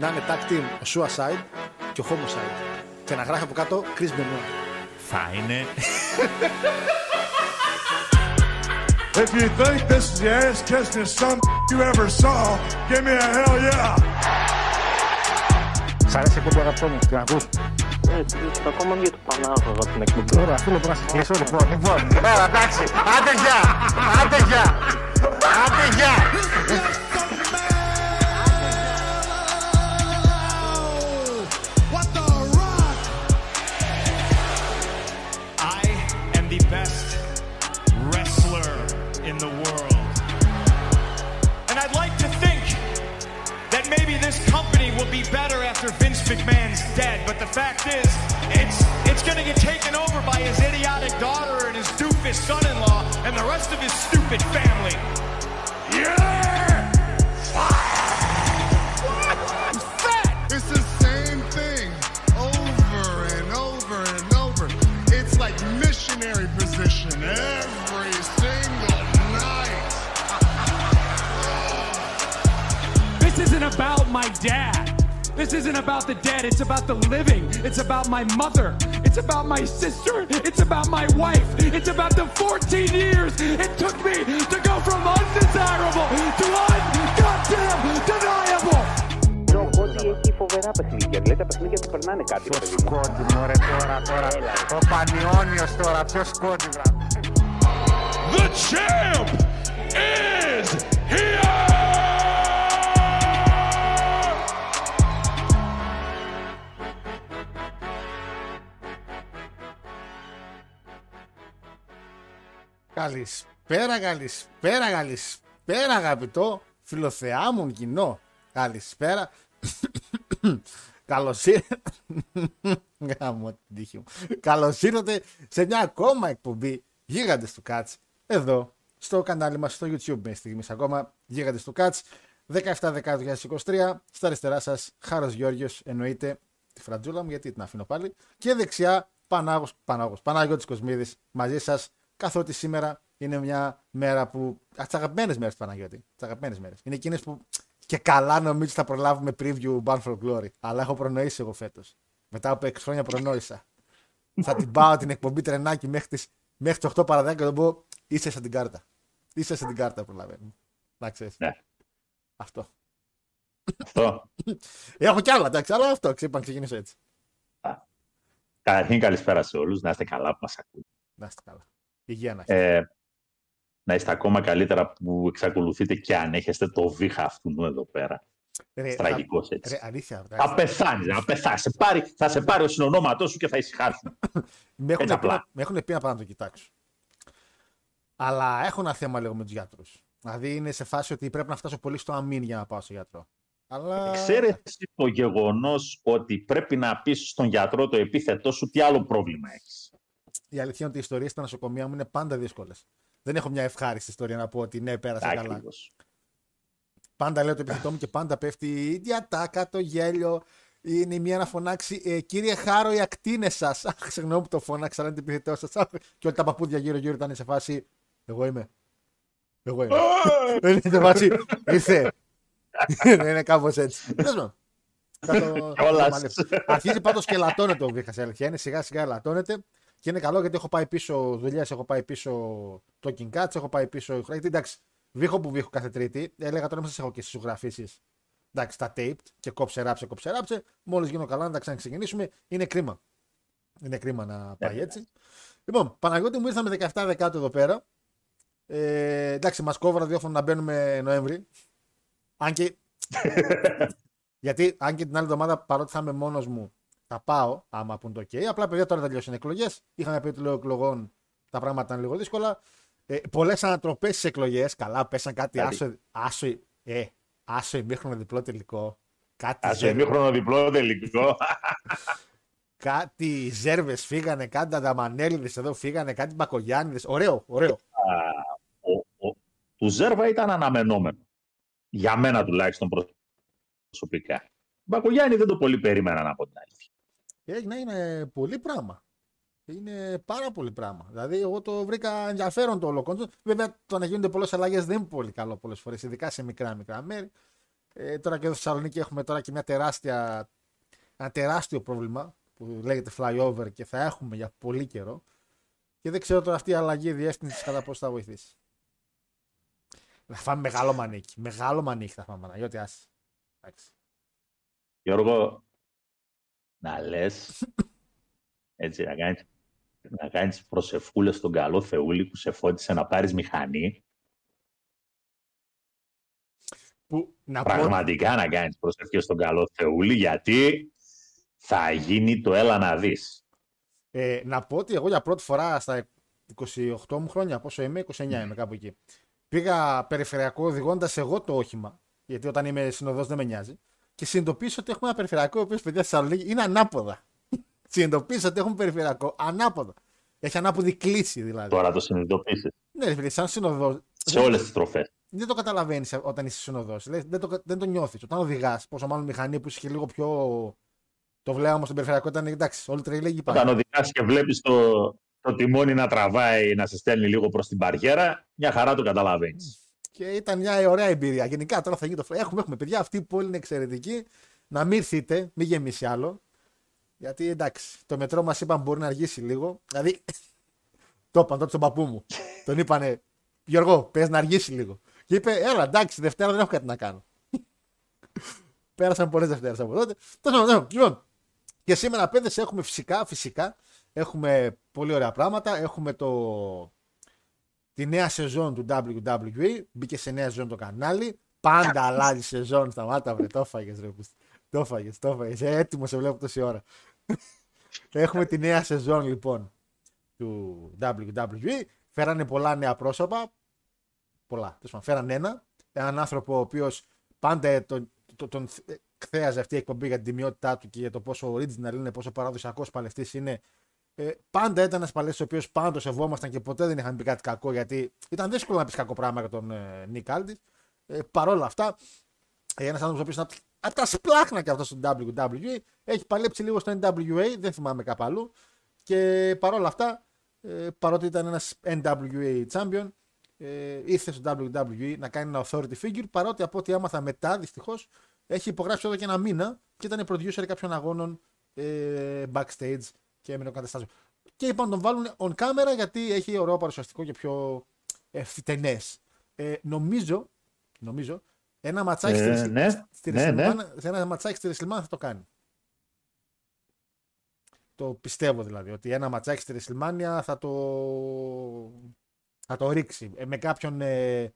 να είναι tag team ο Suicide και ο Homicide. Και να γράφει από κάτω Chris Benoit. Θα είναι. If you think this is the ass kissing some you ever saw, give me a hell yeah. Σ' αρέσει η εκπομπή αγαπητό μου, την ακούς; Έτσι, ακόμα για το Πανάγωγα την εκπομπή. Ωραία, αυτό λοιπόν να σε κλείσω λοιπόν. Λοιπόν, έλα εντάξει, άντε γεια, άντε γεια, άντε γεια. Stupid family. It's the same thing over and over and over. It's like missionary position every single night. This isn't about my dad. This isn't about the dead. It's about the living. It's about my mother. It's about my sister. It's about my wife. It's about the 14 years it took me to go from undesirable to ungoddamn deniable. Ο Κόντι έχει φοβερά παιχνίδια. Δηλαδή τα παιχνίδια του περνάνε κάτι. ρε παιδί μου. Σκόντι μωρέ τώρα, τώρα. Ο Πανιόνιος τώρα, ποιος σκόντι βράδυ. The champ Καλησπέρα, καλησπέρα, καλησπέρα αγαπητό φιλοθεάμων κοινό. Καλησπέρα. Καλώς ήρθατε. Γάμο την τύχη μου. Καλώς ήρθατε σε μια ακόμα εκπομπή Γίγαντες του Κάτς. Εδώ, στο κανάλι μας στο YouTube μέχρι στιγμής ακόμα. Γίγαντες του Κάτς. 17 Δεκάτου 2023. Στα αριστερά σας, Χάρος Γιώργιος, εννοείται τη φρατζούλα μου, γιατί την αφήνω πάλι. Και δεξιά, Πανάγος, Πανάγος, Παναγιώτης Κοσμίδης, μαζί σας, καθότι σήμερα είναι μια μέρα που. Τις αγαπημένες μέρες του Παναγιώτη. Τις αγαπημένες μέρες. Είναι εκείνες που και καλά νομίζω θα προλάβουμε preview Bound for Glory. Αλλά έχω προνοήσει εγώ φέτος. Μετά από 6 χρόνια προνόησα. θα την πάω την εκπομπή τρενάκι μέχρι, τις, μέχρι τις 8 παρα 10 και θα πω είσαι σαν την κάρτα. Είσαι σαν την κάρτα, προλαβαίνω. Να ξέρεις. Ναι. Αυτό. Αυτό. Έχω κι άλλα, εντάξει, αλλά αυτό είπα να ξεκινήσω έτσι. Καταρχήν καλησπέρα σε όλους. Να είστε καλά που μας ακούτε. Να είστε καλά. Υγεία να έχετε. Ε, να είστε ακόμα καλύτερα που εξακολουθείτε και ανέχεστε το βήχα αυτού εδώ πέρα. Ρε, Τραγικός θα- έτσι. Ρε, αλήθεια. Θα πεθάνεις, θα πεθάνει. Σε πάρει, θα σε πάρει ο συνονόματός σου και θα ησυχάσουν. Με έχουν, Έτσι πει, να- απλά. με έχουν πει να πάω να το κοιτάξω. Αλλά έχω ένα θέμα λίγο με τους γιατρούς. Δηλαδή είναι σε φάση ότι πρέπει να φτάσω πολύ στο αμήν για να πάω στο γιατρό. Αλλά. Ξέρεις το γεγονός ότι πρέπει να πεις στον γιατρό το επίθετό σου τι άλλο πρόβλημα έχεις; Η αλήθεια είναι ότι οι ιστορίες στα νοσοκομεία μου είναι πάντα δύσκολες. Δεν έχω μια ευχάριστη ιστορία να πω ότι ναι, πέρασε καλά. Ακριβώς. Πάντα λέω το επιθετό μου και πάντα πέφτει η ίδια τάκα, το γέλιο. Είναι η μία να φωνάξει ε, Κύριε Χάρο, οι ακτίνες σας. Αχ, συγγνώμη που το φώναξα, αλλά είναι το επιθετό σας. Και όλα τα παππούδια γύρω-γύρω ήταν σε φάση. Εγώ είμαι. Εγώ είμαι. Δεν είναι σε φάση. Ήρθε. Δεν είναι κάπως έτσι. Τέλος πάντων. Θα το- θα το Κιόλας. μαλλέψω. Αρχίζει πάντως και ελαττώνεται ο βήχα. Η αλήθεια είναι σιγά σιγά ελαττώνεται. Και είναι καλό γιατί έχω πάει πίσω δουλειές, έχω πάει πίσω το King Cats, έχω πάει πίσω. Γιατί εντάξει, βήχω που βήχω κάθε Τρίτη. Έλεγα τώρα μην σας έχω και στις ζωγραφίσει. Εντάξει, τα taped και κόψε, ράψε, κόψε, ράψε. Μόλις γίνω καλά να τα ξαναξεκινήσουμε. Είναι κρίμα. Είναι κρίμα να πάει έτσι. Λοιπόν, Παναγιώτη μου ήρθαμε 17 Δεκάτου εδώ πέρα. Ε, εντάξει, μας κόβω ραδιόφωνο να μπαίνουμε Νοέμβρη. Αν και. Γιατί αν και την άλλη εβδομάδα παρότι θα είμαι μόνος μου, θα πάω, άμα πούν το OK. Απλά παιδιά τώρα θα τελειώσουν εκλογές. Είχαμε πει ότι εκλογών τα πράγματα ήταν λίγο δύσκολα. Ε, Πολλές ανατροπές στις εκλογές. Καλά, πέσαν κάτι Κάτι. άσο. Άσο, ε, άσο ημίχρονο διπλό τελικό. Κάτι, Α σε ζέρ- ημίχρονο διπλό τελικό. κάτι ζέρβες φύγανε, κάτι ανταμανέλιδε εδώ φύγανε, κάτι μπακογιάνιδε. Ωραίο, ωραίο. ο, ο, του Ζέρβα ήταν αναμενόμενο. Για μένα τουλάχιστον προσωπικά. Μπακογιάννη δεν το πολύ περίμεναν από την άλλη. Έγινε, είναι πολύ πράγμα. Είναι πάρα πολύ πράγμα. Δηλαδή, εγώ το βρήκα ενδιαφέρον το όλο κόνσο. Βέβαια, το να γίνονται πολλές αλλαγές δεν είναι πολύ καλό πολλές φορές, ειδικά σε μικρά μικρά μέρη. Ε, τώρα και εδώ στη Θεσσαλονίκη έχουμε τώρα και μια τεράστια, ένα τεράστιο πρόβλημα που λέγεται flyover και θα έχουμε για πολύ καιρό. Και δεν ξέρω τώρα αυτή η αλλαγή διεύθυνσης κατά πώς θα βοηθήσει. Θα φάμε μεγάλο μανίκι. Μεγάλο μανίκι θα φάμε, Παναγιώτη, άσε. Εντάξει. Γιώργο, να λες, έτσι, να κάνεις, να κάνεις προσευχούλες στον καλό Θεούλη που σε φώτισε να πάρεις μηχανή. Που, να πω, Πραγματικά να κάνεις προσευχές στον καλό Θεούλη, γιατί θα γίνει το έλα να δεις. ε, να πω ότι εγώ για πρώτη φορά στα 28 μου χρόνια, πόσο είμαι, 29 είμαι κάπου εκεί. Πήγα περιφερειακό οδηγώντας εγώ το όχημα, γιατί όταν είμαι συνοδός δεν με νοιάζει. Και συνειδητοποίησα ότι έχουμε ένα περιφερειακό, ο οποίος παιδιά στη Θεσσαλονίκη είναι ανάποδα. συνειδητοποίησα ότι έχουμε περιφερειακό ανάποδα. Έχει ανάποδη κλίση δηλαδή. Τώρα το συνειδητοποίησες Ναι, ρε φίλε, σαν συνοδός. σε όλες τις τροφές. Δεν το καταλαβαίνεις όταν είσαι συνοδός. Δεν το, δεν το νιώθεις. Όταν οδηγάς, πόσο μάλλον μηχανή που είσαι και λίγο πιο. Το βλέμμα στον περιφερειακό ήταν εντάξει, όλοι τρελή εκεί Όταν οδηγάς και βλέπεις το, το τιμόνι να τραβάει, να σε στέλνει λίγο προς την μπαριέρα, μια χαρά το καταλαβαίνεις. Και ήταν μια ωραία εμπειρία. Γενικά τώρα θα γίνει το Έχουμε, έχουμε παιδιά, αυτή η πόλη είναι εξαιρετική. Να μην έρθετε, μην γεμίσει άλλο. Γιατί εντάξει, το μετρό μας είπαν μπορεί να αργήσει λίγο. Δηλαδή, το είπαν τότε στον παππού μου. Τον είπανε, Γιώργο, πες να αργήσει λίγο. Και είπε, Έλα, εντάξει, Δευτέρα δεν έχω κάτι να κάνω. Πέρασαν πολλές Δευτέρε από τότε. Τέλος πάντων, Λοιπόν, και σήμερα πέντε έχουμε φυσικά, φυσικά, έχουμε πολύ ωραία πράγματα. Έχουμε το, τη νέα σεζόν του WWE. Μπήκε σε νέα σεζόν το κανάλι. Πάντα αλλάζει σεζόν. Σταμάτα, βρε. Το έφαγες, ρε. πούστη. Το έφαγες, το έφαγες. Ε, Έτοιμος σε βλέπω τόση ώρα. Έχουμε τη νέα σεζόν λοιπόν του WWE. Φέρανε πολλά νέα πρόσωπα. Πολλά. Τέλος πάντων, Φέραν ένα. Έναν άνθρωπο ο οποίος πάντα τον, τον, τον χθέαζε αυτή η εκπομπή για την τιμιότητά του και για το πόσο original είναι, πόσο παραδοσιακός παλαιστής είναι. Ε, πάντα ήταν ένας παλαιστή ο οποίος πάντα το σεβόμασταν και ποτέ δεν είχαν πει κάτι κακό γιατί ήταν δύσκολο να πεις κακό πράγμα για τον ε, Νίκ Άλντις. Ε, Παρ' όλα αυτά, ε, ένας άνθρωπος ο οποίος ήταν από τα σπλάχνα και αυτό στο WWE έχει παλέψει λίγο στο NWA, δεν θυμάμαι κάπου αλλού. Και παρόλα αυτά, ε, παρότι ήταν ένας NWA champion, ε, ήρθε στο WWE να κάνει ένα authority figure. Παρότι από ό,τι άμαθα μετά, δυστυχώς, έχει υπογράψει εδώ και ένα μήνα και ήταν producer κάποιων αγώνων ε, backstage και έμεινε ο καταστάσεων. Και είπαν να τον βάλουν on camera γιατί έχει ωραίο παρουσιαστικό και πιο ευθυτενές. Ε, νομίζω, νομίζω, ένα ματσάκι Ε, στη, ναι, στη ναι, ναι. WrestleMania- σε ένα ματσάκι στη WrestleMania θα το κάνει. Το πιστεύω δηλαδή ότι ένα ματσάκι στη WrestleMania θα το, θα το ρίξει ε, με κάποιον ε,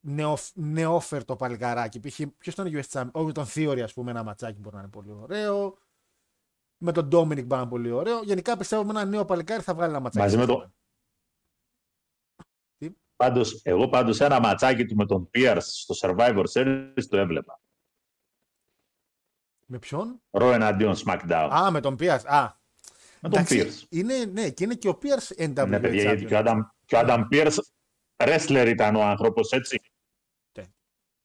νεοφ, νεόφερτο παλικαράκι. Π.χ. Ποιος ήταν ο US Champion, όχι με τον Theory, ας πούμε, ένα ματσάκι μπορεί να είναι πολύ ωραίο. Με τον Dominic μπορεί να είναι πολύ ωραίο. Γενικά πιστεύω με ένα νέο παλικάρι θα βγάλει ένα ματσάκι. Μαζί με στη το- WrestleMania. Πάντως, εγώ πάντως ένα ματσάκι του με τον Pierce στο Survivor Series το έβλεπα. Με ποιον; Ρο εναντίον SmackDown. Α, με τον Pierce. Α, με τον εντάξει, Pierce. Είναι, ναι, και είναι και ο Pierce NWA Ναι, παιδιά, γιατί champion. και ο Adam, και ο Adam Pierce wrestler ήταν ο άνθρωπος, έτσι.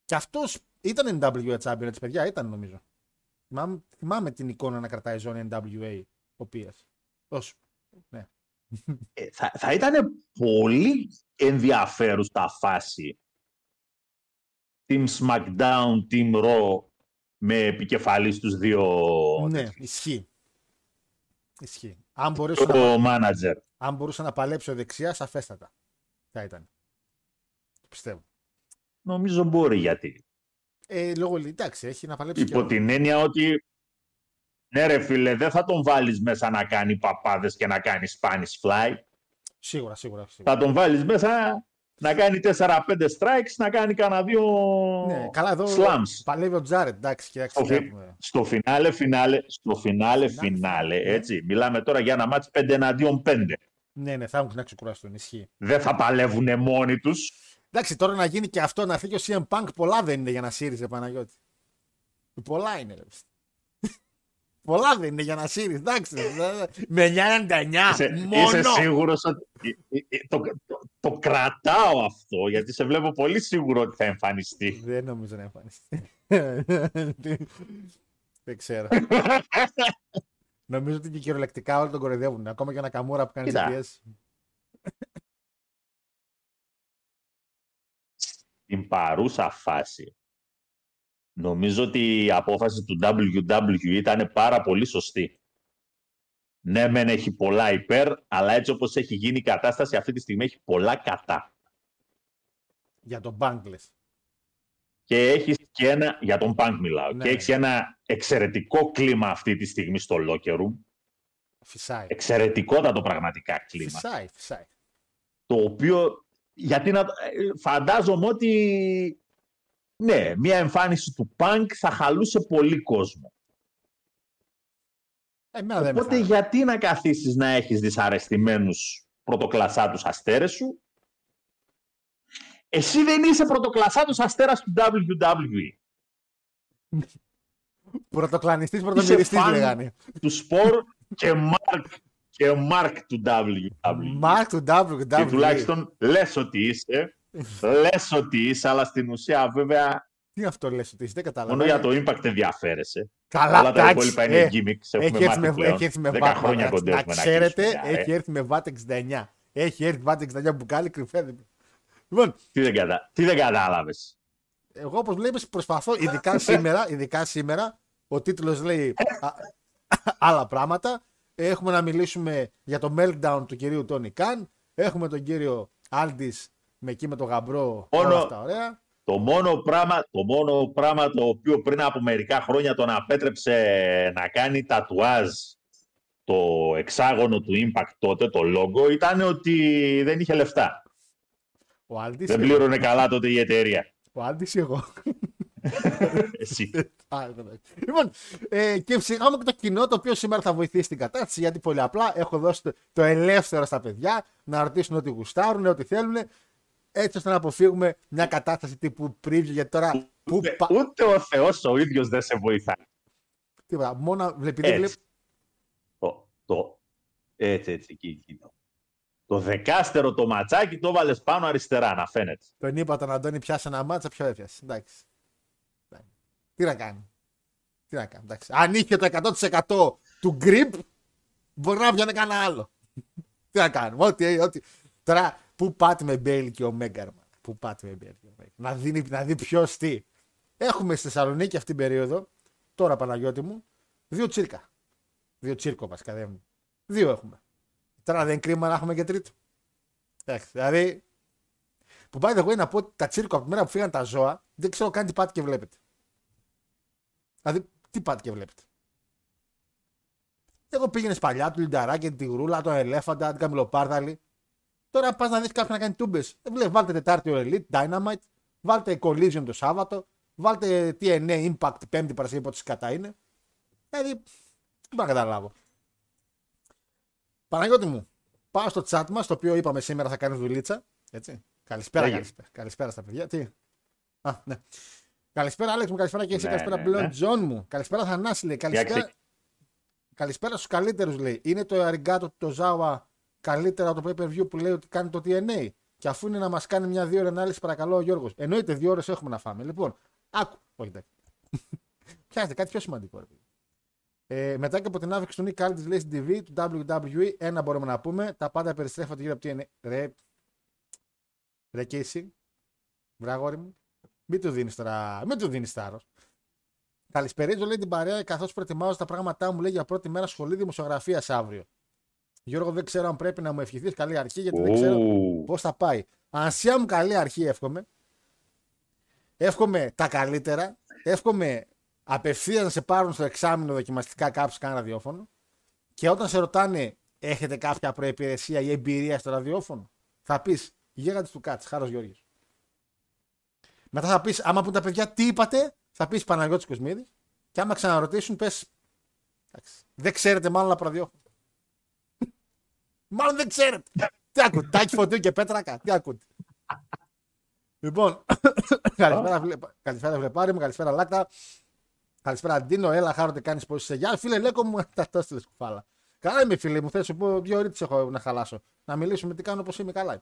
Και αυτός ήταν NWA champion, έτσι παιδιά, ήταν νομίζω. Θυμάμαι, θυμάμαι την εικόνα να κρατάει ζώνη NWA ο Pierce. Όσο. Ναι. Ε, θα, θα ήταν πολύ ενδιαφέρουσα φάση Team SmackDown, Team Raw με επικεφαλής τους δύο ναι, ισχύει. Ισχύει. Αν μπορούσε, να, το manager. αν μπορούσε να παλέψει ο δεξιά, σαφέστατα. Θα ήταν. Το πιστεύω. Νομίζω μπορεί γιατί. Ε, λόγω εντάξει, έχει να παλέψει. Υπό την έννοια ότι ναι ρε φίλε, δεν θα τον βάλεις μέσα να κάνει παπάδες και να κάνει Spanish fly. Σίγουρα, σίγουρα. σίγουρα. Θα τον βάλεις μέσα να κάνει 4-5 strikes, να κάνει κανένα δύο Ναι, καλά, εδώ slams. παλεύει ο Τζάρετ, εντάξει, και Στο, φι- στο φινάλε, φινάλε, στο φινάλε, φινάλε, έτσι. Μιλάμε τώρα για ένα μάτς 5 εναντίον 5. Ναι, ναι, θα έχουν να ξεκουραστούν, ισχύει. Δεν θα παλεύουν μόνοι τους. Εντάξει, τώρα να γίνει και αυτό, να έρθει και ο CM Punk, πολλά δεν είναι για να σύριζε Παναγιώτη. Πολλά είναι, ρε. πολλά δεν είναι για να σύριζε, εντάξει. με 9,99 Είσαι, μόνο. είσαι σίγουρος ότι ε, ε, το, το, το κρατάω αυτό, γιατί σε βλέπω πολύ σίγουρο ότι θα εμφανιστεί. Δεν νομίζω να εμφανιστεί. δεν ξέρω. νομίζω ότι και κυριολεκτικά όλοι τον κοροϊδεύουν. Ακόμα και ένα καμούρα που κάνει Κοίτα. GPS. Στην παρούσα φάση, Νομίζω ότι η απόφαση του WWE ήταν πάρα πολύ σωστή. Ναι, μεν έχει πολλά υπέρ, αλλά έτσι όπως έχει γίνει η κατάσταση αυτή τη στιγμή έχει πολλά κατά. Για τον Bank λες. Και έχεις και ένα, για τον Punk μιλάω, Ναι. και έχεις ένα εξαιρετικό κλίμα αυτή τη στιγμή στο locker room. Φυσάει. Εξαιρετικότατο πραγματικά κλίμα. Φυσάει, φυσάει. Το οποίο, γιατί να, ε, φαντάζομαι ότι, ναι, μια εμφάνιση του Punk θα χαλούσε πολύ κόσμο. Εμένα δεν με Οπότε χαλάει. γιατί να καθίσεις να έχεις δυσαρεστημένους πρωτοκλασσάτους αστέρες σου; Εσύ δεν είσαι πρωτοκλασσάτος αστέρας του WWE. Πρωτοκλανιστής, Είσαι πρωτομυριστής φαν λέγανε. του σπορ και Μάρκ και Μάρκ του WWE. Μάρκ του WWE. Και τουλάχιστον λες ότι είσαι, λες ότι είσαι, αλλά στην ουσία βέβαια Τι είναι αυτό λες ότι είσαι, δεν κατάλαβα. μόνο για το impact ενδιαφέρεσαι. Καλά, Όλα τα εντάξει, υπόλοιπα είναι ε, gimmicks, έχουμε Έχει έρθει μάθει με, πλέον. έχει έρθει με 10 βάτε. χρόνια να, κοντεύουμε να να ξέρετε, κλείσουμε, ε. έχει έρθει με βάτε 69. Έχει έρθει βάτε 69 μπουκάλι κρυφέ. Λοιπόν, Τι δεν, κατα... Τι δεν κατάλαβες; εγώ όπως βλέπεις προσπαθώ, ειδικά σήμερα, ειδικά σήμερα, ο τίτλος λέει α, άλλα πράγματα. Έχουμε να μιλήσουμε για το meltdown του κυρίου Τόνι Καν. Έχουμε τον κύριο Άλντις με εκεί με τον γαμπρό. Μόνο- Όλα αυτά ωραία. Το μόνο, πράγμα, το μόνο πράγμα το οποίο πριν από μερικά χρόνια τον απέτρεψε να κάνει τατουάζ το εξάγωνο του Impact τότε, το logo, ήταν ότι δεν είχε λεφτά. Ο Άλντις, Δεν πλήρωνε καλά τότε η εταιρεία. ο Άλντις ή εγώ. Εσύ. Α, εντάξει. λοιπόν, ε, και φυσικά έχουμε και το κοινό το οποίο σήμερα θα βοηθήσει την κατάσταση γιατί πολύ απλά έχω δώσει το, το ελεύθερο στα παιδιά να ρωτήσουν ό,τι γουστάρουν, ό,τι θέλουν, έτσι ώστε να αποφύγουμε μια κατάσταση τύπου preview γιατί τώρα. Που, Ούτε, πα- ούτε ο Θεός ο ίδιος δεν σε βοηθάει. τίποτα, μόνο επειδή Έτσι. βλέπω. Το, το, έτσι, έτσι, εκεί, εκεί. Το, το δεκάστερο το ματσάκι το βάλες πάνω αριστερά, να φαίνεται. Τον είπα τον Αντώνη, πιάσε ένα μάτσα, πιο έπιασε. Εντάξει. Εντάξει. Τι να κάνει. Τι να κάνει. Εντάξει. Αν είχε το 100% του grip, μπορεί να βγαίνει κανένα άλλο. Τι να κάνουμε. Ό,τι, ό,τι. Τώρα, πού πάτε με Μπέιλ και ο Μέγκαρ. Πού πάτε με Μπέιλ και ο Μέγκαρ. Να, δίνει, να δει ποιος τι. Έχουμε στη Θεσσαλονίκη αυτή την περίοδο, τώρα Παναγιώτη μου, δύο τσίρκα. Δύο τσίρκο βασικά. Δεν... Δύο έχουμε. Τώρα δεν είναι κρίμα να έχουμε και τρίτο. Εντάξει, δηλαδή που by the way να πω ότι τα τσίρκο από τη μέρα που φύγαν τα ζώα, δεν ξέρω καν τι πάτε και βλέπετε. Δηλαδή, τι πάτε και βλέπετε. Εγώ πήγαινε παλιά του Λινταράκη, την Τιγρούλα, τον Ελέφαντα, την Καμιλοπάρδαλη. Τώρα πας να δεις κάποιον να κάνει τούμπες. Δεν βάλτε Τετάρτη ο Elite, Dynamite, βάλτε Collision το Σάββατο, βάλτε TNA Impact Πέμπτη Παρασκευή, πότε σκατά είναι. Δηλαδή, δεν μπορώ να καταλάβω. Παναγιώτη μου, πάω στο chat μας, το οποίο είπαμε σήμερα θα κάνεις δουλίτσα. Έτσι. Καλησπέρα, Λέγε. καλησπέρα, καλησπέρα στα παιδιά. Τι; Α, ναι. Καλησπέρα, Άλεξ μου, καλησπέρα και εσύ. Ναι, καλησπέρα, ναι, Μπλον ναι. Τζον μου. Καλησπέρα, Θανάση λέει. Καλησπέρα, ξε- καλησπέρα στους καλύτερους λέει. Είναι το αριγκάτο του Ζάουα καλύτερα από το pay per view που λέει ότι κάνει το TNA. Και αφού είναι να μας κάνει μια δίωρη ανάλυση, παρακαλώ ο Γιώργος. Εννοείται δύο ώρες έχουμε να φάμε. Λοιπόν, άκου. Όχι, εντάξει. Πιάστε κάτι πιο σημαντικό. Ρε. παιδί. Ε, μετά και από την άφηξη του Nick Aldis λέει στην TV του WWE, ένα μπορούμε να πούμε. Τα πάντα περιστρέφονται γύρω από TNA. Ρε, ρε και εσύ. Βραγόρι μου. Μην του δίνεις τώρα. Μην του δίνεις θάρρος. Καλησπερίζω λέει την παρέα καθώς προετοιμάζω τα πράγματά μου λέει για πρώτη μέρα σχολή δημοσιογραφίας αύριο. Γιώργο, δεν ξέρω αν πρέπει να μου ευχηθείς καλή αρχή γιατί δεν ξέρω Ου, πώς θα πάει. Ανσία μου καλή αρχή εύχομαι. Εύχομαι τα καλύτερα. Εύχομαι απευθεία να σε πάρουν στο εξάμεινο δοκιμαστικά κάποιο κάνα ραδιόφωνο. Και όταν σε ρωτάνε, έχετε κάποια προπηρεσία ή εμπειρία στο ραδιόφωνο, θα πεις γίγαντε του Κάτς, Χάρος Γιώργης. Μετά θα πεις, άμα πούν τα παιδιά τι είπατε, θα πεις Παναγιώτης Κοσμίδης. Και άμα ξαναρωτήσουν, πες. Δεν ξέρετε μάλλον από ραδιόφωνο. μάλλον δεν ξέρετε. τι ακούτε, τάκι φωτίου και πέτρακα. Τι ακούτε. λοιπόν, καλησπέρα, βλε- καλησπέρα Βλεπάρη μου, καλησπέρα Λάκτα. Καλησπέρα Αντίνο, έλα χάρονται κάνεις πώς είσαι. Γεια, φίλε Λέκο μου, τα το έστειλες κουφάλα. Καλά είμαι φίλε μου, θέλω σου πω δύο ώρες έχω να χαλάσω. Να μιλήσουμε τι κάνω, πώς είμαι καλά.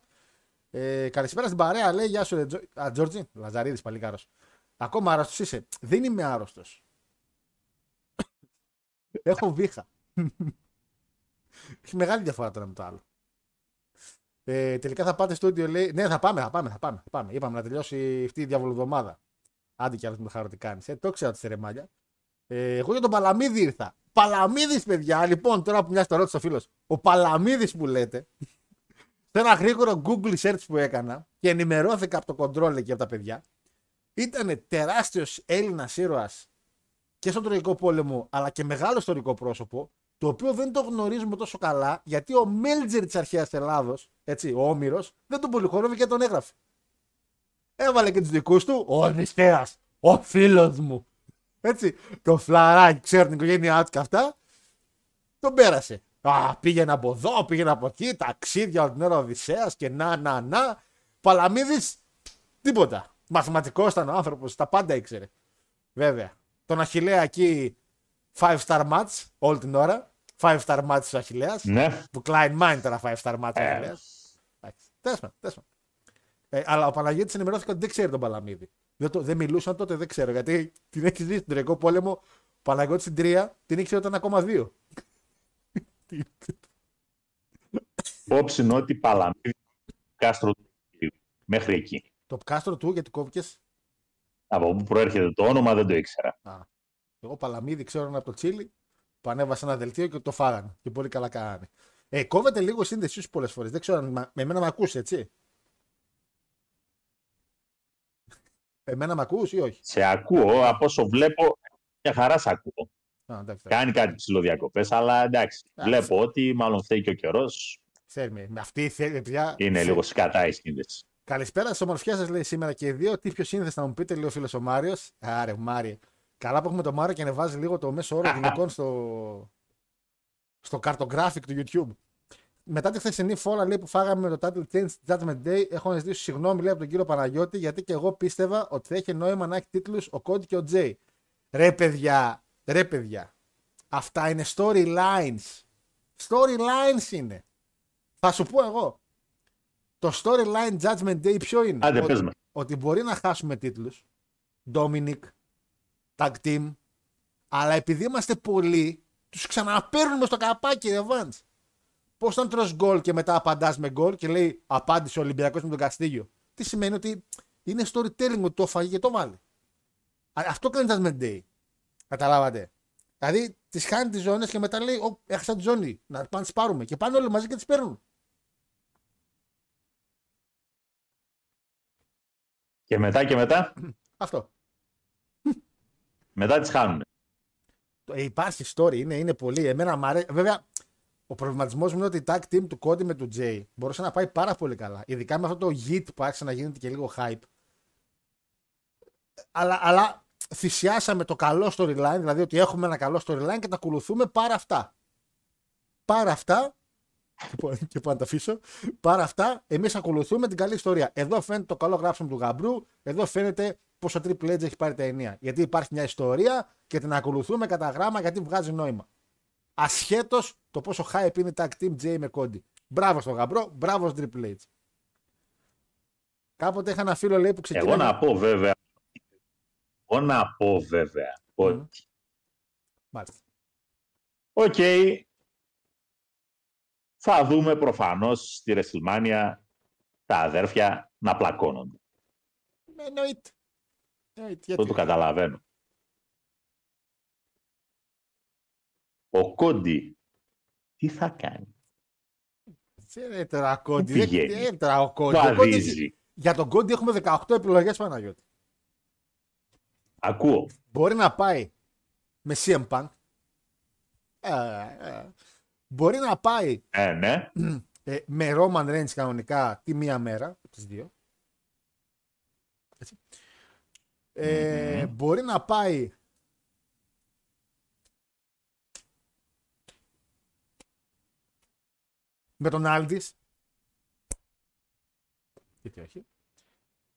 Ε, καλησπέρα στην παρέα, λέει Γεια σου, ρε, Τζο... Α, Τζόρτζι, Λαζαρίδης, παλικάρος. Ακόμα άρρωστος είσαι. Δεν είμαι άρρωστος. έχω βήχα. Έχει μεγάλη διαφορά τώρα με το άλλο. Ε, τελικά θα πάτε στο στούντιο, λέει. Ναι, θα πάμε, θα πάμε, θα πάμε. Θα πάμε. Είπαμε να τελειώσει αυτή η διαβολοδομάδα. Άντε κι άλλος με το χαρό τι κάνεις. Ε, το ξέρω τη ρεμάλια. Ε, εγώ για τον Παλαμίδη ήρθα. Παλαμίδης, παιδιά. Λοιπόν, τώρα που μια το ρώτησε ο φίλος. Ο Παλαμίδης που λέτε. Σε ένα γρήγορο Google search που έκανα και ενημερώθηκα από το control και από τα παιδιά. Ήταν τεράστιος Έλληνας ήρωας και στον Τροϊκό Πόλεμο, αλλά και μεγάλο ιστορικό πρόσωπο, το οποίο δεν το γνωρίζουμε τόσο καλά, γιατί ο Μέλτζερ της αρχαίας Ελλάδος, έτσι, ο Όμηρος, δεν τον πολυχορεύει και τον έγραφε. Έβαλε και τους δικούς του, ο Οδυσσέα, ο φίλος μου. Έτσι, το φλαράκι, ξέρουν την οικογένειά του και αυτά, τον πέρασε. Α, πήγαινε από εδώ, πήγαινε από εκεί, ταξίδια όλη την ώρα Οδυσσέας και να, να, να. Παλαμίδης, τίποτα. Μαθηματικός ήταν ο άνθρωπος, τα πάντα ήξερε. Βέβαια. Τον Αχηλέα εκεί, 5 star match όλη την ώρα. 5 star match του Αχηλέας. Ναι. Που Klein Mind τώρα 5 star match ο Ε. Αχηλέας. Τέσμα, τέσμα. Ε, αλλά ο Παναγιώτης ενημερώθηκε ότι δεν ξέρει τον Παλαμίδη. Δεν, το, δεν μιλούσαν τότε, δεν ξέρω. Γιατί την έχει δει στον Τριακό Πόλεμο. Ο Παναγιώτης στην τρία την ήξερε όταν ακόμα δύο. Υπόψη είναι ότι Παλαμίδη κάστρο μέχρι εκεί. Το κάστρο του, γιατί κόβηκες; Από πού προέρχεται το όνομα δεν το ήξερα. Εγώ Παλαμίδη ξέρω ένα από το Τσίλι που ανέβασε ένα δελτίο και το φάγανε. Και πολύ καλά κάνανε. Ε, κόβεται λίγο η σύνδεσή σου πολλές φορές. Δεν ξέρω αν μα- με εμένα με ακούσει, έτσι; Εμένα με ακούς ή όχι; Σε ακούω, από όσο βλέπω, μια χαρά σε ακούω. Α, εντάξει, εντάξει. Κάνει κάτι ψηλοδιακοπές, αλλά εντάξει. Εντάξει. Βλέπω ότι μάλλον θέλει και ο καιρός. Ξέρουμε, με αυτή η θε- παιδιά. Είναι θε- λίγο σκατά η σύνδεση. Καλησπέρα στις ομορφιά σας, λέει σήμερα και οι δύο. Τι πιο σύνδεση θα μου πείτε, λέει ο φίλος ο Μάριος. Άρε, Μάριε. Καλά που έχουμε τον Μάριο και ανεβάζει λίγο το μέσο όρο γυναικών στο, στο cartographic του YouTube. Μετά τη χθεσινή φόρα λέει, που φάγαμε με το Title Change Judgment Day, έχω να ζητήσω συγγνώμη λέει, από τον κύριο Παναγιώτη, γιατί και εγώ πίστευα ότι θα έχει νόημα να έχει τίτλους ο Cody και ο Jay. Ρε παιδιά, ρε παιδιά. Αυτά είναι storylines. Storylines είναι. Θα σου πω εγώ. Το storyline Judgment Day ποιο είναι; Άντε, ότι, πες με. ότι μπορεί να χάσουμε τίτλους. Dominic, Tag Team. Αλλά επειδή είμαστε πολλοί, τους ξαναπαίρνουμε στο καπάκι, Evans. Πώς όταν τρως γκολ και μετά απαντάς με γκολ και λέει απάντησε ο Ολυμπιακός με τον Καστίγιο. Τι σημαίνει ότι είναι storytelling ότι το έφαγε και το βάλε. Α, Αυτό κάνει Judgment Day. Καταλάβατε. Δηλαδή τις χάνει τις ζώνες και μετά λέει: Ω, έχασα τη ζώνη. Να πάνε τις πάρουμε. Και πάνε όλοι μαζί και τις παίρνουν. Και μετά και μετά, Αυτό. μετά τις χάνουν. Ε, υπάρχει story, είναι, είναι πολύ. Εμένα μου αρέσει. Βέβαια, ο προβληματισμός μου είναι ότι η tag team του Cody με του Jay μπορούσε να πάει πάρα πολύ καλά. Ειδικά με αυτό το hit που άρχισε να γίνεται και λίγο hype. Αλλά, αλλά θυσιάσαμε το καλό storyline, δηλαδή ότι έχουμε ένα καλό storyline και τα ακολουθούμε πάρα αυτά. Πάρα αυτά. και πού- Και πού να τα αφήσω. Πάρα αυτά, εμείς ακολουθούμε την καλή ιστορία. Εδώ φαίνεται το καλό γράψιμο του γαμπρού, εδώ φαίνεται πόσο Triple H έχει πάρει τα ενία. Γιατί υπάρχει μια ιστορία και την ακολουθούμε κατά γράμμα γιατί βγάζει νόημα. Ασχέτως το πόσο hype είναι η tag team J με Cody. Μπράβο στο γαμπρό, μπράβο στο Triple H. Κάποτε είχα ένα φίλο λέει που ξεκίνησε. Εγώ να πω βέβαια, εγώ να πω βέβαια, ότι Μάλιστα. Οκ. Θα δούμε προφανώς στη WrestleMania τα αδέρφια να πλακώνονται. Ε, Εννοείται. Εννοείται. Αυτό Γιατί... το καταλαβαίνω. Ο Cody τι θα κάνει; Δεν είναι τώρα Κόντι. Πού Δεν πηγαίνει; δεν είναι τώρα ο Κόντι. Ο Κόντι- Βαδίζει. Για τον Κόντι έχουμε 18 επιλογές Παναγιώτη. Ακούω. Μπορεί να πάει με CM Punk. Ε, ε. Μπορεί να πάει Ε, ναι. ε, με Roman Reigns κανονικά τη μία μέρα από τις δύο. Έτσι. Ε, Μπορεί να πάει με τον Άλντις. Γιατί όχι.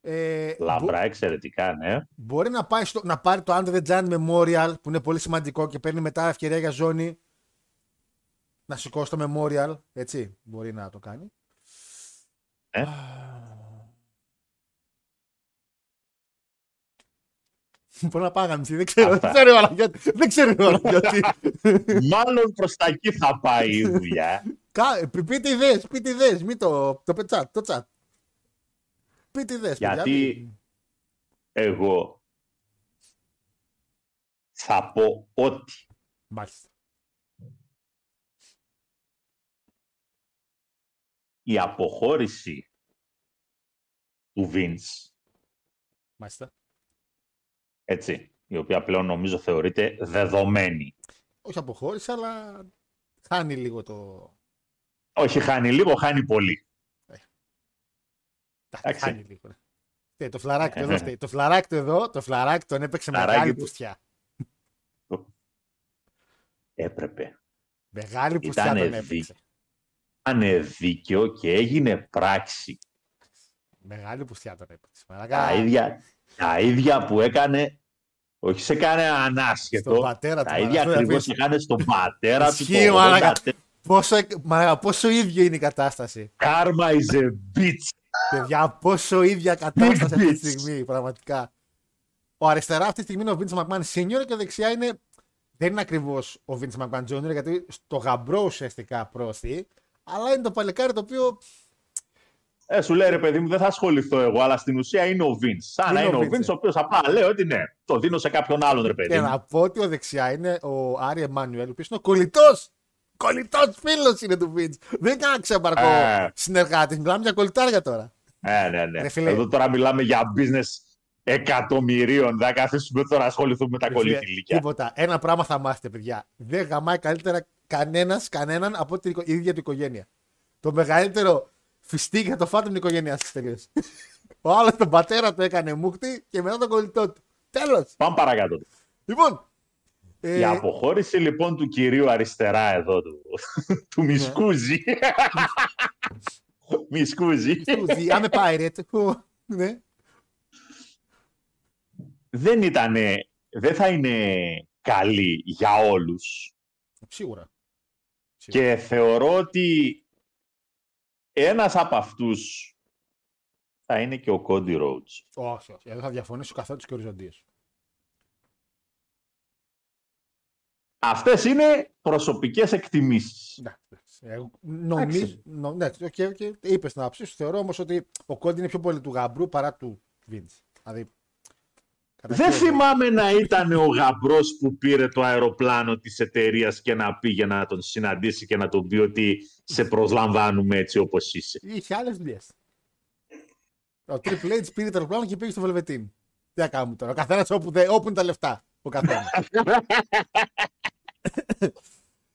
Ε, μπο- Λαμπρά, εξαιρετικά, ναι. Μπορεί να, πάει στο, να πάρει το Under the Giant Memorial που είναι πολύ σημαντικό και παίρνει μετά ευκαιρία για ζώνη να σηκώσει το Memorial. Έτσι, μπορεί να το κάνει. Ε. Μπορεί να πάει να γαμιστεί, δεν ξέρω. Αυτά. Δεν ξέρω, Παναγιώτη. Δεν ξέρω, Παναγιώτη. Μάλλον προς τα εκεί θα πάει η δουλειά. Κα- π- Πείτε ιδέες, πείτε ιδέες. Μην το, το πετσάτ, το τσάτ. Πείτε ιδέες. παιδιά. Γιατί εγώ Θα πω ότι Μάλιστα. η αποχώρηση του Vince, Μάλιστα. έτσι, η οποία πλέον νομίζω θεωρείται δεδομένη. Όχι αποχώρησε, αλλά χάνει λίγο το. Όχι χάνει λίγο, χάνει πολύ. Τα Εντάξει. χάνει λίγο. ναι. Ε, το φλαράκι του Ε, εδώ, ναι. φταίει. το φλαράκι του εδώ, το φλαράκι τον έπαιξε Φλαράκι μεγάλη του. πουστιά. Έπρεπε. Μεγάλη πουστιά Ήτανε τον δι- έπαιξε. Ήταν δίκαιο και έγινε πράξη. Μεγάλη πουστιά τον έπαιξε. Τα Μαλάκα, ίδια, τα ίδια που έκανε, όχι σε κανέναν άσχετο, Στον πατέρα του, τα ίδια μαλάκα, ακριβώς δηλαδή. έκανε στον πατέρα του. Ισχύει, το μαλάκα. 84. Πόσο, μαλάκα, πόσο ίδιο είναι η κατάσταση. Karma is a bitch. Παιδιά, πόσο ίδια κατάσταση αυτή τη bitch. στιγμή, πραγματικά. Ο αριστερά αυτή τη στιγμή είναι ο Vince McMahon Senior και δεξιά είναι. Δεν είναι ακριβώς ο Vince McMahon Jr. γιατί στο γαμπρό ουσιαστικά προωθεί, αλλά είναι το παλικάρι το οποίο. Ε, σου λέει ρε παιδί μου, δεν θα ασχοληθώ εγώ, αλλά στην ουσία είναι ο Vince. Σαν να Είναι ο είναι ο Vince, Vince, ε. ο οποίος απλά λέει ότι ναι, το δίνω σε κάποιον άλλον ρε παιδί Και μου. να πω ότι ο δεξιά είναι ο Άρη Εμμάνουελ, ο οποίος είναι ο κολλητός. Κολλητός φίλος είναι του Vince. Δεν είναι κανένα ξέμπαρκο Ε. συνεργάτη. Μιλάμε για κολλητάρια τώρα. Ναι, ναι, ναι. Ρε φίλε. Εδώ τώρα μιλάμε για business εκατομμυρίων. Δεν θα καθίσουμε τώρα να ασχοληθούμε με τα Ρε φίλε, κολλητηλίκια. Τίποτα. Ένα πράγμα θα μάθετε, παιδιά. Δεν γαμάει καλύτερα κανένας κανέναν από την οικο- η ίδια του οικογένεια. Το μεγαλύτερο φιστίκι θα το φάτε την οικογένειά σα τελείω. Ο άλλος τον πατέρα του έκανε μούχτη και μετά τον κολλητό του. Τέλος. Πάμε παρακάτω. Λοιπόν. Ε, Η αποχώρηση λοιπόν του κυρίου αριστερά εδώ, του, του Μισκούζη. Μισκούζη. The I'm a pirate. Ου, ναι. δεν ήταν, δεν θα είναι καλή για όλους. Σίγουρα. Και θεωρώ ότι ένας από αυτούς θα είναι και ο Cody Rhodes. Όχι, όχι. Εδώ θα διαφωνήσω καθέτως και οριζοντίως. Αυτές είναι προσωπικές εκτιμήσεις. Νομίζω. νο- Ναι, OK, OK. Είπες την άποψή σου. Θεωρώ όμως ότι ο Cody είναι πιο πολύ του γαμπρού παρά του Vince. Δηλαδή. κατά Δεν κύριο- θυμάμαι να ήταν ο γαμπρός που πήρε το αεροπλάνο της εταιρείας και να πήγε να τον συναντήσει και να τον πει ότι σε προσλαμβάνουμε έτσι όπως είσαι. Είχε άλλες δουλειές. Ο Triple H πήρε το αεροπλάνο και πήγε στο Βελβετίν. Τι να κάνουμε τώρα. Ο καθένας όπου, δε- όπου είναι τα λεφτά. Ο καθένας.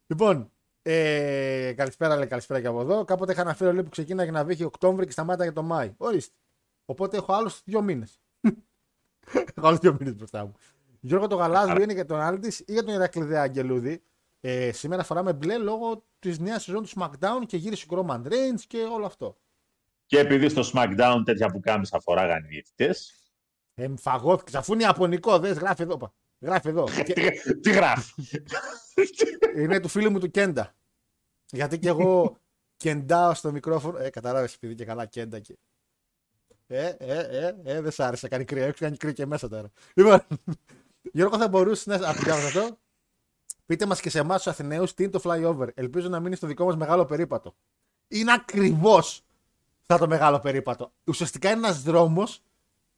λοιπόν, ε, καλησπέρα, λέει, καλησπέρα και από εδώ. Κάποτε είχα αναφέρει λέει, που ξεκίναγε να βύχει Οκτώβρη και σταμάταγε το Μάη. Ορίστε. Οπότε έχω άλλους δύο μήνες. έχω άλλους δύο μήνες μπροστά μου. Γιώργο το Γαλάζιο είναι για τον Άλντι ή για τον Ηρακλειδέα Αγγελούδη. Ε, σήμερα φοράμε μπλε λόγω της νέας σεζόν του SmackDown και γύρισε ο Roman Reigns και όλο αυτό. Και επειδή στο SmackDown τέτοια που κάμισα φοράγαν οι διαιτητές, Ε, φαγώθηκε. Αφού είναι Ιαπωνικό, δεν γράφει εδώ. πα. Γράφει εδώ. Και- τι, τι γράφει; είναι του φίλου μου του Κέντα. Γιατί και εγώ κεντάω στο μικρόφωνο. Ε, καταλάβει επειδή και καλά Κέντα και. Ε, ε, ε, ε, δεν σ' άρεσε. Κάνει κρύο. Έχεις κάνει κρύο και μέσα τώρα. Λοιπόν, Γιώργο, θα μπορούσες να. Από αυτό. Πείτε μας και σε εμάς τους Αθηναίους τι είναι το flyover. Ελπίζω να μείνει στο δικό μας μεγάλο περίπατο. Είναι ακριβώς σαν το μεγάλο περίπατο. Ουσιαστικά είναι ένας δρόμος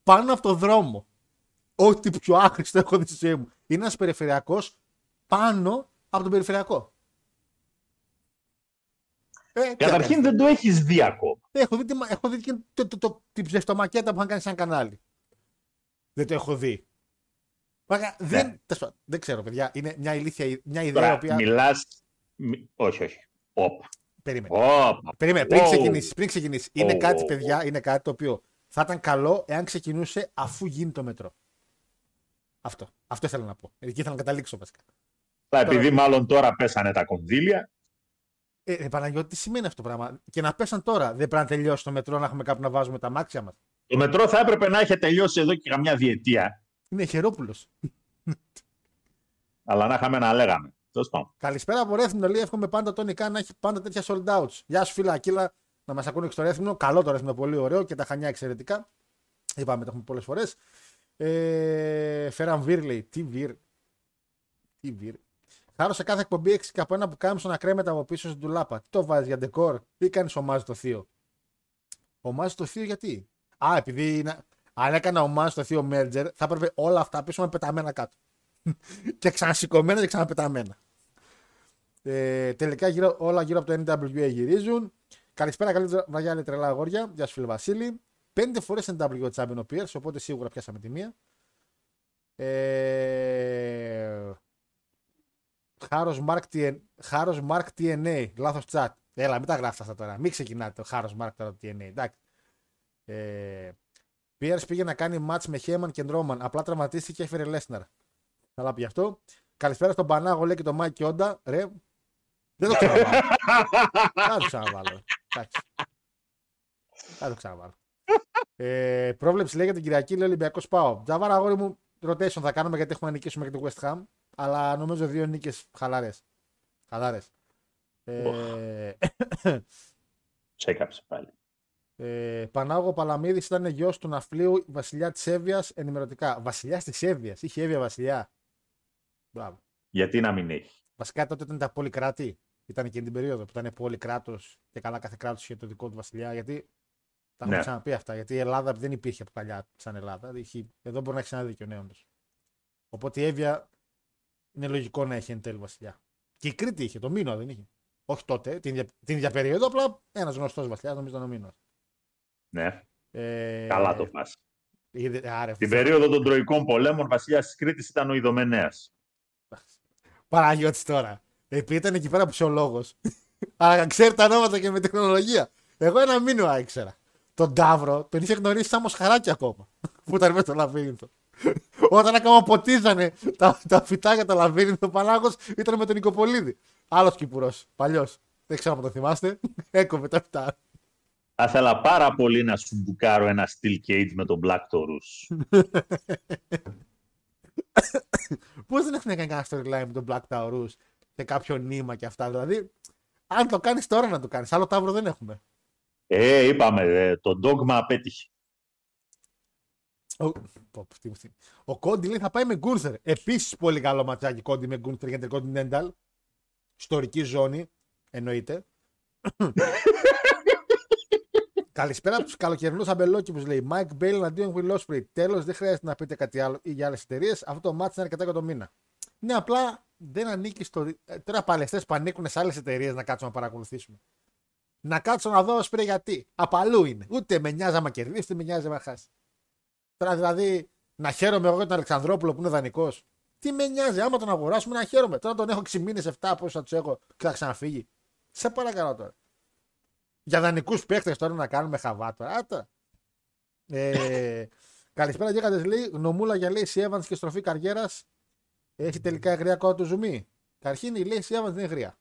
πάνω από το δρόμο. Ό,τι πιο άχρηστο έχω δει στη ζωή μου. Είναι ένας περιφερειακός πάνω από τον περιφερειακό. Ε, τι Καταρχήν δεν το έχεις δει ακόμα. Έχω δει, τη, μα- έχω δει και το, το, το, την ψευτομακέτα που είχαν κάνει σαν κανάλι. Δεν το έχω δει. Μάκα, δεν, τέλος πάντων, δεν ξέρω, παιδιά. Είναι μια ηλίθια μια ιδέα η Τώρα, οποία. μιλάς... μι- Όχι, όχι. Όπα. Περίμενε. Όπα. Περίμενε, πριν Wow. ξεκινήσεις. Πριν ξεκινήσεις. Είναι Wow, κάτι, wow, παιδιά, είναι κάτι το οποίο θα ήταν καλό εάν ξεκινούσε αφού γίνει το μετρό. Αυτό. Αυτό ήθελα να πω. Εκεί ήθελα να καταλήξω βασικά. Αλλά επειδή μάλλον τώρα πέσανε τα κονδύλια, Ε, ε, Παναγιώτη, τι σημαίνει αυτό το πράγμα; Και να πέσαν τώρα. Δεν πρέπει να τελειώσει το μετρό να έχουμε κάπου να βάζουμε τα μάξια μας. το μετρό θα έπρεπε να είχε τελειώσει εδώ και καμιά διετία. Είναι χερόπουλος. Αλλά να είχαμε να λέγαμε. Τέλος πάντων. Καλησπέρα από Ρέθμινο. Λέει: Εύχομαι πάντα τον Ικά να έχει πάντα τέτοια sold outs. Γεια σου, φίλα Ακύλα, να μας ακούνε και στο Ρέθμινο. Καλό το Ρέθμινο, πολύ ωραίο και τα χανιά εξαιρετικά. Είπαμε, το έχουμε πολλές φορές. Ε, Φέραν Βίρ λέει: Τι Βίρ. Τι Βίρ. Χάρω σε κάθε εκπομπή 6 και από ένα που κάμισο να κρέμεται από πίσω στην τουλάπα. Τι το βάζεις για ντεκόρ; Ή κάνεις ομάζ το θείο; Ομάζ το θείο γιατί; Α, επειδή είναι... αν έκανα ομάζ το θείο Merger θα έπρεπε όλα αυτά πίσω με πεταμένα κάτω. και ξανασηκωμένα και ξαναπεταμένα. Ε, τελικά γύρω, όλα γύρω από το NWA γυρίζουν. Καλησπέρα, καλή βραδιά, λέει τρελά αγόρια. Γεια σου, φίλε Βασίλη. Πέντε φορές NWA Champion ο Pierce, οπότε σίγουρα πιάσαμε τη μία. Ε, Χάρος Mark, TN, Χάρος Mark TNA, λάθος chat. Έλα, μην τα γράφετε αυτά τώρα. Μην ξεκινάτε το Χάρος Mark τώρα το TNA, εντάξει. Ε, Pierce πήγε να κάνει match με Χέμαν και Ντρόμαν. Απλά τραυματίστηκε και έφερε Λέσναρ. Καλά πει αυτό. Καλησπέρα στον Πανάγο, λέει και τον Μάικ Όντα. Ρε. Δεν το ξαναβάλω. Δεν το ξαναβάλω. Εντάξει. Δεν το ξαναβάλω. Ε, πρόβλεψη λέγεται την Κυριακή, λέει Ολυμπιακός Πάω. Τζαβάρα, αγόρι μου, rotation θα κάνουμε γιατί έχουμε να νικήσουμε και το West Ham. Αλλά νομίζω δύο νίκες χαλαρέ. Χαλαρέ. Ε, Σε έκαψε πάλι. ε, Πανάγο Παλαμίδης ήταν γιος του ναυπλίου βασιλιά της Εύβοιας ενημερωτικά. Βασιλιά της Εύβοιας. Είχε Εύβοια βασιλιά. Μπράβο. Γιατί να μην έχει; Βασικά τότε ήταν τα πολυκράτη. Ήταν εκείνη την περίοδο που ήταν πολύ κράτο και καλά κάθε κράτος είχε το δικό του βασιλιά. Γιατί. Τα έχουμε Ναι. ξαναπεί αυτά. Γιατί η Ελλάδα δεν υπήρχε από παλιά σαν Ελλάδα. Είχε- Εδώ μπορεί να έχει ένα δίκιο, ναι, όντως. Οπότε η Εύβοια είναι λογικό να έχει εν τέλει βασιλιά. Και η Κρήτη είχε, το Μήνο δεν είχε. Όχι τότε, την ίδια, την ίδια περίοδο, απλά ένας γνωστός βασιλιάς, νομίζω ήταν ο Μήνος. Ναι, Ε, καλά το πας. είδε- άρε, Την περίοδο των Τροικών Πολέμων, βασιλιάς της Κρήτης ήταν ο Ιδωμενέας. Παναγιώτης τώρα. Επειδή ήταν εκεί πέρα ψυχολόγο. Αλλά ξέρει τα ονόματα και με τεχνολογία. Εγώ ένα μήνυμα ήξερα. Τον Ταύρο τον είχε γνωρίσει σαν μοσχαράκι ακόμα. Που ήταν μέσα στο λαβύρινθο. Όταν ακόμα ποτίζανε τα, τα φυτάκια τα λαβύρινθο, ο Πανάγος ήταν με τον Νικοπολίδη. Άλλος κυπουρό. Παλιός. Δεν ξέρω αν το θυμάστε. Έκοβε τα φυτά. Θα ήθελα πάρα πολύ να σου μπουκάρω ένα steel cage με τον Black Taurus. Πώς δεν έχουν κάνει κανένα storyline με τον Black Taurus και κάποιο νήμα και αυτά. Δηλαδή, αν το κάνεις τώρα να το κάνεις. Άλλο Ταύρο δεν έχουμε. Ε, είπαμε, ε, το dogma απέτυχε. Ο, πω, πω, τι μου θυμίζει. ο Κόντι λέει θα πάει με Γκούνθερ. Επίσης πολύ καλό ματσάκι Κόντι με Γκούνθερ για την Continental. Ιστορική ζώνη. Εννοείται. Καλησπέρα από τους καλοκαιρινούς αμπελόκηπους λέει Mike Bale εναντίον Will Ospreay. Τέλος, δεν χρειάζεται να πείτε κάτι άλλο ή για άλλες εταιρείες. Αυτό το μάτι είναι αρκετά για το μήνα. Ναι, απλά δεν ανήκει στο. ε, Τώρα παλαιστές που ανήκουν σε άλλες εταιρείες να κάτσουμε να παρακολουθήσουμε. Να κάτσω να δω Ospreay γιατί. Απαλού είναι. Ούτε με νοιάζει άμα κερδίσει, ούτε με νοιάζει άμα χάσει. Τώρα δηλαδή να χαίρομαι εγώ για τον Αλεξανδρόπουλο που είναι δανεικός. Τι με νοιάζει, άμα τον αγοράσουμε να χαίρομαι. Τώρα τον έχω 6 μήνε, 7 πόσο θα τους έχω και θα ξαναφύγει. Σε παρακαλώ τώρα. Για δανεικούς παίχτε τώρα να κάνουμε χαβά τώρα. Άτα. Ε, καλησπέρα, Γέγατε λέει. Γνωμούλα για λέει Evans και στροφή καριέρας. Έχει τελικά γριά κόμμα του ζουμί. Καρχήν η Λέση Evans δεν είναι γριά.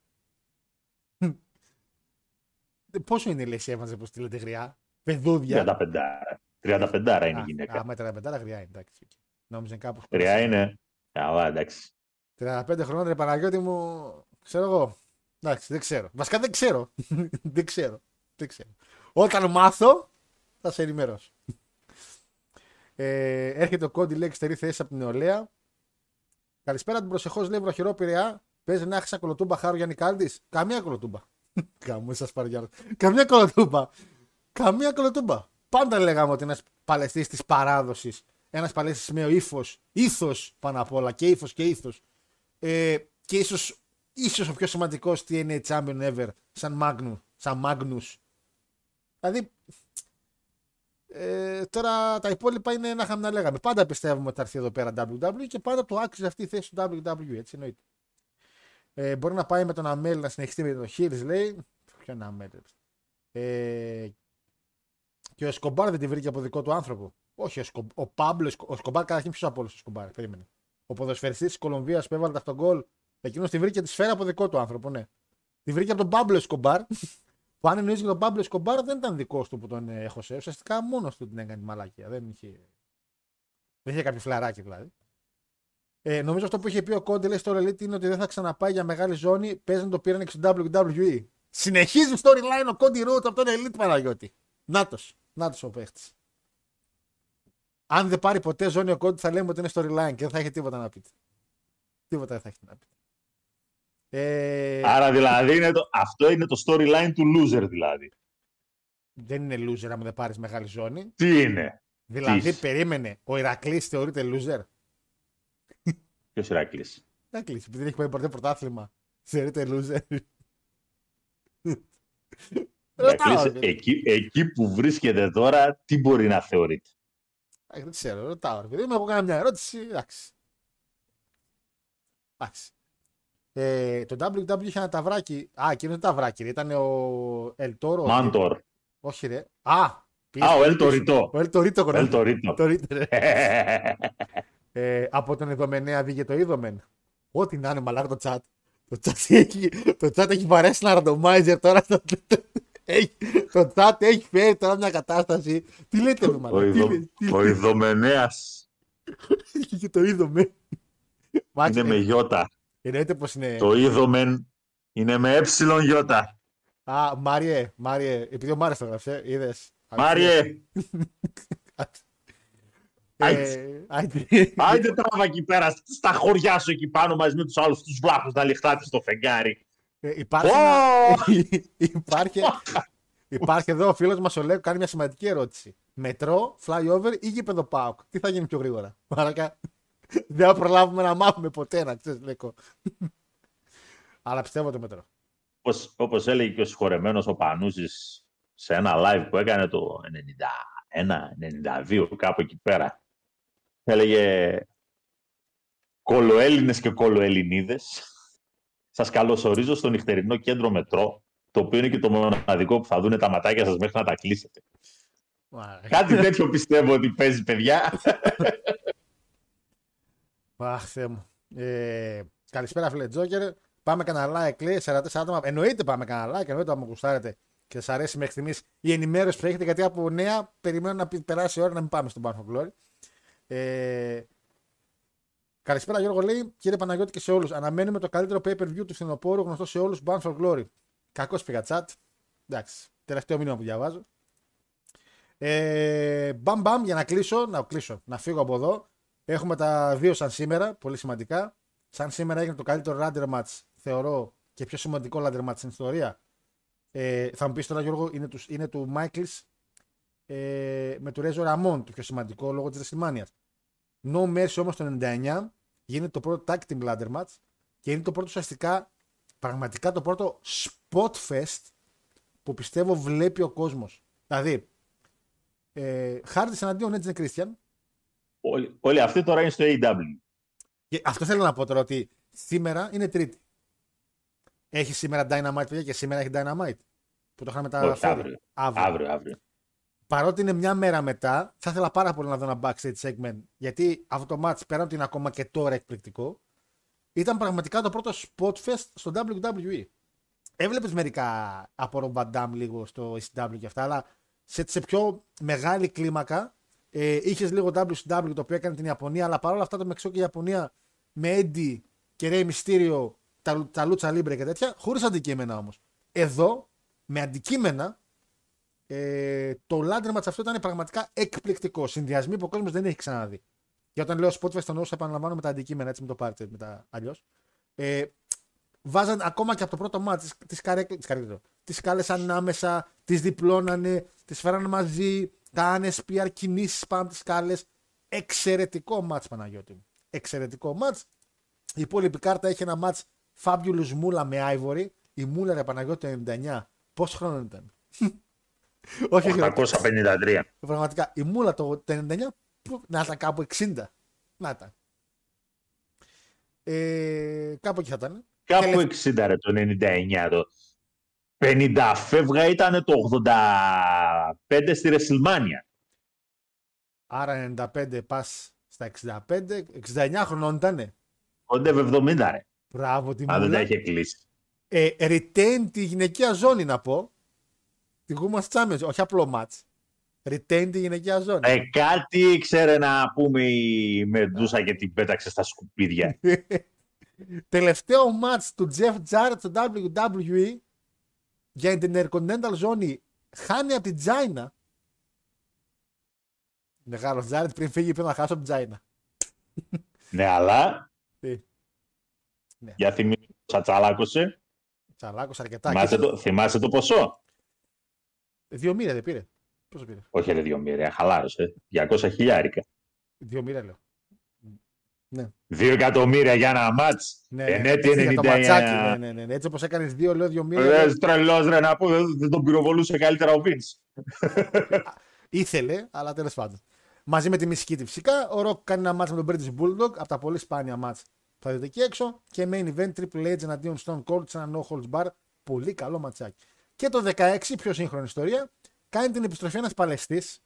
Πόσο είναι η Λέση Evans που στείλετε γριά; Παιδούδια. 35. 35 είναι Α, η γυναίκα. Α, με 35 γριά είναι. Εντάξει. Νόμιζε κάπου. Τρία είναι. Καλά, εντάξει. 35 χρόνια ρε Παναγιώτη μου, ξέρω εγώ. Εντάξει, δεν ξέρω. Βασικά δεν ξέρω. δεν ξέρω. Δεν ξέρω. Όταν μάθω, θα σε ενημερώσω. ε, έρχεται ο Κόντι, λέει, εξωτερή θέση από την νεολαία. Καλησπέρα την προσεχώς, λέει βροχερό πειραιά. Παίζει να έχεις κολοτούμπα χάρο Γιάννη Κάλντη. Καμία κολοτούμπα. Καμία σας παραγιάνω. Καμία κολοτούμπα. Καμία κολοτούμπα. Πάντα λέγαμε ότι ένας παλαιστή της παράδοσης, ένας παλαιστή με ύφος, ήθο πάνω απ' όλα και ύφος και ήθο. Ε, και ίσως ίσως ο πιο σημαντικός TNA Champion ever, σαν Magnus. Σαν Magnus. Δηλαδή, ε, τώρα τα υπόλοιπα είναι να είχαμε να λέγαμε. Πάντα πιστεύουμε ότι θα έρθει εδώ πέρα WWE και πάντα το άξιζε αυτή η θέση του WWE, έτσι εννοείται. Ε, μπορεί να πάει με τον Αμέλ να συνεχιστεί με τον Hills, λέει. Ποιο είναι Αμέλ. Ε, και ο Εσκομπάρ δεν τη βρήκε από δικό του άνθρωπο. Όχι, ο, Σκο, ο Πάμπλο, ο Σκομπάρ καταρχήν ποιος από όλους ο Σκομπάρ, περίμενε. Ο ποδοσφαιριστής της Κολομβίας που έβαλε αυτό γκολ, εκείνος τη βρήκε τη σφαίρα από δικό του άνθρωπο, ναι. Τη βρήκε από τον Πάμπλο Εσκομπάρ. που αν εννοείς για τον Πάμπλο Εσκομπάρ δεν ήταν δικός του που τον έχωσε. Ουσιαστικά μόνος του την έκανε τη μαλακία. Δεν είχε, δεν είχε κάποιο φλαράκι δηλαδή. Ε, νομίζω αυτό που είχε πει ο Κόντε λέει στο Elite είναι ότι δεν θα ξαναπάει για μεγάλη ζώνη. Παίζει να το πήραν και στο WWE. Συνεχίζει storyline ο Κόντι Root από τον Elite Παναγιώτη. Νάτος. Νάτος ο παίχτης. Αν δεν πάρει ποτέ ζώνη ο Κόντι θα λέμε ότι είναι storyline και δεν θα έχει τίποτα να πείτε. Τίποτα δεν θα έχει να πείτε. Ε, Άρα δηλαδή είναι το, αυτό είναι το storyline του loser δηλαδή. δεν είναι loser άμα δεν πάρεις μεγάλη ζώνη. Τι είναι; Δηλαδή, Τι είσαι. περίμενε, ο Ηρακλής θεωρείται loser; Ποιος Ηρακλή. Να κλείσει, επειδή δεν έχει πάει ποτέ πρωτάθλημα. Θεωρείται loser. Ρωτάω, ρε. Εκεί, εκεί που βρίσκεται τώρα, τι μπορεί να θεωρείται. Α, Δεν ξέρω, ρωτάω. ρε παιδί μου, έχω κάνει μια ερώτηση. Εντάξει. Εντάξει. Ε, το WW είχε ένα ταυράκι. Α, εκείνος δεν ταυράκι. ρε, Ήταν ο Ελτόρο. Μάντορ. Όχι, ρε. Α, Α, ο Ελτοριτό. Ο Ελτορίτο κοντά. Ελτορίτο. Το ρίτε, ρε. Ε, από τον Ιδωμενέα βγήκε το Είδωμεν. Ό,τι να είναι μαλάκα το chat. Το chat έχει, το chat έχει βαρέσει ένα randomizer τώρα. στο- έχει, το chat έχει φέρει τώρα μια κατάσταση. Τι λέτε, ρε Ο, μαλάκα. Τι, ειδο... λέ- τι ο Ιδωμενέας Έχει και το Είδωμεν. είναι με γιώτα. Εννοείται πως είναι. Το είδομεν είναι με έψιλον γιώτα. Α, Μάριε, Μάριε, επειδή ο Μάριος το γράψε, είδες. Μάριε, Ε, άιντε. άιντε τράβα εκεί πέρα στα χωριά σου εκεί πάνω μαζί με τους άλλους τους βλάχους να λιχτάτε στο φεγγάρι. Ε, υπάρχει, Ω! ένα... υπάρχει... υπάρχει εδώ ο φίλος μας ο Λέκο κάνει μια σημαντική ερώτηση. Μετρό, flyover ή γήπεδο ΠΑΟΚ; Τι θα γίνει πιο γρήγορα; Μαρακα. Δεν θα προλάβουμε να μάθουμε ποτέ να ξέρεις, Λέκο. Αλλά πιστεύω το μετρό. Όπως, όπως έλεγε και ο συγχωρεμένος ο Πανούσης σε ένα live που έκανε το 91-92 κάπου εκεί πέρα. Έλεγε κολοέλληνες και κολοελληνίδες. Σας καλωσορίζω στο νυχτερινό κέντρο μετρό, το οποίο είναι και το μοναδικό που θα δούνε τα ματάκια σας μέχρι να τα κλείσετε. Μαρακα. Κάτι τέτοιο πιστεύω ότι παίζει, παιδιά. Αχ, Θεέ μου. Ε, καλησπέρα, φίλε Τζόκερ. Πάμε κανένα like, λέει 44 άτομα. Εννοείται πάμε κανένα like, εννοείται άμα γουστάρετε και σας αρέσει μέχρι στιγμής η ενημέρωση που έχετε, γιατί από νέα περιμένω να πη- περάσει η ώρα να μην πάμε στον Bound for Glory. Ε, καλησπέρα, Γιώργο λέει. Κύριε Παναγιώτη και σε όλους. Αναμένουμε το καλύτερο pay per view του φθινοπόρου γνωστό σε όλους Bound for Glory. Κακός πήγα chat. Εντάξει, τελευταίο μήνυμα που διαβάζω. Ε, μπαμ μπαμ για να κλείσω, να κλείσω, να φύγω από εδώ. Έχουμε τα δύο σαν σήμερα, πολύ σημαντικά. Σαν σήμερα έγινε το καλύτερο ladder match, θεωρώ, και πιο σημαντικό ladder match στην ιστορία. Ε, θα μου πεις τώρα, Γιώργο, είναι τους, είναι του Μάικλς ε, με του Ρέζο Ραμόν, το πιο σημαντικό λόγω της WrestleMania. No Mercy όμως το 99 γίνεται το πρώτο tag team ladder match και είναι το πρώτο ουσιαστικά, πραγματικά το πρώτο spot fest που πιστεύω βλέπει ο κόσμος. Δηλαδή, ε, Χάρτη εναντίον Edge and Christian, όλοι, όλοι αυτοί τώρα είναι στο AW. Και αυτό θέλω να πω τώρα ότι σήμερα είναι Τρίτη. Έχει σήμερα Dynamite, παιδιά, και σήμερα έχει Dynamite. Που το είχαμε Όχι, μεταφέρει. αύριο. Αύριο. Αύριο, αύριο. Παρότι είναι μια μέρα μετά, θα ήθελα πάρα πολύ να δω ένα backstage segment. Γιατί αυτό το match, πέραν ότι είναι ακόμα και τώρα εκπληκτικό, ήταν πραγματικά το πρώτο spot fest στο WWE. Έβλεπες μερικά από Rob Van Dam λίγο στο ECW και αυτά, αλλά σε, σε πιο μεγάλη κλίμακα ε, είχες λίγο WCW το οποίο έκανε την Ιαπωνία, αλλά παρόλα αυτά το Μεξικό και η Ιαπωνία με Eddie και Rey Mysterio, τα, τα Lucha Libre και τέτοια, χωρίς αντικείμενα όμως. Εδώ, με αντικείμενα, ε, το ladder match αυτό ήταν πραγματικά εκπληκτικό. Συνδυασμοί που ο κόσμος δεν έχει ξαναδεί. Και όταν λέω Spotfest, τον όσο επαναλαμβάνω με τα αντικείμενα, έτσι με το πάρτε μετά αλλιώς. Ε, βάζαν ακόμα και από το πρώτο match τις, καρέκλες, τις, καρέκλες, τις κάλεσαν ανάμεσα, τις διπλώνανε, τις φέρανε μαζί, κάνανε spear κινήσεις πάνω από τις σκάλες. Εξαιρετικό match Παναγιώτη μου. Εξαιρετικό match. Η υπόλοιπη κάρτα έχει ένα match Fabulous Μούλα με Ivory. Η Μούλα ρε Παναγιώτη το 99. Πόσο χρόνο ήταν; Όχι, όχι. 853. Πραγματικά. Η Μούλα το, το 99 που- να ήταν κάπου 60. Να ήταν. Ε, κάπου εκεί θα ήταν. Κάπου Τελευ- 60 ρε, το 99 το. 50 φεύγα ήταν το 85 στη Ρεσιλμάνια. Άρα 95 πας στα 65. 69 χρονών ήταν. Κόντευε 70 ρε. Μπράβο τη Αν δεν τα Μούλα. είχε κλείσει. Ε, retain τη γυναικεία ζώνη να πω. Τη Women's Champions, όχι απλό match. Retain τη γυναικεία ζώνη. Ε, κάτι ήξερε να πούμε η Μεντούσα και την πέταξε στα σκουπίδια. Τελευταίο match του Jeff Jarrett στο WWE για την Intercontinental ζώνη χάνει από την Τζάινα. Μεγάλος Jarrett πριν φύγει πριν να χάσω από την Τζάινα. ναι, αλλά Τι; Ναι. για θυμίζω σα τσαλάκωσε. Τσαλάκος αρκετά. Θυμάσαι Κοίτα, το, θυμάσαι το ποσό; Δύο μοίρα δεν πήρε. Πόσο πήρε; Όχι ρε δύο μοίρια, χαλάρωσε. 200 χιλιάρικα. Δύο μοίρα λέω. Ναι. Δύο εκατομμύρια για ένα μάτς. Ναι, Ε, ναι, ναι, τι έτσι για το 99. ματσάκι, ναι, ναι, ναι, ναι. Έτσι όπως έκανες δύο, λέω δύο μήνες. Ε, Τρελός ρε να πω, δεν- δεν τον πυροβολούσε καλύτερα ο Vince. Ήθελε, αλλά τέλος πάντων. Μαζί με τη Μισικίτη φυσικά. Ο Ροκ κάνει ένα μάτς με τον British Bulldog από τα πολύ σπάνια μάτς που θα δείτε εκεί έξω. Και main event Triple H εναντίον Stone Cold σε ένα no holds bar. Πολύ καλό ματσάκι. Και το 16, πιο σύγχρονη ιστορία, κάνει την επιστροφή ένας παλαιστής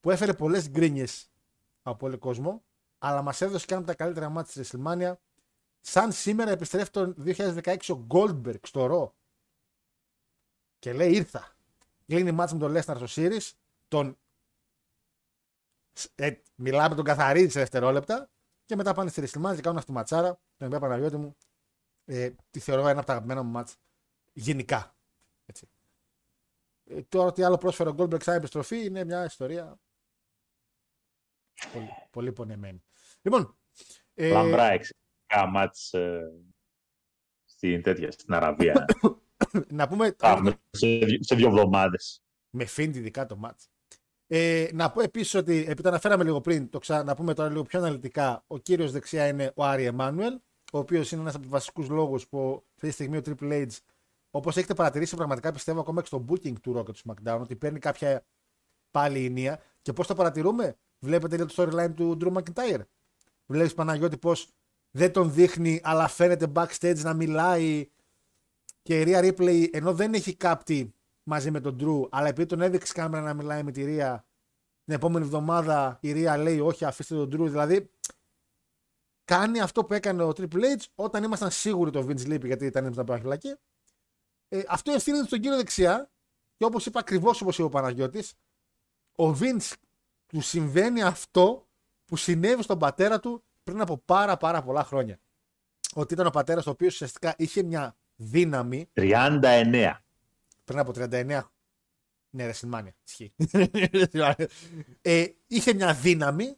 που έφερε πολλές γκρίνιες από πολύ κόσμο, αλλά μας έδωσε και ένα από τα καλύτερα μάτια στη WrestleMania. Σαν σήμερα επιστρέφει το 2016 ο Goldberg στο Ρο. Και λέει ήρθα. Κλείνει μάτς με τον Lesnar στο Series. Τον... Ε, μιλάμε, τον καθαρίζει σε δευτερόλεπτα. Και μετά πάνε στη WrestleMania και κάνουν αυτή τη ματσάρα. Τον οποία Παναγιώτη μου ε, τη θεωρώ ένα από τα αγαπημένα μου μάτς γενικά. Έτσι. Ε, τώρα τι άλλο πρόσφερε ο Goldberg σαν επιστροφή είναι μια ιστορία πολύ, πολύ πονεμένη. Λοιπόν, ε, Λαμπρά εξαιρετικά μάτς ε, στην τέτοια, στην Αραβία. να πούμε Α, με- σε, σε δύο εβδομάδες. με φίντι ειδικά το μάτς. Ε, να πω επίσης ότι, επειδή το αναφέραμε λίγο πριν, το ξα... να πούμε τώρα λίγο πιο αναλυτικά, ο κύριος δεξιά είναι ο Άρη Εμμάνουελ, ο οποίος είναι ένας από τους βασικούς λόγους που αυτή τη στιγμή ο Triple H, όπως έχετε παρατηρήσει, πραγματικά πιστεύω ακόμα και στο booking του Rocket του SmackDown, ότι παίρνει κάποια πάλι ηνία. Και πώς το παρατηρούμε, βλέπετε λίγο το storyline του Drew McIntyre. Βλέπεις Παναγιώτη πώς δεν τον δείχνει, αλλά φαίνεται backstage να μιλάει. Και η Ρία Ripley, ενώ δεν έχει κάπτει μαζί με τον Drew, αλλά επειδή τον έδειξε κάμερα να μιλάει με τη Ρία, την επόμενη εβδομάδα η Ρία λέει: Όχι, αφήστε τον Drew. Δηλαδή, κάνει αυτό που έκανε ο Triple H όταν ήμασταν σίγουροι το Vince λείπει γιατί ήταν έτοιμος να πάει φυλακή. Ε, αυτό ευθύνεται στον κύριο δεξιά και όπως είπα ακριβώς όπως είπε ο Παναγιώτης, ο Vince του συμβαίνει αυτό που συνέβη στον πατέρα του πριν από πάρα πάρα πολλά χρόνια. Ότι ήταν ο πατέρας ο οποίος ουσιαστικά είχε μια δύναμη 39. πριν από 39 ναι, ρε Σιλμάνια. Ισχύει. ε, είχε μια δύναμη,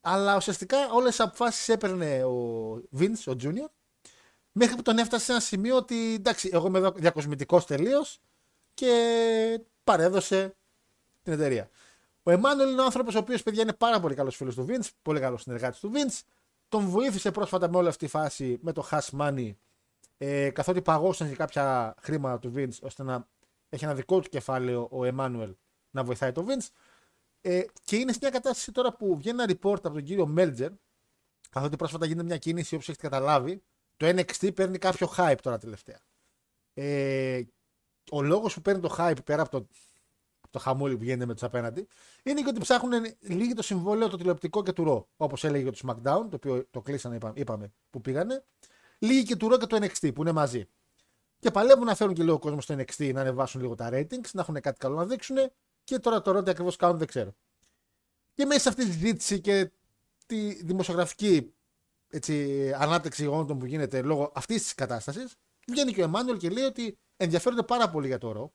αλλά ουσιαστικά όλες τις αποφάσεις έπαιρνε ο Vince, ο Junior, μέχρι που τον έφτασε σε ένα σημείο ότι εντάξει, εγώ είμαι εδώ διακοσμητικός τελείως και παρέδωσε την εταιρεία. Ο Εμμάνουελ είναι ο άνθρωπος ο οποίος, παιδιά, είναι πάρα πολύ καλός φίλος του Vince, πολύ καλός συνεργάτης του Vince. Τον βοήθησε πρόσφατα με όλη αυτή τη φάση με το Hash Money, ε, καθότι παγώσαν και κάποια χρήματα του Vince ώστε να έχει ένα δικό του κεφάλαιο ο Εμμάνουελ να βοηθάει το Vince. Ε, και είναι σε μια κατάσταση τώρα που βγαίνει ένα report από τον κύριο Μέλτζερ, καθότι πρόσφατα γίνεται μια κίνηση όπως έχετε καταλάβει. Το NXT παίρνει κάποιο hype τώρα τελευταία. Ε, ο λόγος που παίρνει το hype πέρα από το, από το χαμούλι που γίνεται με τους απέναντι είναι και ότι ψάχνουν λίγη το συμβόλαιο το τηλεοπτικό και του Raw. Όπως έλεγε για το SmackDown, το οποίο το κλείσανε, είπαμε, είπαμε που πήγανε. Λίγη και του Raw και το NXT που είναι μαζί. Και παλεύουν να φέρουν και λίγο κόσμο στο NXT να ανεβάσουν λίγο τα ratings, να έχουν κάτι καλό να δείξουν. Και τώρα το ρώτη ακριβώς κάνουν δεν ξέρω. Και μέσα σε αυτή τη συζήτηση και τη δημοσιογραφική έτσι, ανάπτυξη γεγονότων που γίνεται λόγω αυτής της κατάστασης, βγαίνει και ο Εμμάνουελ και λέει ότι ενδιαφέρονται πάρα πολύ για το ρο.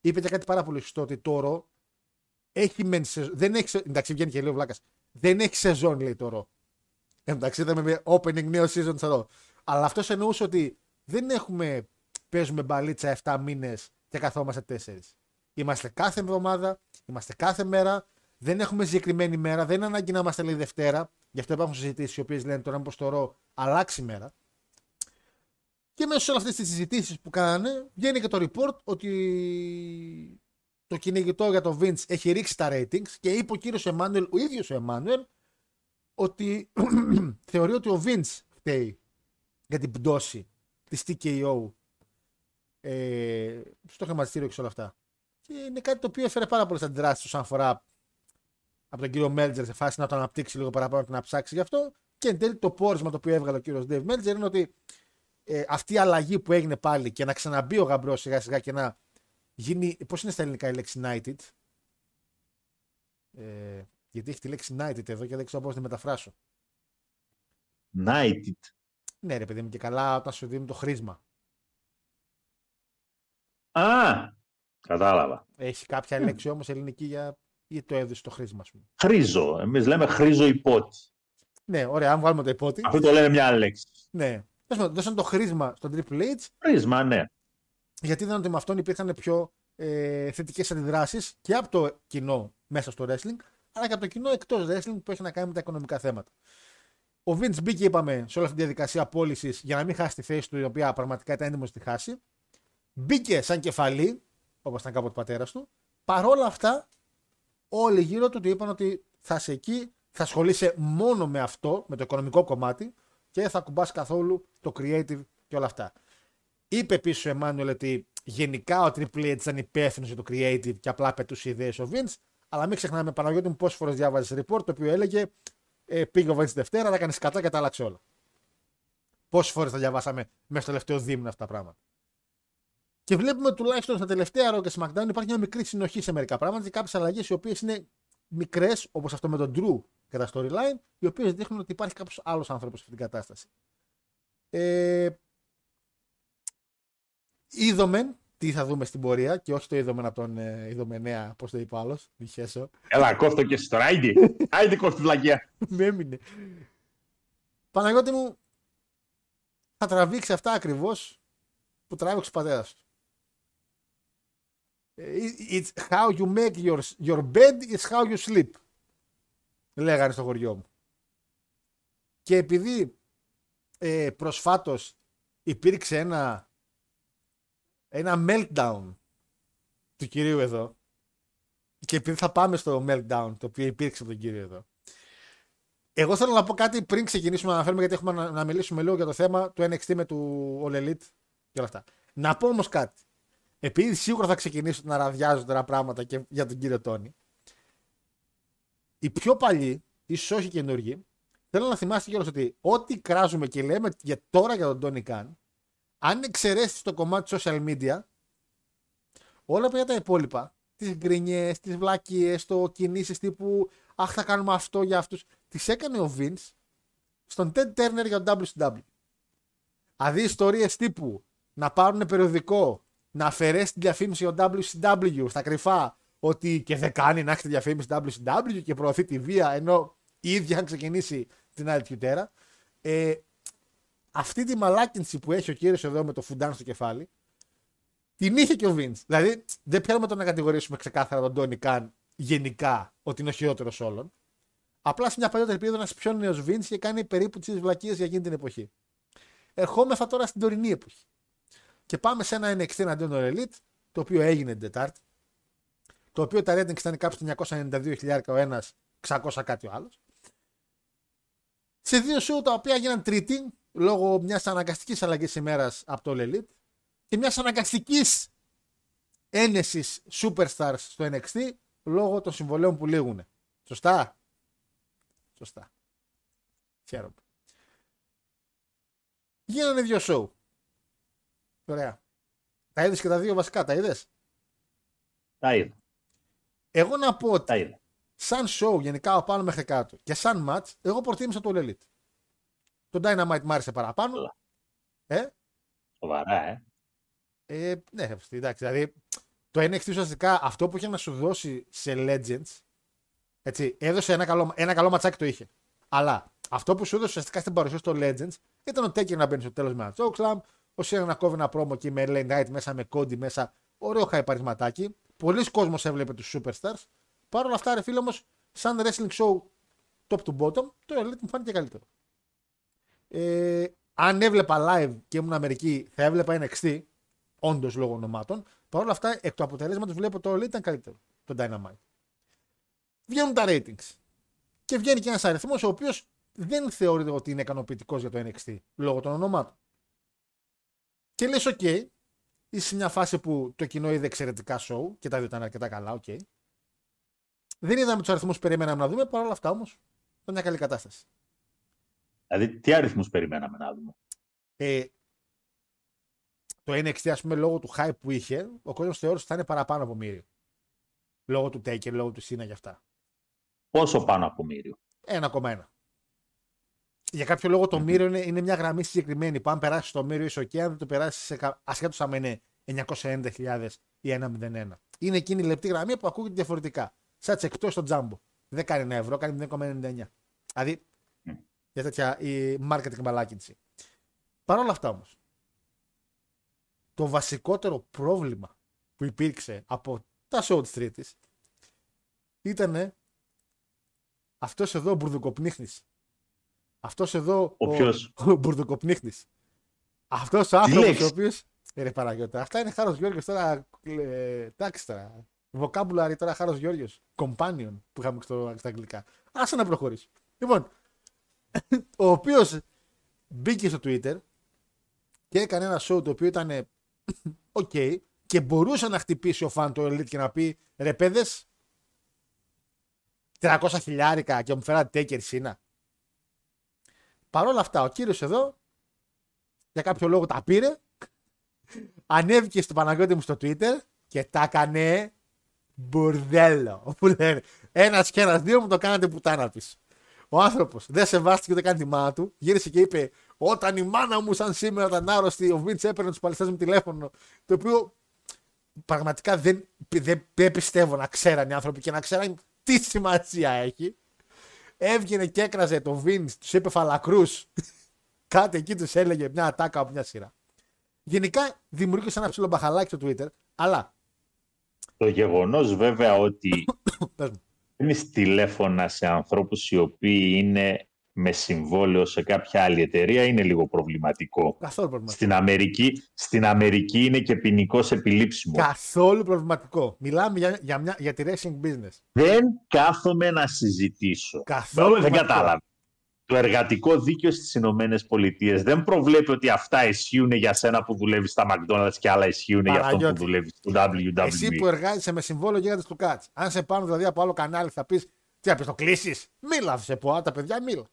Είπε και κάτι πάρα πολύ σωστό ότι το ρο έχει μεν σεζόν. Δεν έχει, σε- εντάξει, βγαίνει και λέει ο Βλάκας. Δεν έχει σεζόν, λέει το ρο. Εντάξει, είδαμε με opening νέο season εδώ. Αλλά αυτός εννοούσε ότι δεν έχουμε. Παίζουμε μπαλίτσα 7 μήνες και καθόμαστε 4. Είμαστε κάθε εβδομάδα, είμαστε κάθε μέρα. Δεν έχουμε συγκεκριμένη μέρα. Δεν είναι ανάγκη να είμαστε λέει Δευτέρα. Γι' αυτό υπάρχουν συζητήσεις οι οποίες λένε τώρα μήπως το ρο αλλάξει μέρα. Και μέσα σε όλες αυτές τις συζητήσεις που κάνανε, βγαίνει και το report ότι το κυνηγητό για το Vince έχει ρίξει τα ratings και είπε ο κύριος Εμμάνουελ, ο ίδιος ο Εμμάνουελ, ότι θεωρεί ότι ο Vince φταίει για την πτώση της TKO ε, στο χρηματιστήριο και σε όλα αυτά. Και είναι κάτι το οποίο έφερε πάρα πολλές αντιδράσεις όσον αφορά από τον κύριο Μέλτζερ σε φάση να το αναπτύξει λίγο παραπάνω και να ψάξει γι' αυτό. Και εν τέλει το πόρισμα το οποίο έβγαλε ο κύριος Dave Μέλτζερ είναι ότι ε, αυτή η αλλαγή που έγινε πάλι και να ξαναμπεί ο γαμπρός σιγά σιγά και να γίνει. Πώς είναι στα ελληνικά η λέξη United. Ε, γιατί έχει τη λέξη United εδώ και δεν ξέρω πώς να τη μεταφράσω. Nighted. Ναι, ρε παιδί μου, και καλά όταν σου δίνουν το χρήσμα. Α, κατάλαβα. Έχει κάποια λέξη όμως ελληνική για. Ή το έδωσε το χρήσμα, α πούμε. Χρήζο. Εμείς λέμε χρήζο υπότι. Ναι, ωραία, αν βγάλουμε το υπότι. Αυτό το λέμε μια άλλη λέξη. Ναι. Τέλος πάντων, Δώσαν το χρήσμα στον Triple H Χρήσμα, ναι. γιατί είδαν ότι με αυτόν υπήρχαν πιο ε, θετικές αντιδράσεις και από το κοινό μέσα στο wrestling, αλλά και από το κοινό εκτός wrestling που έχει να κάνει με τα οικονομικά θέματα. Ο Vince μπήκε, είπαμε, σε όλη αυτή τη διαδικασία πώλησης για να μην χάσει τη θέση του, η οποία πραγματικά ήταν έντιμος στη χάση. Μπήκε σαν κεφαλή, όπως ήταν κάποτε ο πατέρας του. Παρόλα αυτά, όλοι γύρω του του είπαν ότι θα είσαι εκεί, θα ασχολείσαι μόνο με αυτό, με το οικονομικό κομμάτι και δεν θα κουμπάς καθόλου το creative και όλα αυτά. Είπε επίση ο Εμμάνουελ ότι γενικά ο Triple H ήταν υπεύθυνος για το creative και απλά πετούσε ιδέες ο Vince. Αλλά μην ξεχνάμε, Παναγιώτη μου, πόσες φορές διάβαζες report το οποίο έλεγε ε, πήγε ο Vince Δευτέρα, τα κάνεις κατά και τα άλλαξε όλα. Πόσες φορές τα διαβάσαμε μέσα στο τελευταίο δίμηνο αυτά τα πράγματα. Και βλέπουμε τουλάχιστον στα τελευταία ρο και SmackDown υπάρχει μια μικρή συνοχή σε μερικά πράγματα και κάποιες αλλαγές οι οποίες είναι μικρές, όπως αυτό με τον Drew και τα storyline, οι οποίες δείχνουν ότι υπάρχει κάποιος άλλος άνθρωπος σε αυτήν την κατάσταση. Ε, είδομεν τι θα δούμε στην πορεία και όχι το είδομεν από τον ε, είδομενέα, πώς το είπε ο άλλος, Μιχέσο. Έλα, κόφτω και στο Άιντι. Άιντι κόφτω βλακία. Με έμεινε. Παναγιώτη μου, θα τραβήξει αυτά ακριβώς που τράβηξε ο πατέρας του. Ε, It's how you make your, your bed, it's how you sleep. Λέγανε στο χωριό μου. Και επειδή ε, προσφάτως υπήρξε ένα, ένα meltdown του κυρίου εδώ και επειδή θα πάμε στο meltdown το οποίο υπήρξε από τον κύριο εδώ εγώ θέλω να πω κάτι πριν ξεκινήσουμε να αναφέρουμε γιατί έχουμε να, να μιλήσουμε λίγο για το θέμα του NXT με του All Elite και όλα αυτά. Να πω όμως κάτι. Επειδή σίγουρα θα ξεκινήσω να ραδιάζω τώρα πράγματα και για τον κύριο Τόνι. Οι πιο παλιοί, ίσως όχι καινούργοι, θέλω να θυμάστε κιόλας ότι ό,τι κράζουμε και λέμε για τώρα για τον Τόνι Καν, αν εξαιρέσεις το κομμάτι social media, όλα πια τα υπόλοιπα, τις γκρινιές, τις βλακίες, το κινήσεις τύπου Αχ, θα κάνουμε αυτό για αυτούς. Τις έκανε ο Vince στον Ted Turner για τον WCW. Δηλαδή ιστορίες τύπου να πάρουν περιοδικό, να αφαιρέσει τη διαφήμιση για τον WCW στα κρυφά, ότι και δεν κάνει να έχει τη διαφήμιση WCW και προωθεί τη βία, ενώ η ίδια αν ξεκινήσει την άλλη τέρα. Ε, αυτή τη μαλάκινση που έχει ο κύριος εδώ με το φουντάν στο κεφάλι, την είχε και ο Vince. Δηλαδή, δεν πιάνουμε το να κατηγορήσουμε ξεκάθαρα τον Τόνι Καν γενικά ότι είναι ο χειρότερος όλων. Απλά σε μια παλιότερη περίοδο ένας πιο νέος Vince και κάνει περίπου τις βλακίες για εκείνη την εποχή. Ερχόμεθα τώρα στην τωρινή εποχή. Και πάμε σε ένα NXT εναντίον των Elite, το οποίο έγινε την Τετάρτη. Το οποίο τα ratings ήταν κάπου στα 992.000 ο ένας, 600 κάτι ο άλλος. Σε δύο show τα οποία έγιναν τρίτη, λόγω μιας αναγκαστικής αλλαγής ημέρας από το Elite και μιας αναγκαστικής ένεσης superstars στο NXT λόγω των συμβολέων που λήγουν. Σωστά; Σωστά. Χαίρομαι. Γίνανε δύο show. Ωραία. Τα είδες και τα δύο βασικά, τα είδες; Τα είδα. Εγώ να πω Τα ότι είδα. σαν show γενικά από πάνω μέχρι κάτω και σαν match, εγώ προτίμησα το All Elite. Το Dynamite μ' άρεσε παραπάνω. Καλά. Ε, Σοβαρά, ε. ε, ναι, εντάξει, δηλαδή το NXT ουσιαστικά αυτό που είχε να σου δώσει σε Legends, έτσι, έδωσε ένα καλό, ένα καλό ματσάκι το είχε. Αλλά αυτό που σου έδωσε ουσιαστικά στην παρουσία στο Legends ήταν ο Taker να μπαίνει στο τέλος με ένα chokeslam, ο Σιέρα να κόβει ένα πρόμο εκεί με LA Knight μέσα με Cody μέσα. Ωραίο χαϊπαρισματάκι. Πολλοί κόσμος έβλεπε τους Superstars. Παρ' όλα αυτά, ρε φίλε όμως, σαν wrestling show top to bottom, το Elite μου φάνηκε καλύτερο. Ε, αν έβλεπα live και ήμουν Αμερική, θα έβλεπα NXT, όντως λόγω ονομάτων. Παρ' όλα αυτά, εκ του αποτελέσματος βλέπω το Elite ήταν καλύτερο. Το Dynamite. Βγαίνουν τα ratings. Και βγαίνει και ένας αριθμός ο οποίος δεν θεωρείται ότι είναι ικανοποιητικός για το NXT λόγω των ονομάτων. Και λες, OK, είσαι σε μια φάση που το κοινό είδε εξαιρετικά show και τα δύο ήταν αρκετά καλά, OK. Δεν είδαμε τους αριθμούς που περιμέναμε να δούμε, παρ' όλα αυτά όμως ήταν μια καλή κατάσταση. Δηλαδή, τι αριθμούς περιμέναμε να δούμε; Ε, το NXT, ας πούμε, λόγω του hype που είχε, ο κόσμος θεώρησε ότι θα είναι παραπάνω από μύριο. Λόγω του Taker, λόγω του Cena και αυτά. Πόσο πάνω από μύριο; 1,1. Για κάποιο λόγο το μύριο είναι, είναι μια γραμμή συγκεκριμένη. Που αν περάσεις το μύριο είσαι OK, αν δεν το περάσεις ασχέτως αν είναι 990.000 ή 1,01. Είναι εκείνη η λεπτή γραμμή που ακούγεται διαφορετικά. Σαν εκτός στο τζάμπο. Δεν κάνει ένα ευρώ, κάνει 0,99. Δηλαδή για τέτοια η marketing μαλάκινση. Παρ' όλα αυτά όμως, το βασικότερο πρόβλημα που υπήρξε από τα show της Τρίτης ήταν αυτός εδώ ο μπουρδουκοπνίχνης Αυτός εδώ. Ο ποιος; Ο Μπουρδοκοπνίχτη. Αυτός ο άνθρωπος λέξεις; ο οποίο. Ε, ρε Παναγιώτα, αυτά είναι Χάρος Γιώργιο τώρα. Ε, εντάξει τώρα. Vocabulary τώρα Χάρος Γιώργιο. Companion που είχαμε στο, στα αγγλικά. Άσε να προχωρήσει. Λοιπόν, ο οποίος μπήκε στο Twitter και έκανε ένα show το οποίο ήταν οκ και μπορούσε να χτυπήσει ο φαν του Elite και να πει ρε παιδες 300 χιλιάρικα και μου φέρατε Taker Cena. Παρ' όλα αυτά, ο κύριος εδώ για κάποιο λόγο τα πήρε, ανέβηκε στο Παναγιώτη μου στο Twitter και τα έκανε μπουρδέλο. Που λένε, ένας και ένας δύο μου το κάνατε πουτάνα πίσω. Ο άνθρωπος δεν σεβάστηκε ούτε καν τη μάνα του. Γύρισε και είπε: Όταν η μάνα μου, σαν σήμερα, ήταν άρρωστη, ο Βίντ έπαιρνε τους παλαιστέ μου τηλέφωνο. Το οποίο πραγματικά δεν, δεν, δεν πιστεύω να ξέραν οι άνθρωποι και να ξέραν τι σημασία έχει. Έβγαινε και έκραζε το Βίντ, τους είπε φαλακρούς. Κάτι εκεί τους έλεγε μια ατάκα από μια σειρά. Γενικά δημιούργησε ένα ψηλό μπαχαλάκι στο Twitter, αλλά. Το γεγονός βέβαια ότι Πες μου. παίρνεις τηλέφωνα σε ανθρώπους οι οποίοι είναι με συμβόλαιο σε κάποια άλλη εταιρεία είναι λίγο προβληματικό. Καθόλου προβληματικό. Στην Αμερική, στην Αμερική είναι και ποινικό επιλήψιμο. Καθόλου προβληματικό. Μιλάμε για, για, μια, για τη racing business. Δεν κάθομαι να συζητήσω. Καθόλου δεν προβληματικό. κατάλαβα. Το εργατικό δίκαιο στις Ηνωμένες Πολιτείες δεν προβλέπει ότι αυτά ισχύουν για σένα που δουλεύεις στα McDonald's και άλλα ισχύουν για αυτόν που Παναγιώτη. δουλεύεις στο WWE. Εσύ που εργάζεσαι με συμβόλαιο γίγαντε του Κάτ. Αν σε πάνω δηλαδή από άλλο κανάλι θα πεις τι θα πεις, το κλείσεις; Μίλα σε πω, τα παιδιά μίλα.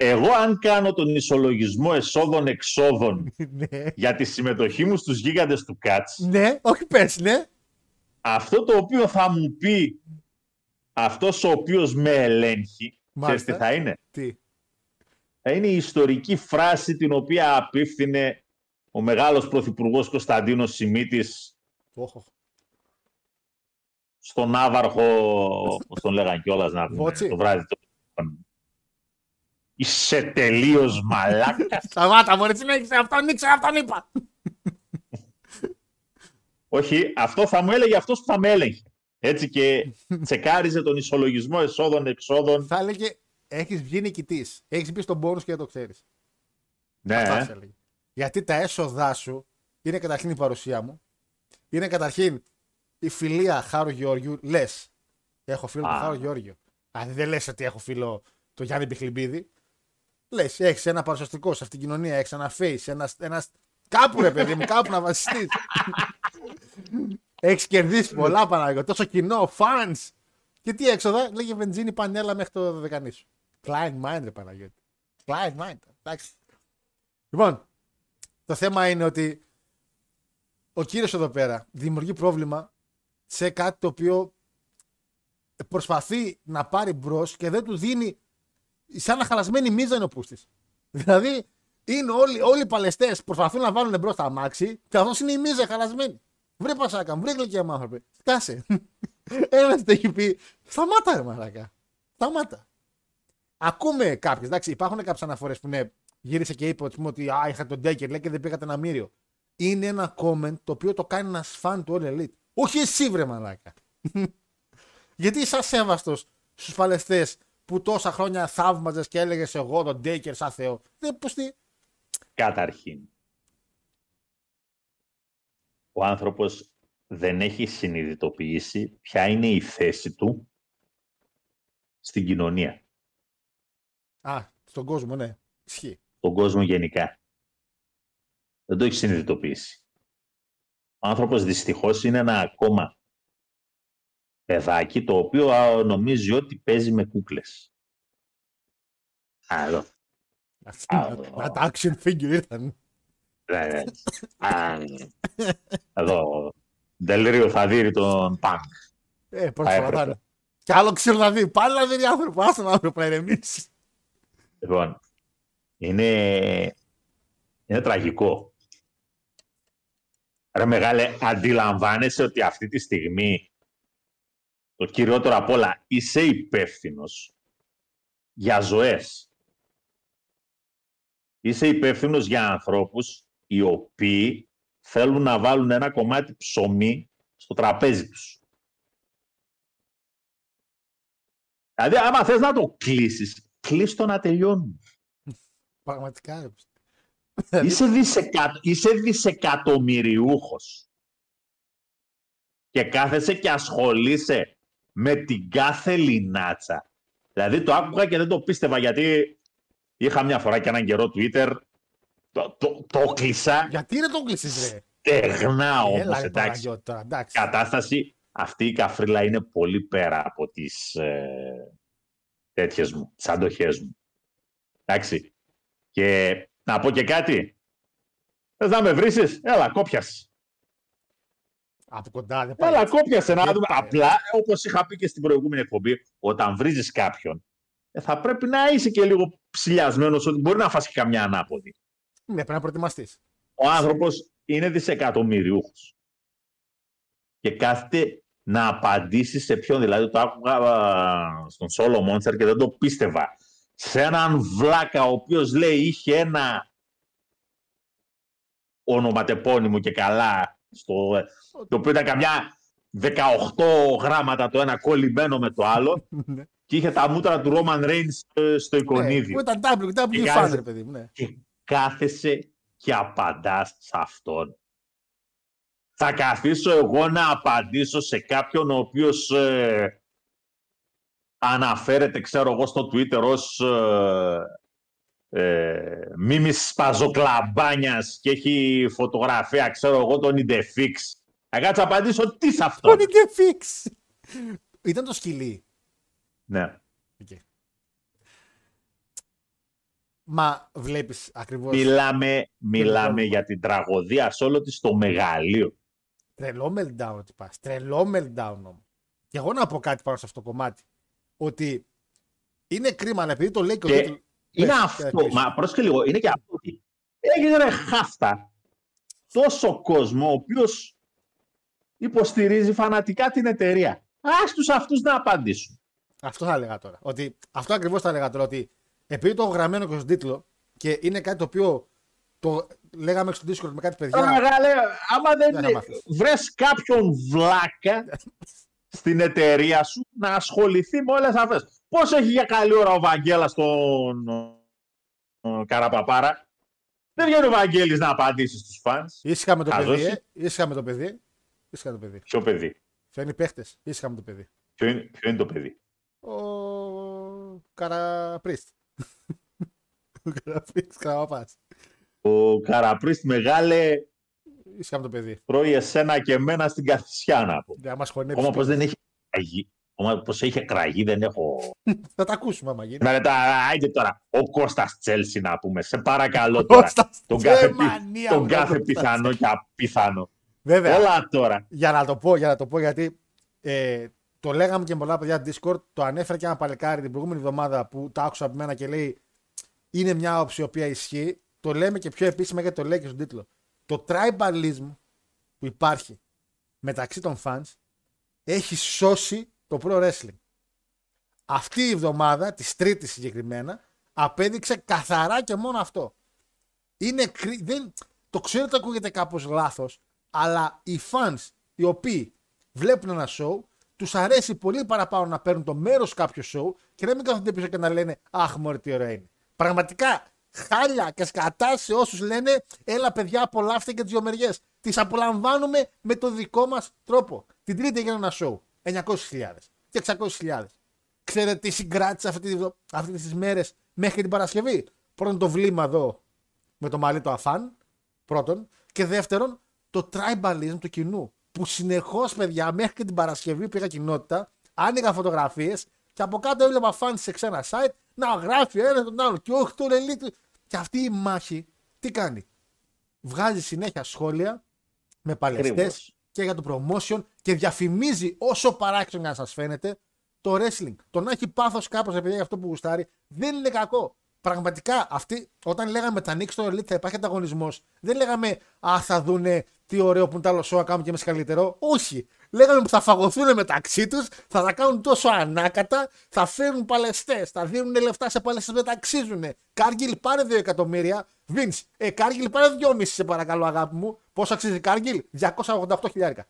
Εγώ αν κάνω τον ισολογισμό εσόδων-εξόδων ναι. για τη συμμετοχή μου στους γίγαντες του Κάτς, ναι, όχι πες, ναι. αυτό το οποίο θα μου πει αυτός ο οποίος με ελέγχει, ξέρεις τι Μάλιστα. θα είναι; Τι; Θα είναι η ιστορική φράση την οποία απίφθινε ο μεγάλος πρωθυπουργός Κωνσταντίνος Σιμίτης Όχο. στον Άβαρχο, όπως τον λέγανε κιόλας να πούμε, Βότσι. το βράδυ. Το... Είσαι τελείως μαλάκας. Σταμάτα, μωρέ, συνέχισε αυτόν, ήξερα αυτόν είπα. Όχι, αυτό θα μου έλεγε αυτός που θα με έλεγε. Έτσι και τσεκάριζε τον ισολογισμό εσόδων-εξόδων. Θα έλεγε έχεις βγει νικητής. Έχεις μπει στον πόνου και δεν το ξέρεις. Ναι, Αυτά θα έλεγε. Γιατί τα έσοδά σου είναι καταρχήν η παρουσία μου. Είναι καταρχήν η φιλία Χάρου Γεώργιου. Λες. Έχω φίλο τον Α. Χάρο Γεώργιο. Αν δεν λες ότι έχω φίλο το Γιάννη Μπιχλιμπίδη. Λες, έχεις ένα παρουσιαστικό σε αυτήν την κοινωνία. Έχεις ένα face. Ένας, ένας... Κάπου ρε παιδί μου, κάπου να βασιστείς. έχεις κερδίσει πολλά Παναγιώτη. Τόσο κοινό, fans. Και τι έξοδα, λέγε βενζίνη πανέλα μέχρι το δεκανή σου. Client mind, ρε Παναγιώτη. Client mind. Εντάξει. Λοιπόν, το θέμα είναι ότι ο κύριος εδώ πέρα δημιουργεί πρόβλημα σε κάτι το οποίο προσπαθεί να πάρει μπρος και δεν του δίνει σαν να χαλασμένη μίζα είναι ο πούστης. Δηλαδή, είναι όλοι, όλοι οι παλαιστές προσπαθούν να βάλουν μπρος τα αμάξι και αυτός είναι η μίζα χαλασμένη. Βρε πασάκα, βρε γλυκιά μου άνθρωπε. Σκάσε. Ένα το έχει πει. Σταμάτα, ρε μαλάκα. Σταμάτα. Ακούμε κάποιε, εντάξει, υπάρχουν κάποιες αναφορές που ναι, γύρισε και είπε ότι, ότι α, είχα τον Ντέκερ λέει και δεν πήγατε ένα μύριο. Είναι ένα comment το οποίο το κάνει ένας φαν του All Elite. Όχι εσύ, βρε μαλάκα. Γιατί είσαι ασέβαστος στους παλαιστές που τόσα χρόνια θαύμαζες και έλεγες εγώ τον Ντέκερ σαν Θεό. Δεν πω τι. Καταρχήν, ο άνθρωπος δεν έχει συνειδητοποιήσει ποια είναι η θέση του στην κοινωνία, Α, στον κόσμο, ναι. Ισχύει. τον κόσμο γενικά. Δεν το έχει συνειδητοποιήσει. Ο άνθρωπος δυστυχώς είναι ένα ακόμα παιδάκι το οποίο α, νομίζει ότι παίζει με κούκλες. Α, εδώ. Α, Να τα action figure ήρθαν. Ναι, ναι. Α, Εδώ. Δελρίο θα δει τον Πανκ. Ε, πώς Θα θα έπρεπε. πατάνε. Κι άλλο ξέρω να δει. Πάλι να δει άνθρωπο. Άστο τον άνθρωπο να ηρεμήσει. Λοιπόν, είναι, είναι τραγικό. Ρε μεγάλε, αντιλαμβάνεσαι ότι αυτή τη στιγμή το κυριότερο απ' όλα είσαι υπεύθυνος για ζωές. Είσαι υπεύθυνος για ανθρώπους οι οποίοι θέλουν να βάλουν ένα κομμάτι ψωμί στο τραπέζι τους. Δηλαδή, άμα θες να το κλείσεις, κλείστο να τελειώνουν. Πραγματικά. ρε. Είσαι, δισεκα... Είσαι δισεκατομμυριούχος. Και κάθεσαι και ασχολείσαι με την κάθε λινάτσα. Δηλαδή το άκουγα και δεν το πίστευα γιατί είχα μια φορά και έναν καιρό Twitter. Το, το, το κλείσα. Γιατί είναι το κλείσεις ρε; Στεγνά όμως, Έλα, ρε, εντάξει. Παναγιώτη, τώρα, εντάξει. κατάσταση αυτή η καφρίλα είναι πολύ πέρα από τις ε, τέτοιες μου, τις αντοχές μου. Εντάξει. Και να πω και κάτι. Θες να με βρίσεις, έλα κόπιας. Από κοντά δεν πάει. Έλα έτσι. κόπιασε να Δεν δούμε. πάει. Απλά, όπως είχα πει και στην προηγούμενη εκπομπή, όταν βρίζεις κάποιον, ε, θα πρέπει να είσαι και λίγο ψηλιασμένος ότι μπορεί να φας και καμιά ανάποδη. Ναι, πρέπει να προετοιμαστείς. Ο άνθρωπος είναι δισεκατομμυριούχος. Και κάθεται να απαντήσει σε ποιον. Δηλαδή το άκουγα α, στον Solo Monster και δεν το πίστευα. Σε έναν βλάκα ο οποίος λέει είχε ένα ονοματεπώνυμο και καλά στο, το οποίο ήταν καμιά 18 γράμματα το ένα κολλημένο με το άλλο Ναι. και είχε τα μούτρα του Roman Reigns ε, στο Ναι, εικονίδιο Που ήταν W, Και W fan, κάθεσαι- ρε παιδί μου. Ναι. και κάθεσαι και απαντάς σε αυτόν. Θα καθίσω εγώ να απαντήσω σε κάποιον ο οποίος ε, αναφέρεται, ξέρω εγώ, στο Twitter ως ε, ε, μίμης σπαζοκλαμπάνιας και έχει φωτογραφία, ξέρω εγώ, τον Idefix. Θα κάτσω να απαντήσω τι σε αυτό; Τον Idefix. Ήταν το σκυλί. Ναι. Οκ. Μα βλέπεις ακριβώς Μιλάμε, μιλάμε πρόβλημα. για την τραγωδία σε όλο της το μεγαλείο. τρελό meltdown ότι πας. Τρελό meltdown όμως. Και εγώ να πω κάτι πάνω σε αυτό το κομμάτι. Ότι είναι κρίμα, αλλά επειδή το λέει και ο Και τίτλος- Είναι Πες, αυτό, πες. μα πρόσεχε λίγο, είναι και αυτό ότι έγινε ρε χάφτα τόσο κόσμο ο οποίος υποστηρίζει φανατικά την εταιρεία. Ας τους αυτούς να απαντήσουν. Αυτό θα έλεγα τώρα. Ότι, αυτό ακριβώς θα έλεγα τώρα. Ότι επειδή το έχω γραμμένο και στον τίτλο και είναι κάτι το οποίο το λέγαμε στο Discord με κάτι παιδιά. Τώρα μεγάλε, άμα Δεν δεν θα μάθεις. βρες κάποιον βλάκα στην εταιρεία σου να ασχοληθεί με όλες αυτές. Πώς έχει για καλή ώρα ο Βαγγέλας τον ε, Καραπαπάρα; Δεν βγαίνει ο Βαγγέλης να απαντήσει στους φανς. Ήσυχα με το Χαζός παιδί. είσαι. Ε. Ήσυχα με το παιδί. Ήσυχα με το παιδί. Ποιο παιδί; Φέρνει παίχτες; Ήσυχα με το παιδί. Ποιο είναι, ποιο είναι το παιδί; Ο Καραπρίστ. Ο Καραπρίστ, Καραπαπάς. Ο Καραπρίστ μεγάλε Ήσυχα με το παιδί. τρώει εσένα και εμένα στην καθισιά να πω. Δεν μα χωνέψει. Ακόμα πως δεν έχει κραγεί. Ακόμα πως είχε κραγεί δεν έχω... Θα τα ακούσουμε άμα γίνει. Να μετά, άιντε τώρα, ο Κώστας Τσέλσι να πούμε. Σε παρακαλώ τώρα. Κώστας, τον κάθε, ε, πι- μανία τον μου, κάθε τον Κώστας. πιθανό και απίθανο. Βέβαια. Έλα τώρα. για να το πω, για να το πω, γιατί ε, το λέγαμε και με πολλά παιδιά Discord, το ανέφερε και ένα παλικάρι την προηγούμενη εβδομάδα που το άκουσα από μένα και λέει είναι μια όψη η οποία ισχύει. Το λέμε και πιο επίσημα γιατί το λέει και στον τίτλο. Το tribalism που υπάρχει μεταξύ των fans έχει σώσει το pro wrestling. Αυτή η εβδομάδα, της Τρίτης συγκεκριμένα, απέδειξε καθαρά και μόνο αυτό. Είναι κρύ... δεν... Το ξέρω ότι ακούγεται κάπως λάθος, αλλά οι fans οι οποίοι βλέπουν ένα show, τους αρέσει πολύ παραπάνω να παίρνουν το μέρος κάποιου show και να μην κάθονται πίσω και να λένε «Αχ, μωρέ, τι ωραία είναι». Πραγματικά, χάλια και σκατά σε όσους λένε «Έλα παιδιά, απολαύστε και τις δύο μεριές». Τις απολαμβάνουμε με το δικό μας τρόπο. Την τρίτη έγινε ένα show, 900.000 και 600.000. Ξέρετε τι συγκράτησε αυτή, τη- αυτές τις μέρες μέχρι την Παρασκευή; Πρώτον το βλήμα εδώ με το μαλλί του αφάν, πρώτον. Και δεύτερον, το tribalism του κοινού. Που συνεχώς, παιδιά, μέχρι και την Παρασκευή πήγα κοινότητα, άνοιγα φωτογραφίες και από κάτω έβλεπα φαν σε ξένα site να γράφει ένα τον άλλο. Και όχι τον elite. Και αυτή η μάχη τι κάνει; Βγάζει συνέχεια σχόλια με παλαιστές Ακριβώς. και για το promotion και διαφημίζει όσο παράξενο να σας φαίνεται το wrestling. Το να έχει πάθος κάπως επειδή για αυτό που γουστάρει δεν είναι κακό. Πραγματικά, αυτοί, όταν λέγαμε τα ανοίξει στο Elite θα υπάρχει ανταγωνισμός, δεν λέγαμε Α, θα δούνε τι ωραίο που είναι το άλλο show, να κάνουμε και εμείς καλύτερο. Όχι. Λέγαμε που θα φαγωθούν μεταξύ τους, θα τα κάνουν τόσο ανάκατα, θα φέρουν παλαιστές, θα δίνουν λεφτά σε παλαιστές που δεν τα αξίζουν. Κάργιλ πάρε 2 εκατομμύρια. Βιν, ε, Κάργιλ πάρε 2,5 σε παρακαλώ, αγάπη μου. Πόσο αξίζει Κάργιλ, 288 χιλιάρικα.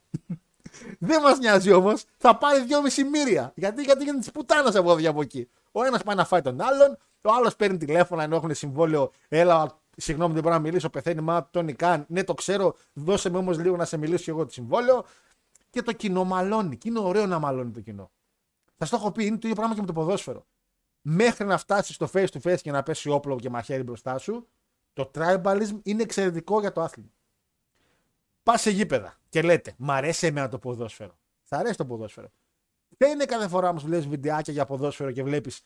Δεν μας νοιάζει όμως, θα πάρει 2,5 μύρια. Γιατί, γιατί είναι της πουτάνας από εδώ από εκεί. Ο ένας πάει να φάει τον άλλον, ο άλλος παίρνει τηλέφωνα ενώ έχουν συμβόλαιο. Έλα, συγγνώμη, δεν μπορώ να μιλήσω, πεθαίνει μα τον Ικάν. Ναι, το ξέρω, δώσε με όμως λίγο να σε μιλήσω και εγώ το συμβόλαιο. Και το κοινό μαλώνει. Και είναι ωραίο να μαλώνει το κοινό. Θα σου το έχω πει, είναι το ίδιο πράγμα και με το ποδόσφαιρο. Μέχρι να φτάσεις στο face to face και να πέσει όπλο και μαχαίρι μπροστά σου, το tribalism είναι εξαιρετικό για το άθλημα. Πας σε γήπεδα και λέτε, Μ' αρέσει εμένα το ποδόσφαιρο. Θα αρέσει το ποδόσφαιρο. Δεν είναι κάθε φορά όμως που λες βιντεάκια για ποδόσφαιρο και βλέπεις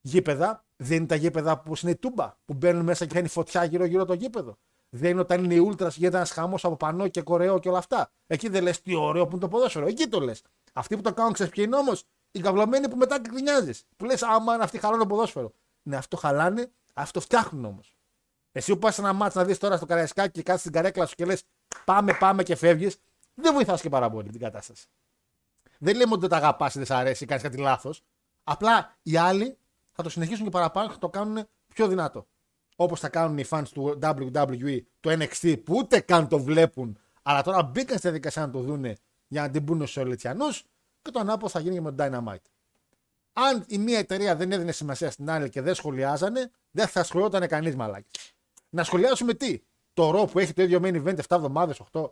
γήπεδα. Δεν είναι τα γήπεδα που είναι η τούμπα, που μπαίνουν μέσα και κάνει φωτιά γύρω-γύρω το γήπεδο. Δεν είναι όταν είναι η Ούλτρα και γίνεται ένας χαμός από πανό και κορεό και όλα αυτά. Εκεί δεν λες τι ωραίο που είναι το ποδόσφαιρο. Εκεί το λες. Αυτοί που το κάνουν ξέρεις ποιοι είναι όμως; Οι καυλωμένοι που μετά γκρινιάζει. Που λες, άμα είναι αυτοί χαλάνε το ποδόσφαιρο. Ναι, αυτό χαλάνε, αυτό φτιάχνουν όμως. Εσύ που πας σε ένα μάτσο να δεις τώρα στο καραϊσκάκι και κάτσει στην καρέκλα σου και λες πάμε, πάμε και φεύγεις, δεν βοηθάς και πάρα πολύ την κατάσταση. Δεν λέμε ότι δεν τα αγαπάς ή δεν σε αρέσει ή κάνεις κάτι λάθος. Απλά οι άλλοι θα το συνεχίσουν και παραπάνω και θα το κάνουν πιο δυνατό. Όπως θα κάνουν οι fans του WWE, του NXT, που ούτε καν το βλέπουν, αλλά τώρα μπήκαν στη διαδικασία να το δούνε για να την πούνε στους Ολυτσιανού, και το ανάποδο θα γίνει και με τον Dynamite. Αν η μία εταιρεία δεν έδινε σημασία στην άλλη και δεν σχολιάζανε, δεν θα σχολιόταν κανείς μαλάκι. Να σχολιάσουμε τι, το ρο που έχει το ίδιο main event 7 εβδομάδες, 8.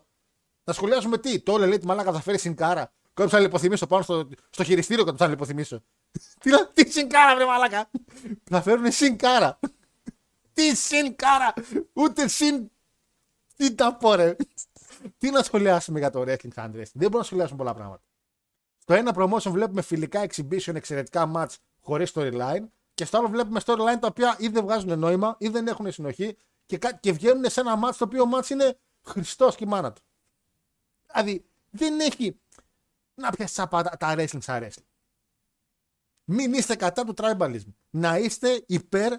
Να σχολιάσουμε τι, το όλε λέει τη μαλάκα θα φέρει συνκάρα. Κόψα να λιποθυμίσω πάνω στο, στο χειριστήριο και θα λιποθυμίσω. τι, τι συνκάρα, βρε μαλάκα; θα φέρουν συνκάρα. Τι συνκάρα. Ούτε συν. Τι τα πω, ρε. τι να σχολιάσουμε για το wrestling σαν Δεν μπορούμε να σχολιάσουμε πολλά πράγματα. Στο ένα promotion βλέπουμε φιλικά exhibition, εξαιρετικά match χωρίς storyline. Και στο άλλο βλέπουμε storyline τα οποία ή δεν βγάζουν νόημα ή δεν έχουν συνοχή και, και βγαίνουν σε ένα match το οποίο match είναι Χριστός και η μάνα του. Δηλαδή δεν έχει να πιάσει τα, τα wrestling σαν wrestling. Μην είστε κατά του tribalism. Να είστε υπέρ,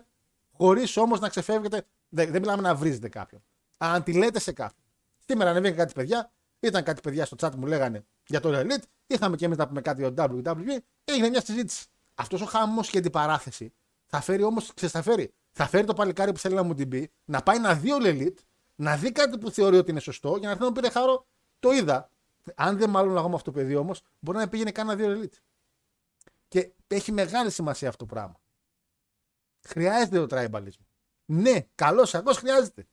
χωρίς όμως να ξεφεύγετε. Δεν, δεν μιλάμε να βρίζετε κάποιον. Αν τη λέτε σε κάποιον. Σήμερα ανεβήκαν κάτι παιδιά, ήταν κάτι παιδιά στο chat που μου λέγανε για το Elite, είχαμε και εμείς να πούμε κάτι για το WWE, έγινε μια συζήτηση. Αυτός ο χαμός και την παράθεση θα φέρει όμως, θα φέρει. Θα φέρει το παλικάρι που θέλει να μου την πει, να πάει να δει ο Elite, να δει κάτι που θεωρεί ότι είναι σωστό, για να έρθει να μου πει χάρο, το είδα. Αν δεν μάλλον εγώ με αυτό το παιδί όμως, μπορεί να πήγαινε καν να δει ο Elite. Και έχει μεγάλη σημασία αυτό το πράγμα. Χρειάζεται το tribalism. Ναι, καλός κακός χρειάζεται.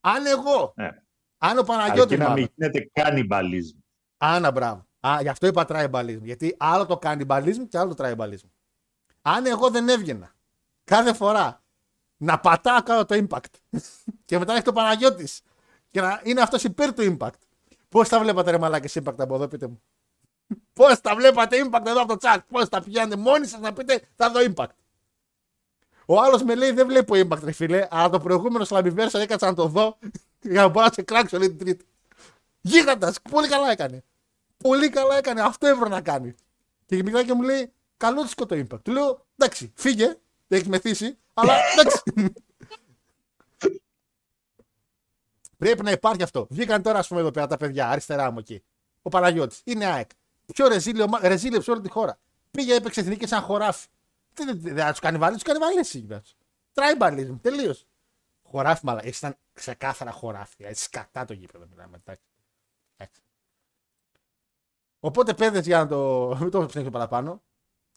Αν εγώ, Ναι. αν ο Παναγιώτης. Αρκεί να μην γίνεται cannibalism. Άνα, μπράβο. Α, γι' αυτό είπα tribalism. Γιατί άλλο το cannibalism και άλλο το tribalism. Αν εγώ δεν έβγαινα κάθε φορά να πατάω κάτω το impact και μετά έχει το Παναγιώτης και να είναι αυτός υπέρ του impact. Πώς τα βλέπατε ρε μαλάκες impact από εδώ, πείτε μου; Πώς τα βλέπατε impact εδώ από το chat; Πώς τα πηγαίνετε μόνοι σας να πείτε θα δω impact. Ο άλλος με λέει δεν βλέπω impact, ρε φίλε, αλλά το προηγούμενο Slammiversary έκατσα να το δω για να μπορώ να σε κράξω όλη την τρίτη. Γίγαντας, πολύ καλά έκανε. Πολύ καλά έκανε. Αυτό έπρεπε να κάνει. Και μιλάει και μου λέει, καλό της το impact. Του λέω, εντάξει, φύγε, δεν έχεις μεθύσει, αλλά εντάξει. Πρέπει να υπάρχει αυτό. Βγήκαν τώρα, ας πούμε, εδώ πέρα τα παιδιά, αριστερά μου εκεί. Ο Παναγιώτης. Είναι ΑΕΚ. Πιο ρεζίλιο, ρεζίλιο σε όλη τη χώρα. Πήγε, έπαιξε εθνική σαν χωράφι. Δεν δεν θα τους κάνει βάλει, του κάνει βάλει εσύ. Τράιμπαλισm, τελείως. Χωράφι, μαλα. Έτσι ήταν ξεκάθαρα χωράφι. Έτσι σκατά το γήπεδο μιλάμε. εντάξει. Εντάξει. Οπότε, παιδες, για να το. Μην το ψέχνω παραπάνω.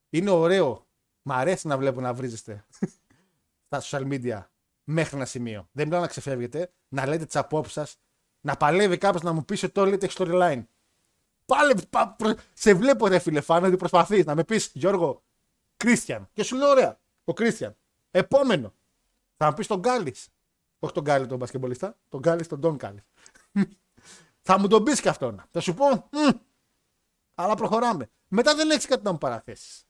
Είναι ωραίο. Μ' αρέσει να βλέπω να βρίζεστε στα social media μέχρι ένα σημείο. Δεν μιλάω να ξεφεύγετε, να λέτε τις απόψεις σας, να παλεύει κάποιος να μου πει ότι το λέτε έχει storyline. Πάλε, πα, προ- σε βλέπω ρε φίλε φάνο ότι προσπαθείς να με πεις Γιώργο, Κρίστιαν. Και σου λέω ωραία, ο Κρίστιαν. Επόμενο. Θα μου πεις τον Γκάλη. Όχι τον Γκάλη τον μπασκεμπολίστα, τον Γκάλη τον Ντόν Γκάλη. θα μου τον πεις και αυτόν. Θα σου πω, «Μμ, αλλά προχωράμε. Μετά δεν έχεις κάτι να μου παραθέσεις.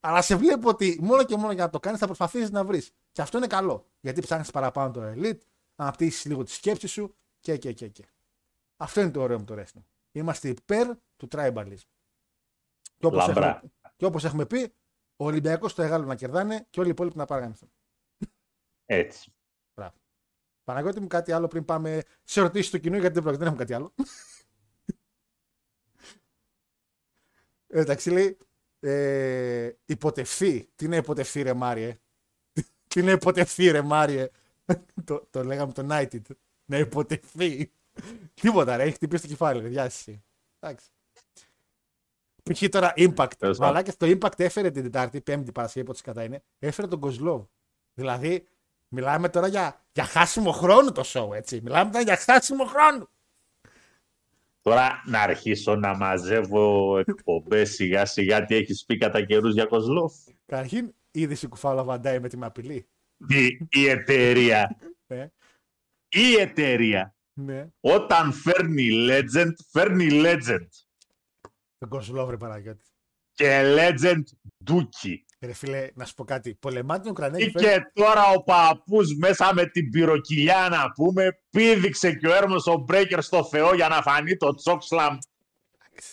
Αλλά σε βλέπω ότι μόνο και μόνο για να το κάνεις θα προσπαθήσεις να βρεις. Και αυτό είναι καλό. Γιατί ψάχνεις παραπάνω το elite, αναπτύσσεις λίγο τη σκέψη σου και, και, και, και. Αυτό είναι το ωραίο με το wrestling. Είμαστε υπέρ του tribalism. Και όπως, Λαμπρά. έχουμε, και όπως έχουμε πει, ο Ολυμπιακός το Εγάλο να κερδάνε και όλοι οι υπόλοιποι να παραγανιστούν. Έτσι. Μπράβο. Παναγιώτη μου κάτι άλλο πριν πάμε σε ερωτήσεις του κοινού, γιατί δεν πρόκειται, δεν έχουμε κάτι άλλο. Ε, Εντάξει, λέει, ε, υποτευθεί. Τι είναι υποτευθεί, ρε Μάριε; Τι είναι υποτευθεί, ρε Μάριε; το, το λέγαμε το United. Να υποτευθεί. Τίποτα, ρε. Έχει χτυπήσει το κεφάλι, ρε. Γεια σας εσύ. Εντάξει. Π.χ. τώρα Impact. Τέλος πάντων. Μαλάκες, το Impact έφερε την Τετάρτη, Πέμπτη Παρασκευή, πότε κατά είναι. Έφερε τον Κοσλόβ. Δηλαδή, μιλάμε τώρα για, για χάσιμο χρόνου το show, έτσι. Μιλάμε τώρα για χάσιμο χρόνου. Τώρα να αρχίσω να μαζεύω εκπομπές σιγά σιγά τι έχεις πει κατά καιρούς για Κοσλόφ. Καταρχήν, είδε η κουφάλα Βαντάι με τη μαπηλή. Η, η εταιρεία, Ναι, η εταιρεία, ναι. όταν φέρνει legend, φέρνει legend. Τον Κοσλόβ, ρε Παναγιώτη. Και legend ντούκι. Ρε φίλε, να σου πω κάτι. Πολεμάτε τον Ουκρανία Ή και φέρνει- και τώρα ο παππούς μέσα με την πυροκυλιά να πούμε, πήδηξε και ο Έρμος ο Breaker στο Θεό για να φανεί το Chokeslam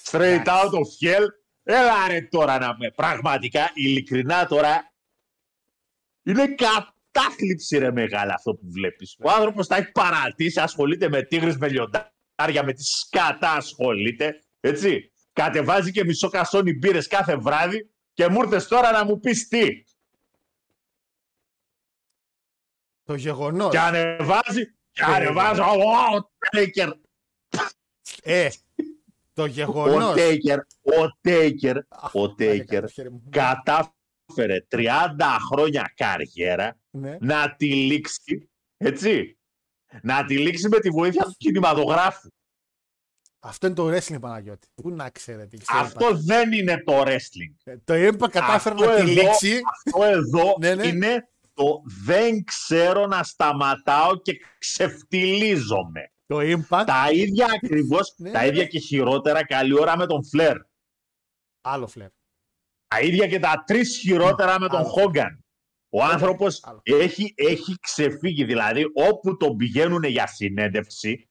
straight out of hell. Έλα ρε τώρα να με. Πραγματικά, ειλικρινά τώρα, είναι κατάθλιψη ρε μεγάλα αυτό που βλέπεις. Ο άνθρωπος τα έχει παρατήσει, ασχολείται με τίγρες, με λιοντάρια, με τη σκατά ασχολείται, έτσι. Κατεβάζει και μισό κασόνι μπύρες κάθε βράδυ και μου ήρθες τώρα να μου πεις τι. Το γεγονός. Και ανεβάζει, και Ε, ανεβάζει, ο, ο, ο Taker, Ε, το ο γεγονό. Taker, ο Taker, ο Taker Ναι. κατάφερε 30 χρόνια καριέρα Ναι. να τη λήξει, έτσι, να τη λήξει με τη βοήθεια του κινηματογράφου. Αυτό είναι το wrestling Παναγιώτη. Πού να ξέρετε. τι ξέρει, Αυτό δεν είναι το wrestling. Παναγιώτη. Το ΕΜΠΑ κατάφερε Αυτό να τη εδώ- λήξει. Αυτό εδώ Ναι, ναι. είναι το δεν ξέρω να σταματάω και ξεφτιλίζομαι. Το Impact. Τα ίδια ακριβώς, Ναι, τα ναι. ίδια και χειρότερα καλή ώρα με τον Φλερ. Άλλο φλερ. Τα ίδια και τα τρεις χειρότερα με τον Άλλο. Χόγκαν. Ο άνθρωπος Άλλο. έχει, έχει ξεφύγει. Δηλαδή, όπου τον πηγαίνουν για συνέντευξη,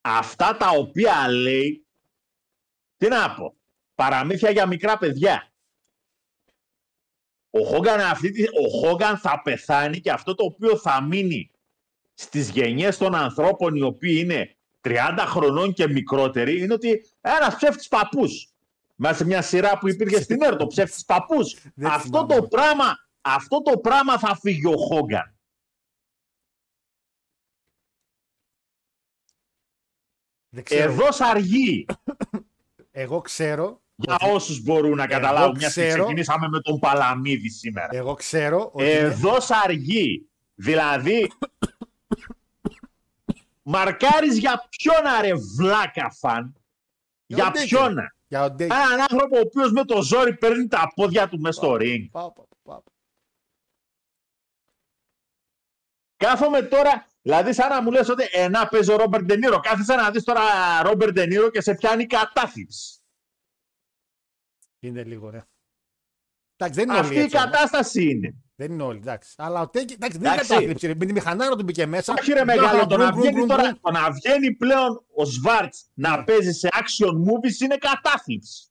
αυτά τα οποία λέει, τι να πω, παραμύθια για μικρά παιδιά. Ο Χόγκαν, αυτή, τη- ο Χόγκαν θα πεθάνει και αυτό το οποίο θα μείνει στις γενιές των ανθρώπων οι οποίοι είναι 30 χρονών και μικρότεροι είναι ότι ένας ψεύτης παππούς μέσα σε μια σειρά που υπήρχε στην ΕΡΤ, ο ψεύτης παππούς. Δεν αυτό θυμάμαι. το πράγμα, αυτό το πράγμα θα φύγει ο Χόγκαν. Δεν ξέρω. Εδώ αργεί. Εγώ ξέρω. Για ότι- όσους μπορούν να Εγώ καταλάβουν, μιας και ξέρω- ξεκινήσαμε με τον Παλαμίδη σήμερα. Εγώ ξέρω ότι. είναι- Εδώ αργεί. Δηλαδή, μαρκάρεις για ποιον αρε βλάκα φαν. Για Για τον ποιον; Για ο Ντέικ. Έναν άνθρωπο ο οποίος με το ζόρι παίρνει τα πόδια του μέσα στο ring. Πάω, πάω, πάω. Κάθομαι τώρα, δηλαδή σαν να μου λες ότι ένα παίζει ο Ρόμπερτ Ντενίρο. Κάθεσαι να δεις τώρα Ρόμπερτ Ντενίρο και σε πιάνει κατάθλιψη. Είναι λίγο, ναι. Εντάξει, δεν είναι όλοι Αυτή η έτσι, όμως. κατάσταση είναι. Δεν είναι όλοι, εντάξει. Αλλά ο Τέκη, εντάξει, δεν είναι Εντάξει. κατάθλιψη. ρε. Με τη μηχανάρα του μπήκε μέσα. Όχι ρε μεγάλο, το να, Μπρουμ, μπρουμ, βγαίνει μπρουμ, τώρα, μπρουμ. το να βγαίνει πλέον ο Σβάρτς να παίζει σε action movies είναι κατάθλιψη.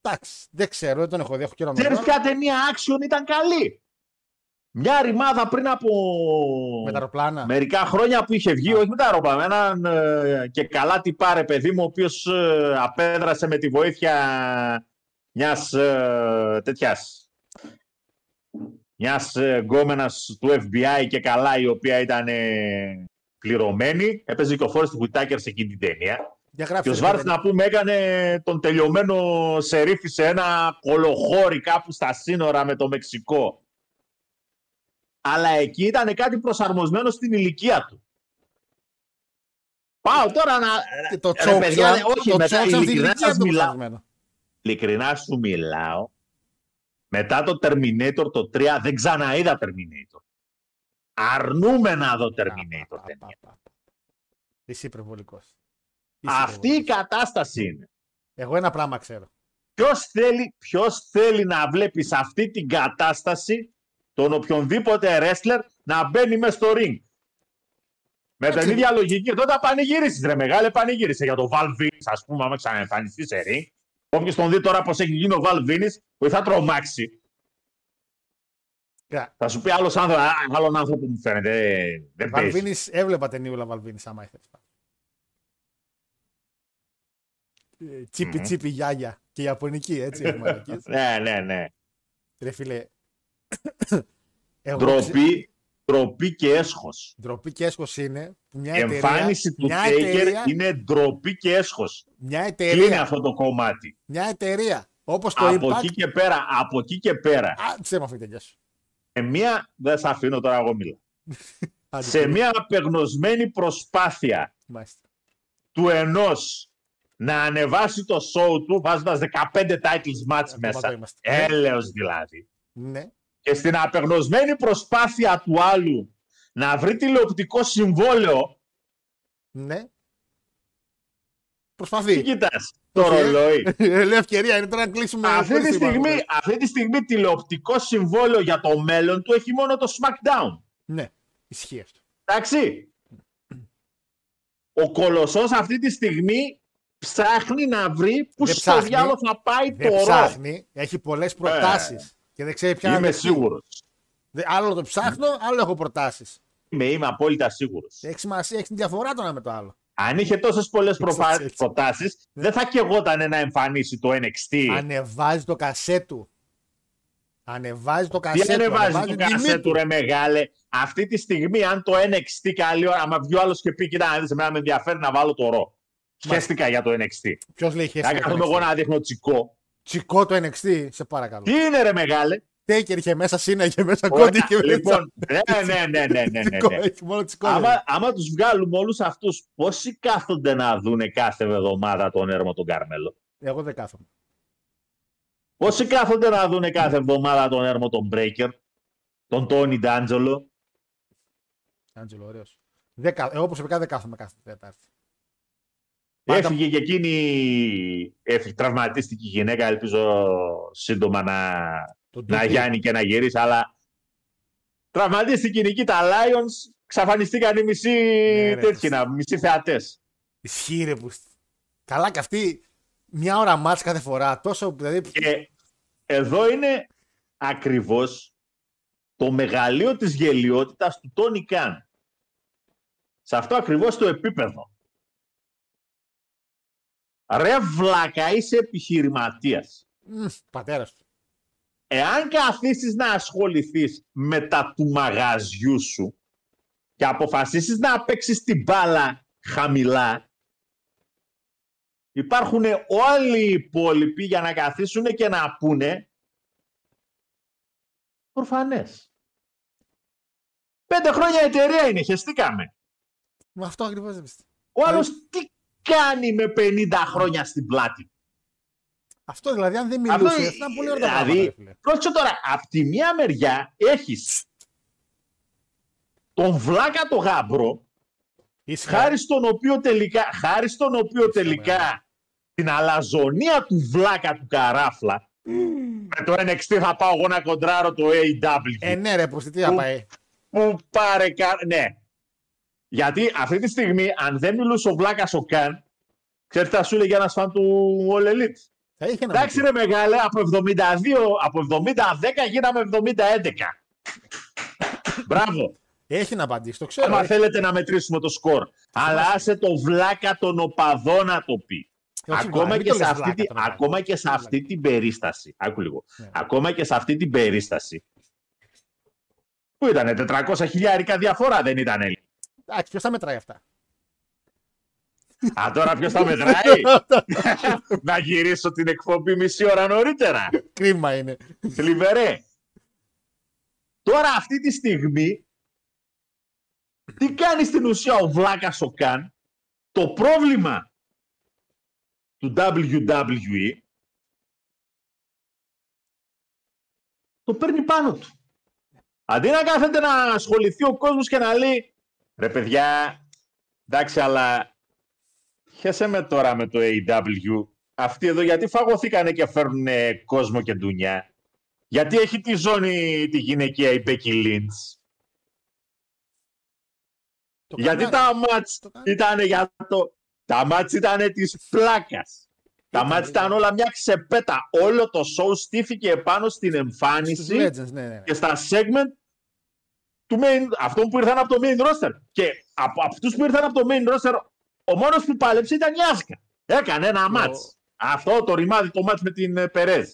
Εντάξει, δεν ξέρω, δεν τον έχω δει. Έχω καιρό να Ξέρεις δω. ποια ταινία action ήταν καλή; Μια ρημάδα πριν από Με τα αεροπλάνα. μερικά χρόνια που είχε βγει, όχι με τα αεροπλάνα, με έναν ε, και καλά τι πάρε παιδί μου, ο οποίος ε, απέδρασε με τη βοήθεια μιας ε, τέτοιας μιας ε, γκόμενας του FBI και καλά η οποία ήταν ε, πληρωμένη. Έπαιζε και ο Φόρεστ Whitaker σε εκείνη την ταινία. Για Και γράψτε. ο ρε, Σβάρτ παιδί. να πούμε έκανε τον τελειωμένο σερίφη σε ένα κολοχώρι κάπου στα σύνορα με το Μεξικό. Αλλά εκεί ήταν κάτι προσαρμοσμένο στην ηλικία του. Πάω τώρα να... Και Το Ρε, παιδιά, τσόξα. όχι, το μετά, τσόξα στην ειλικρινά ηλικία σας του μιλάω. προσαρμοσμένο. Ειλικρινά σου μιλάω. Μετά το Terminator το 3 δεν ξαναείδα Terminator. Αρνούμε να δω Terminator Πα, πα, ταινία. πα, πα. Είσαι υπερβολικός. Είσαι Αυτή η υπερβολικός. κατάσταση είναι. Εγώ ένα πράγμα ξέρω. Ποιος θέλει, ποιος θέλει να βλέπεις σε αυτή την κατάσταση τον οποιονδήποτε wrestler να μπαίνει μέσα στο ring. Με την Έτσι. ίδια λογική, τότε θα πανηγυρίσεις ρε μεγάλε, πανηγύρισες για το Val Venis, ας πούμε, άμα ξαναεμφανιστείς σε ring. Όποιος τον δει τώρα πως έχει γίνει ο Val Venis, που θα τρομάξει. Κοίτα, Θα σου πει άλλος άνθρωπο, «Α, άλλον άνθρωπο μου φαίνεται, δεν- δεν παίζει. Βαλβίνης, έβλεπα ταινίουλα Βαλβίνης άμα ήθελες. Ε, Τσίπι Μμμ. τσίπι γιάγια και Ιαπωνική έτσι οι μαλακίες. Ναι, ναι, ναι. Ρε φίλε. Εγώ ξε- Ντροπή, Ντροπή και έσχος. Ντροπή και έσχος είναι που μια Η εταιρεία, εμφάνιση του μια Taker εταιρεία, είναι ντροπή και έσχος. μια Κλείνει εταιρεία, αυτό το κομμάτι; μια εταιρεία, όπως το Από Impact, εκεί και πέρα, από εκεί και πέρα. Α, ψέμα αυτή η τελειά σου. Σε μία, δεν θα αφήνω τώρα εγώ μιλάω. Άντε, Σε μία απεγνωσμένη προσπάθεια μάλιστα. του ενός να ανεβάσει το show του βάζοντας 15 titles match Ακόμα μέσα. εδώ είμαστε. Έλεος δηλαδή. Ναι. Και στην απεγνωσμένη προσπάθεια του άλλου να βρει τηλεοπτικό συμβόλαιο, Ναι. τι Προσπαθεί. κοιτάς, το Όχι, ε. ρολόι. Λέει ευκαιρία είναι τώρα να κλείσουμε. αυτή, χωρίς τη τίποτα. στιγμή, αυτή τη στιγμή τηλεοπτικό συμβόλαιο για το μέλλον του έχει μόνο το SmackDown. Ναι, ισχύει αυτό. Εντάξει. Ο Κολοσσός αυτή τη στιγμή ψάχνει να βρει που Δεν στο ψάχνει. διάλογο θα πάει Δεν το ρο. ψάχνει, έχει πολλές προτάσεις. Και δεν ξέρει ποια να Είμαι δεχτεί. σίγουρος. Δε- Άλλο το ψάχνω, άλλο έχω προτάσεις. Είμαι, είμαι απόλυτα σίγουρος. Έχει σημασία, έχει την διαφορά το ένα με το άλλο. Αν είχε τόσες πολλές Έτσι, προφα... έτσι. προτάσεις, δεν θα κεγόταν να εμφανίσει το NXT. Ανεβάζει το κασέ του. Ανεβάζει το Τι κασέ του. ανεβάζει το την τιμή κασέ του. του ρε μεγάλε; Αυτή τη στιγμή αν το NXT καλή ώρα, άμα βγει ο άλλος και πει κοίτα να δεις εμένα με ενδιαφέρει να βάλω το ρο. Χαίστηκα για το NXT. Ποιος λέει Θα χέρι. κάθομαι εγώ να δείχνω τσικό. Τσικό το NXT, σε παρακαλώ. Τι είναι ρε μεγάλε; Τέικερ είχε μέσα, Σίνα είχε μέσα, Ωραία, Κόντι είχε μέσα. λοιπόν, ναι, ναι, ναι, ναι, ναι, ναι, Τσικό, ναι. Έχει μόνο τσικό. Άμα, άμα τους βγάλουμε όλους αυτούς, πόσοι κάθονται να δούνε κάθε εβδομάδα τον έρμο τον Καρμέλο. Εγώ δεν κάθομαι. Πόσοι κάθονται να δούνε κάθε εβδομάδα τον έρμο τον Breaker, τον Τόνι Ντάντζολο. Άντζελο, ωραίος. Εγώ προσωπικά δεν κάθομαι κάθε Τετάρτη. Πάντα- Έφυγε και εκείνη, έφυγε, τραυματίστηκε η γυναίκα, ελπίζω σύντομα να, Τον να Ντούκι. γιάνει και να γυρίσει, αλλά τραυματίστηκε η Νικήτα Lions, ξαφανιστήκαν οι μισοί Ναι, ρε, τέτοιοι, να- μισοί θεατές. Ισχύει ρε που. Καλά και αυτή μια ώρα μάτς κάθε φορά. Τόσο δηλαδή. Και εδώ είναι ακριβώς το μεγαλείο της γελιότητας του Τόνι Καν. Σε αυτό ακριβώς το επίπεδο. Ρε βλάκα, είσαι επιχειρηματίας. Πατέρας του. Εάν καθίσεις να ασχοληθείς με τα του μαγαζιού σου και αποφασίσεις να παίξεις την μπάλα χαμηλά, υπάρχουν όλοι οι υπόλοιποι για να καθίσουν και να πούνε προφανές. Πέντε χρόνια εταιρεία είναι, χεστήκαμε. Με αυτό ακριβώς δεν πιστεύω. Ο άλλος τι κάνει με 50 χρόνια στην πλάτη. Αυτό δηλαδή, αν δεν Αυτό, μιλούσε, θα ήταν πολύ ωραία τα πράγματα. ρε δηλαδή, φίλε. πρόσεξε τώρα, από τη μία μεριά έχεις τον βλάκα το γάμπρο, Είσαι χάρη στον οποίο τελικά, χάρη στον οποίο τελικά την αλαζονία του βλάκα του καράφλα, με το NXT θα πάω εγώ να κοντράρω το AW. Ε, ναι, ρε, προς τι θα Που- πάει. Που πάρε κα... Ναι. Γιατί αυτή τη στιγμή, αν δεν μιλούσε ο βλάκας ο Καν, ξέρεις τι θα σου έλεγε ένας φαν του All Elite; Θα είχε να Εντάξει μου ρε μεγάλε, από 72, από 70-10 γίναμε 70-11. Μπράβο. πει. Έχει να απαντήσει, το ξέρω. Άμα έχει. θέλετε να μετρήσουμε το σκορ. Αλλά άσε το βλάκα τον οπαδό να το πει. Όχι, Ακόμα βλάκα, και, μην το σε λες αυτή, βλάκα τη- τον οπαδό. ακόμα και σε αυτή την περίσταση. Άκου λίγο. Ναι. Ακόμα και σε αυτή την περίσταση. Πού ήτανε, 400 χιλιάρικα διαφορά δεν ήταν. Εντάξει, ποιος θα μετράει αυτά; Α, τώρα ποιος θα μετράει; να γυρίσω την εκπομπή μισή ώρα νωρίτερα. Κρίμα είναι. Θλιβερέ. Τώρα αυτή τη στιγμή τι κάνει στην ουσία ο Βλάκας ο Καν; Το πρόβλημα του WWE το παίρνει πάνω του. Αντί να κάθεται να ασχοληθεί ο κόσμος και να λέει ρε παιδιά, εντάξει αλλά χέσε με τώρα με το AW αυτοί εδώ γιατί φαγωθήκανε και φέρνουν κόσμο και ντουνιά. Γιατί έχει τη ζώνη τη γυναικεία η Becky Lynch. Το Γιατί κανάλι. τα μάτς Το κανάλι. ήταν για το... Τα μάτς ήταν της πλάκας. Τα Ήταν, μάτς ήταν ήταν. όλα μια ξεπέτα. Όλο το show στήθηκε επάνω στην Στους εμφάνιση Legends, ναι, ναι. ναι. και στα segment του main, αυτών που ήρθαν από το main roster. Και από αυτούς που ήρθαν από το main roster, ο μόνος που πάλεψε ήταν η Asuka. Έκανε ένα ματς. Αυτό το ρημάδι το ματς με την ε, Περέζ.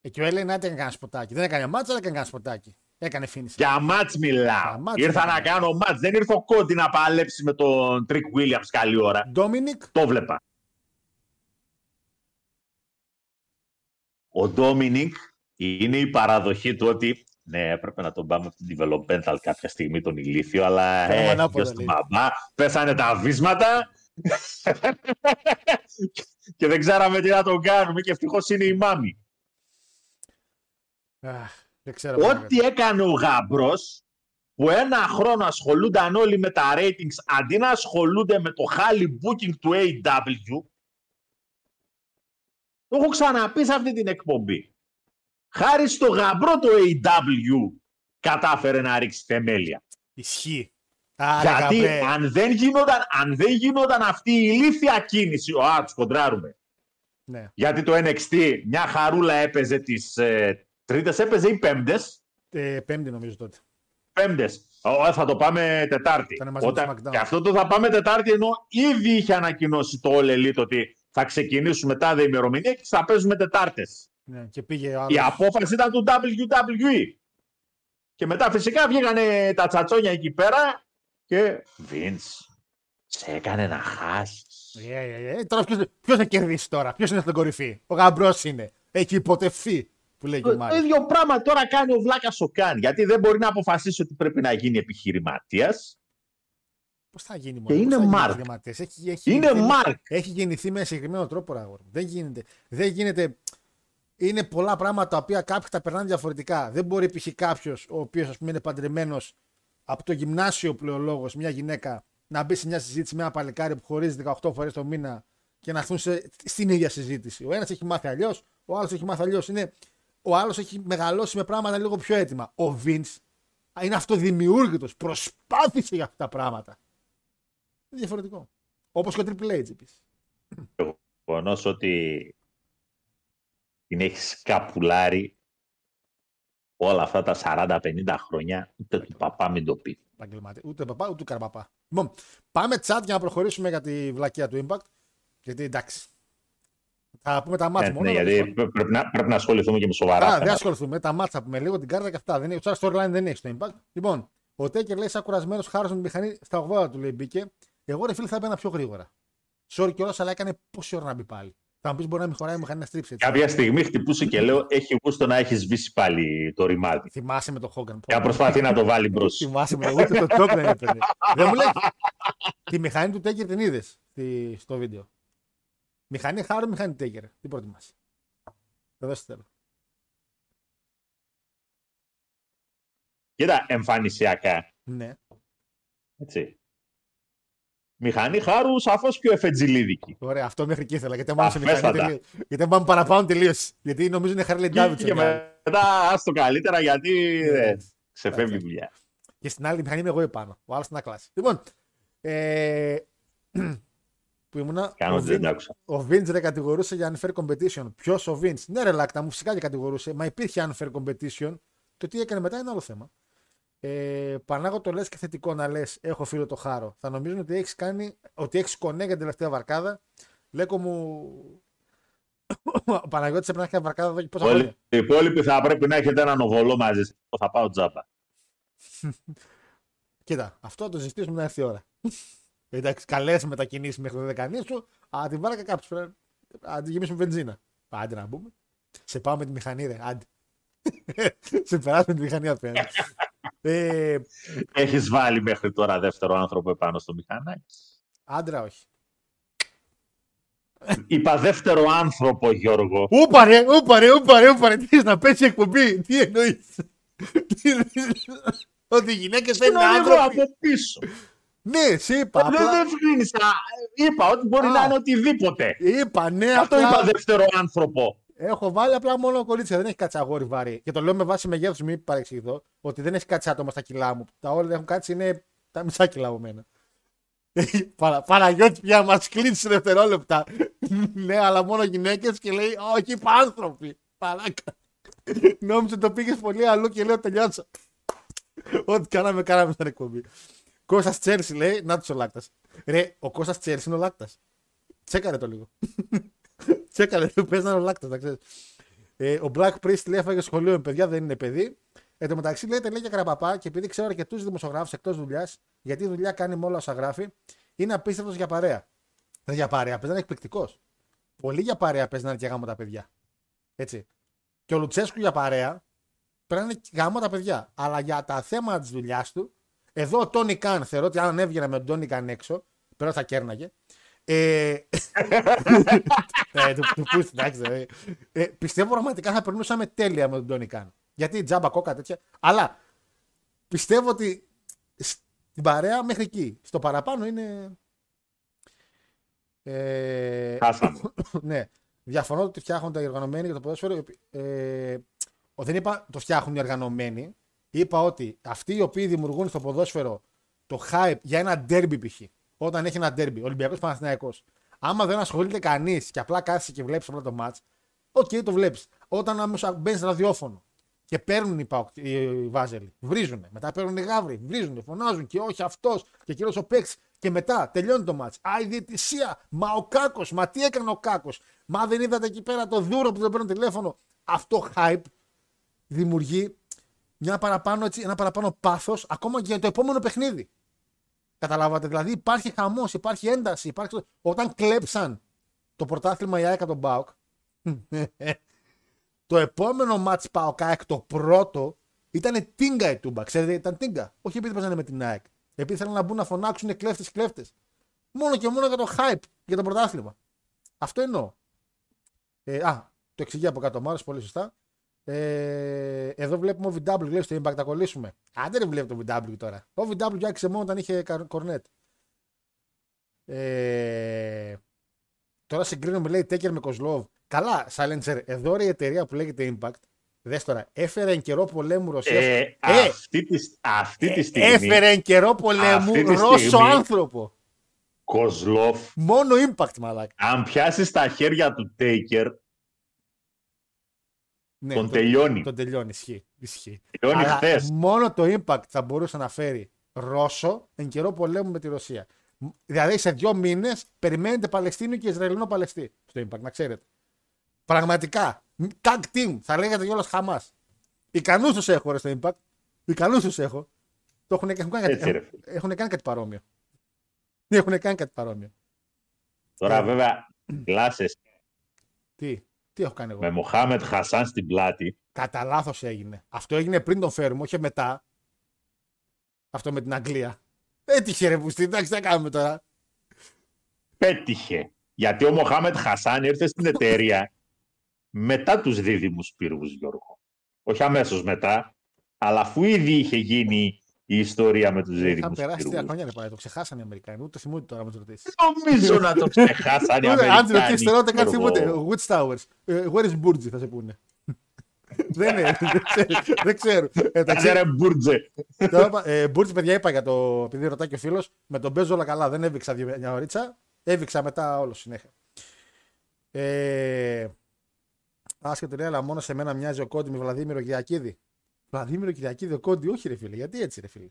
Ε, και ο Έλληνα έκανε κανένα σποτάκι. Δεν έκανε ματς, αλλά έκανε κανένα σποτάκι. Έκανε finish. Για ματς Για μιλάω. ματς Ήρθα μιλάω. να κάνω ματς. Δεν ήρθε ο Cody να παλέψει με τον Trick Williams καλή ώρα. Ντόμινικ, Το βλέπα. Ο Ντόμινικ είναι η παραδοχή του ότι ναι, έπρεπε να τον πάμε από την developmental κάποια στιγμή τον ηλίθιο, αλλά Κάναμε ε, ανάποδα, γιος του λέει. μπαμπά, πέσανε τα βίσματα και δεν ξέραμε τι να τον κάνουμε και ευτυχώς είναι η μάμη. Αχ, δεν ξέρω. τι να Ό,τι έκανε ο γαμπρός που ένα χρόνο ασχολούνταν όλοι με τα ratings αντί να ασχολούνται με το χάλι booking του AW το έχω ξαναπεί σε αυτή την εκπομπή. Χάρη στο γαμπρό το AW κατάφερε να ρίξει θεμέλια. Ισχύει. Άρα, Γιατί γαμπρέ. αν δεν, γινόταν, αν δεν γινόταν αυτή η ηλίθια κίνηση, ο Α, τους κοντράρουμε. Ναι. Γιατί το NXT μια χαρούλα έπαιζε τις ε, τρίτες, έπαιζε οι πέμπτες; Ε, πέμπτη νομίζω τότε. Πέμπτες. Θα το πάμε Τετάρτη. Ήταν μαζί με το SmackDown. Και αυτό το θα πάμε Τετάρτη ενώ ήδη είχε ανακοινώσει το All Elite ότι θα ξεκινήσουμε τάδε ημερομηνία και θα παίζουμε Τετάρτες. Ναι, και πήγε ο Η άλλος. απόφαση ήταν του WWE. Και μετά φυσικά βγήκανε τα τσατσόνια εκεί πέρα και Vince, σε έκανε να χάσεις. Ε, ε, ε, τώρα ποιος, ποιος θα κερδίσει τώρα, ποιος είναι στην κορυφή. Ο γαμπρός είναι. Έχει υποτευθεί που λέει και ο Το Μάριος. ίδιο πράγμα τώρα κάνει ο Βλάκας ο Καν. Γιατί δεν μπορεί να αποφασίσει ότι πρέπει να γίνει επιχειρηματίας. Πώς θα γίνει Και μόνο, είναι πώς θα γίνει Mark. επιχειρηματίας. Έχει, έχει, Είναι γεννηθεί- Mark. Έχει γεννηθεί με συγκεκριμένο τρόπο, ρε αγόρι μου. Δεν γίνεται. Δεν γίνεται. Είναι πολλά πράγματα τα οποία κάποιοι τα περνάνε διαφορετικά. Δεν μπορεί π.χ. κάποιος ο οποίος είναι παντρεμένος από το γυμνάσιο πλεολόγο, μια γυναίκα, να μπει σε μια συζήτηση με ένα παλικάρι που χωρίζει 18 φορές το μήνα και να έρθουν σε, στην ίδια συζήτηση. Ο ένας έχει μάθει αλλιώς, ο άλλος έχει μάθει αλλιώς. Είναι, ο άλλος έχει μεγαλώσει με πράγματα λίγο πιο έτοιμα. Ο Vince είναι αυτοδημιούργητος. Προσπάθησε για αυτά τα πράγματα. Είναι διαφορετικό. Όπως και ο Triple H επίσης. γεγονός ότι την έχει σκαπουλάρει όλα αυτά τα 40-50 χρόνια, ούτε του παπά μην το πει. επαγγελματία. Ούτε παπά, ούτε καρπαπά. Λοιπόν, πάμε chat για να προχωρήσουμε για τη βλακεία του Impact. Γιατί εντάξει. Θα πούμε τα μάτια Ναι, μόνο. ναι, αλλά γιατί πρέ- πρέπει να, πρέπει να ασχοληθούμε και με σοβαρά Α, δεν θέματα. ασχοληθούμε. Τα μάτια θα πούμε λίγο την κάρτα και αυτά. Δεν είναι, το storyline δεν έχει στο Impact. Λοιπόν, ο Τέκερ λέει σαν κουρασμένος χάρος με τη μηχανή στα 80 του λέει μπήκε. Εγώ ρε φίλε θα έπαιρνα πιο γρήγορα. Sorry κιόλας, αλλά έκανε πόση ώρα να μπει πάλι. Θα μου πεις μπορεί να μην χωράει η μηχανή να στρίψει έτσι. Κάποια στιγμή χτυπούσε και λέω: Έχει γούστο να έχεις σβήσει πάλι το ρημάδι. Θυμάσαι με το Hogan. Και να προσπαθεί να το βάλει μπρος. Θυμάσαι με το ούτε το τσόκ δεν έπαιρνε. δεν μου λέει. Τη μηχανή του Τέκερ την είδες στο βίντεο; Μηχανή χάρο, μηχανή Τέκερ. Τι προτιμάς; Εδώ σε θέλω. Κοίτα, εμφανισιακά. Ναι. Έτσι. Μηχανή χάρου σαφώς πιο εφετζίδικη. Ωραία, αυτό μέχρι εκεί ήθελα. Γιατί αν πάμε σε Σαφέστατα. μηχανή τελείως. Γιατί αν πάμε παραπάνω τελείως. Γιατί νομίζω είναι Harley Και, Davidson. και μετά άστο καλύτερα γιατί Ναι. δεν ξεφεύγει η δουλειά. Και στην άλλη μηχανή είμαι εγώ επάνω. Ο άλλος στην κλάση. Λοιπόν. Ε, που ήμουνα. Κάνω ο ότι δεν Vin- το άκουσα. Ο Vince δεν κατηγορούσε για unfair competition. Ποιος ο Vince; Ναι, ρε Λάκτα μου, φυσικά και κατηγορούσε. Μα υπήρχε unfair competition. Το τι έκανε μετά είναι άλλο θέμα. Ε, Πανάγο το λες και θετικό να λες: Έχω φίλο το χάρο. Θα νομίζουν ότι έχεις κάνει, ότι έχεις κονέ για την τελευταία βαρκάδα. Λέκο μου. Ο Παναγιώτης έπρεπε να έχει βαρκάδα εδώ και πόσα Όλοι χρόνια; οι υπόλοιποι θα πρέπει να έχετε έναν οβολό μαζί σας. Θα πάω τζάμπα. Κοίτα, αυτό θα το συζητήσουμε να έρθει η ώρα. Εντάξει, καλές μετακινήσεις μέχρι το δεκανή σου. Α, την βάλα και κάποιος. Πρέπει να την γεμίσουμε βενζίνα. Άντε να μπούμε. Σε πάω με τη μηχανή, ρε. Άντε. σε περάσουμε τη μηχανή απέναντι. Ε, Έχεις βάλει μέχρι τώρα δεύτερο άνθρωπο επάνω στο μηχανάκι. άντρα, όχι. Είπα δεύτερο άνθρωπο, Γιώργο. Ούπαρε, ούπαρε, ούπαρε, ούπαρε. Τι θες να πέσει η εκπομπή. Τι εννοείς. Ότι οι γυναίκες δεν είναι Είναι λίγο άνθρωποι. από πίσω. Ναι, σε είπα. Δεν Απλά... δεν ευκρίνησα. Είπα ότι μπορεί Α. να είναι οτιδήποτε. Είπα, ναι, Αυτό απλά... είπα δεύτερο άνθρωπο. Έχω βάλει απλά μόνο κορίτσια. Δεν έχει κάτσει αγόρι βαρύ. Και το λέω με βάση μεγέθους, μην παρεξηγηθώ. Ότι δεν έχει κάτσει άτομα στα κιλά μου. Τα όλα έχουν κάτσει είναι τα μισά κιλά από μένα. Παρα, Παναγιώτη πια μα κλείνει σε δευτερόλεπτα. ναι, αλλά μόνο γυναίκες και λέει Όχι, είπα άνθρωποι. Παράκα. Νόμιζα το πήγες πολύ αλλού και λέω τελειώσα. Ό,τι κάναμε, κάναμε στην εκπομπή. Κώστας Τσέρση λέει, να τους ο Λάκτας. Ρε, ο Κώστας Τσέρση είναι ο Λάκτας. Τσέκαρε το λίγο. Τσέκαρε, του παίζει να είναι ο Λάκτα, να ξέρεις. Ε, ο Black Priest λέει έφαγε σχολείο με παιδιά, δεν είναι παιδί. Εν τω μεταξύ λέει λέει και καραπαπά και επειδή ξέρω αρκετούς δημοσιογράφους εκτός δουλειάς, γιατί η δουλειά κάνει με όλα όσα γράφει, είναι απίστευτος για παρέα. Δεν για παρέα, παίζει να είναι εκπληκτικός. Πολύ για παρέα παίζει να είναι και γάμο τα παιδιά. Έτσι. Και ο Λουτσέσκου για παρέα πρέπει να είναι γάμο τα παιδιά. Αλλά για τα θέματα της δουλειάς του, εδώ ο Τόνι Καν θεωρώ ότι αν έβγαινε με τον Τόνι Καν έξω, πέρα θα κέρναγε. Ε, ε, του, του πούστη, εντάξει, δηλαδή. ε, πιστεύω πραγματικά θα περνούσαμε τέλεια με τον Τόνι Καν. Γιατί τζάμπα κόκα τέτοια. Αλλά πιστεύω ότι στην παρέα μέχρι εκεί. Στο παραπάνω είναι. Ε, Χάσαμε. ναι. Διαφωνώ ότι φτιάχνονται οι οργανωμένοι για το ποδόσφαιρο. Ε, ο- δεν είπα το φτιάχνουν οι οργανωμένοι. Είπα ότι αυτοί οι οποίοι δημιουργούν στο ποδόσφαιρο το hype για ένα derby π.χ. Όταν έχει ένα derby, Ολυμπιακός Παναθυναϊκό. Άμα δεν ασχολείται κανείς και απλά κάθεσαι και βλέπεις απλά το match, OK, το βλέπεις. Όταν άμεσα μπαίνεις ραδιόφωνο και παίρνουν οι, Πάοκ- οι, οι Βάζελοι, βρίζουν. Μετά παίρνουν οι Γαύροι, βρίζουν, φωνάζουν και όχι αυτός και κύριο ο παίξ. Και μετά τελειώνει το ματς. Α, η διαιτησία. Μα ο Κάκος. Μα τι έκανε ο Κάκος. Μα δεν είδατε εκεί πέρα το δούρο που δεν παίρνουν τηλέφωνο. Αυτό hype δημιουργεί μια παραπάνω, έτσι, ένα παραπάνω πάθος ακόμα και για το επόμενο παιχνίδι. Καταλάβατε. Δηλαδή υπάρχει χαμός, υπάρχει ένταση. Υπάρχει... Όταν κλέψαν το πρωτάθλημα η ΑΕΚ από τον Μπάουκ, το επόμενο μάτς Πάοκ ΑΕΚ, το πρώτο, ήταν τίγκα η Τούμπα. Ξέρετε, ήταν τίγκα. Όχι επειδή παίζανε με την ΑΕΚ. Επειδή θέλουν να μπουν να φωνάξουν κλέφτες κλέφτες. Μόνο και μόνο για το hype για το πρωτάθλημα. Αυτό εννοώ. Ε, α, το εξηγεί από κάτω ο Μάρος, πολύ σωστά. Ε, εδώ βλέπουμε ο VW, λέει στο Impact, τα κολλήσουμε. Α, δεν βλέπει το VW τώρα. Ο VW άρχισε μόνο όταν είχε κα- κορνέτ. Ε, τώρα συγκρίνουμε, λέει, Τέκερ με Κοσλόβ. Καλά, Silencer, εδώ ρε η εταιρεία που λέγεται Impact, δες τώρα, έφερε εν καιρό πολέμου Ρωσίας. Ε, αυτή, τη, αυτή τη στιγμή, έφερε εν καιρό πολέμου αυτή τη Ρώσο στιγμή- άνθρωπο. Κοσλόφ, Μόνο Impact, μαλάκα. αν πιάσεις τα χέρια του Τέικερ, Ναι, τον το- τελειώνει. Τον τελειώνει, ισχύει. ισχύει. Τελειώνει Αλλά χθες. μόνο το Impact θα μπορούσε να φέρει Ρώσο εν καιρό πολέμου με τη Ρωσία. Μ- Δηλαδή σε δύο μήνες περιμένετε Παλαιστίνιο και Ισραηλινό Παλαιστή στο Impact, να ξέρετε. Πραγματικά. Μ- Tag team, θα λέγατε κιόλας Χαμάς. Ικανούς τους έχω ρε, στο Impact. Ικανούς τους έχω. Το έχουν, έχουν, κάνει, Έτσι, ρε κάτι, φίλε. έχουν κάνει κάτι παρόμοιο. Έχουν κάνει κάτι παρόμοιο. Τώρα Ε. βέβαια, κλάσες Τι, τι έχω κάνει εγώ; με Μοχάμετ Χασάν στην πλάτη, Κατά λάθος έγινε. Αυτό έγινε πριν τον φέρουμε, όχι μετά. Αυτό με την Αγγλία. Έτυχε ρε πουστή, εντάξει, τι θα κάνουμε τώρα. πέτυχε. Γιατί ο Μοχάμετ Χασάν ήρθε στην εταιρεία μετά τους δίδυμους πύργους, Γιώργο. Όχι αμέσως μετά, αλλά αφού ήδη είχε γίνει η ιστορία με τους Είχαν δίδυμους περάσει τρία πύργους. χρόνια, ρε πάει, το ξεχάσανε οι Αμερικάνοι. Ούτε θυμούνται τώρα, με το ρωτήσεις. Νομίζω να το ξεχάσαν οι Αν Αμερικάνοι. ρωτήσεις τώρα, ούτε καν Γιώργο. θυμούνται. Woods Towers. Ε, Where is Burgi, θα σε πούνε. Δεν είναι, δεν ξέρω. Δεν ξέρω. Ε, τα Κάτσε ρε Μπούρτζε. Τώρα, είπα- ε, Μπούρτζ, παιδιά, είπα για το. Επειδή ρωτάει και ο φίλος, με τον παίζω όλα καλά. Δεν έβηξα δύο- μια ωρίτσα. Έβηξα μετά όλο συνέχεια. Ε, άσχετο λέει, αλλά μόνο σε μένα μοιάζει ο Κόντι με Βλαδίμηρο Κυριακίδη. Βλαδίμηρο Κυριακίδη, ο Κόντι, όχι ρε φίλε. Γιατί έτσι ρε φίλε.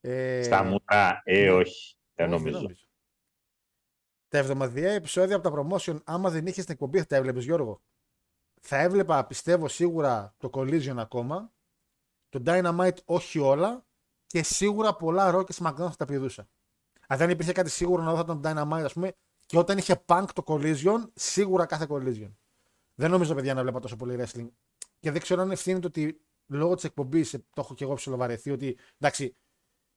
Ε, Στα μούτρα, ε, όχι. Δεν όχι, νομίζω. Τα εβδομαδιαία επεισόδια από τα promotion, άμα δεν είχες την εκπομπή, θα τα έβλεπες Γιώργο. Θα έβλεπα, πιστεύω, σίγουρα το Collision ακόμα. Το Dynamite όχι όλα. Και σίγουρα πολλά Raw και SmackDown θα τα πηδούσα. Αν δεν υπήρχε κάτι σίγουρο να δω θα ήταν το Dynamite, ας πούμε. Και όταν είχε Punk το Collision, σίγουρα κάθε Collision. Δεν νομίζω, παιδιά, να βλέπα τόσο πολύ wrestling. Και δεν ξέρω αν ευθύνεται ότι λόγω της εκπομπής το έχω και εγώ ψιλοβαρεθεί ότι εντάξει,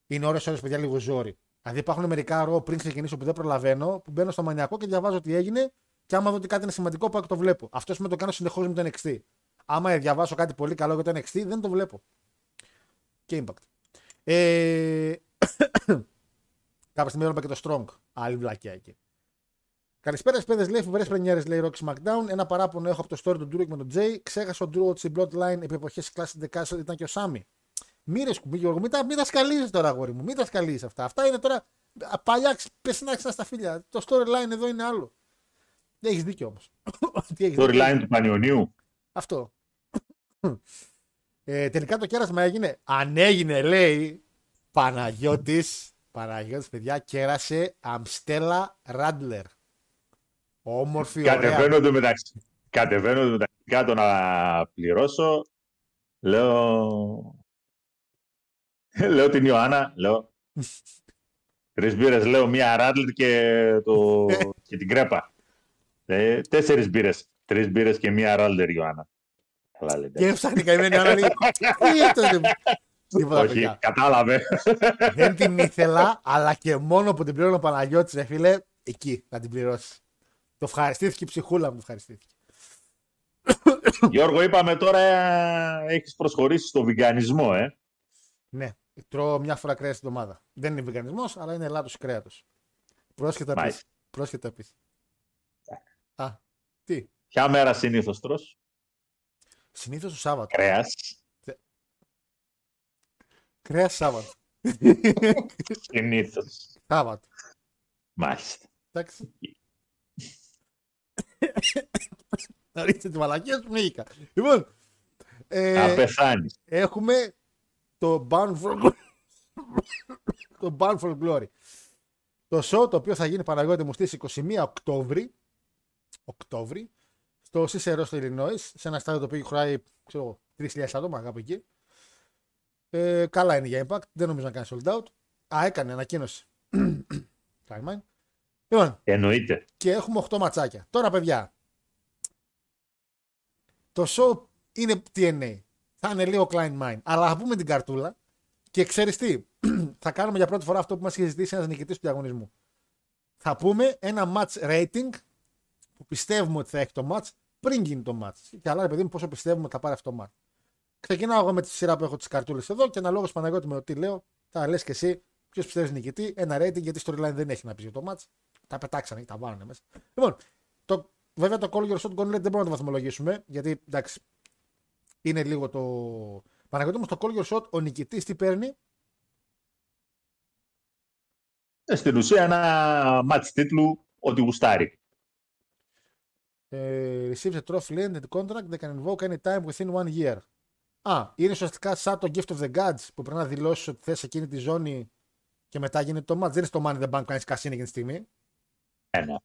είναι ώρες ώρες παιδιά λίγο ζόρι. Δηλαδή υπάρχουν μερικά ρο πριν ξεκινήσω που δεν προλαβαίνω, που μπαίνω στο μανιακό και διαβάζω τι έγινε και άμα δω ότι κάτι είναι σημαντικό πάω και το βλέπω. Αυτό με το κάνω συνεχώς με το NXT. Άμα διαβάσω κάτι πολύ καλό για το NXT, δεν το βλέπω. Και Impact. Ε... Κάποια στιγμή έβλεπα και το Strong. Άλλη βλακιά εκεί. Καλησπέρα, παιδες. Λέει φοβερέ πρεμιέρες, λέει Rock SmackDown. Ένα παράπονο έχω από το story του Ντούρικ με τον Jay. Ξέχασα ο Drew ότι στην Bloodline επί εποχές Classic The Castle ήταν και ο Σάμι. Μη ρε σκουμπί, Γιώργο, μην τα, μην τα σκαλίζεις τώρα, αγόρι μου. Μην τα σκαλίζεις αυτά. Αυτά είναι τώρα α, παλιά πεσνάξινα στα φίλια. Το storyline εδώ είναι άλλο. Δεν έχεις δίκιο όμως. Storyline του Πανιωνίου. Αυτό. Ε, τελικά το κέρασμα έγινε. Αν έγινε, λέει, Παναγιώτης, Παναγιώτης, παιδιά, κέρασε Αμστέλα Ράντλερ. Όμορφη, ωραία. Κατεβαίνω το μεταξύ. Κατεβαίνω το μεταξύ κάτω να πληρώσω. Λέω... λέω την Ιωάννα, λέω... Τρεις μπύρες, λέω, μία ράτλερ και, το... και την κρέπα. Ε, τέσσερις μπύρες. Τρεις μπύρες και μία ράτλερ, Ιωάννα. Καλά λέτε. Και έψαχνε καημένη Άννα. λέει, Τι αυτό δεν. Τίποτα, Όχι, παιδιά. κατάλαβε. Δεν την ήθελα, αλλά και μόνο που την πλήρωνε ο Παναγιώτης, ρε φίλε, εκεί να την πληρώσεις. Το ευχαριστήθηκε η ψυχούλα μου, το ευχαριστήθηκε. Γιώργο, είπαμε τώρα ε, έχεις προσχωρήσει στο βιγκανισμό, ε. Ναι, τρώω μια φορά κρέας την εβδομάδα. Δεν είναι βεγανισμό, αλλά είναι ελάττωση κρέατος. Πρόσχετα πεις. Μάλιστα. Πρόσχετα πεις. Α, τι; Ποια μέρα συνήθως τρως, Συνήθως το Σάββατο. κρέας. Κρέας Σάββατο. Συνήθως. Σάββατο. Μάλιστα. Εντάξει. Να ρίξετε τη μαλακία σου, πνίγηκα. Λοιπόν, ε, Θα πεθάνεις. έχουμε το Bound for Glory. το Bound for Glory. Το show το οποίο θα γίνει Παναγιώτη μου στις 21 Οκτώβρη, Οκτώβρη στο Cicero στο Illinois, σε ένα στάδιο το οποίο χωράει ξέρω, εγώ, 3.000 άτομα κάπου εκεί. Ε, καλά είναι για Impact, δεν νομίζω να κάνει sold out. Α, έκανε, ανακοίνωση. Time mine. Λοιπόν, Εννοείται. και έχουμε 8 ματσάκια. Τώρα, παιδιά, το show είναι TNA. Θα είναι λίγο Klein Mine. Αλλά θα πούμε την καρτούλα και ξέρεις τι, θα κάνουμε για πρώτη φορά αυτό που μας είχε ζητήσει ένας νικητής του διαγωνισμού. Θα πούμε ένα match rating που πιστεύουμε ότι θα έχει το match πριν γίνει το match. Και αλλά, ρε παιδί μου, πόσο πιστεύουμε ότι θα πάρει αυτό το match. Ξεκινάω εγώ με τη σειρά που έχω τις καρτούλες εδώ και αναλόγως Παναγιώτη με ό,τι λέω, θα λες και εσύ ποιος πιστεύεις νικητή, ένα rating γιατί storyline δεν έχει να πει για το match. Τα πετάξανε, τα βάλανε μέσα. Λοιπόν, το, βέβαια το Call Your Shot Gauntlet δεν μπορούμε να το βαθμολογήσουμε γιατί εντάξει, είναι λίγο το. Παναγιώτη μου στο Call Your Shot ο νικητής τι παίρνει; Ε, Στην ουσία ένα μάτς τίτλου ότι γουστάρει. Ε, receives a trophy limited contract they can invoke any time within one year. Α, είναι ουσιαστικά σαν το Gift of the Gods που πρέπει να δηλώσεις ότι θες εκείνη τη ζώνη και μετά γίνεται το match. Δεν είναι στο Money in the Bank που κάνεις κασίνη εκείνη τη στιγμή. Ε, ναι.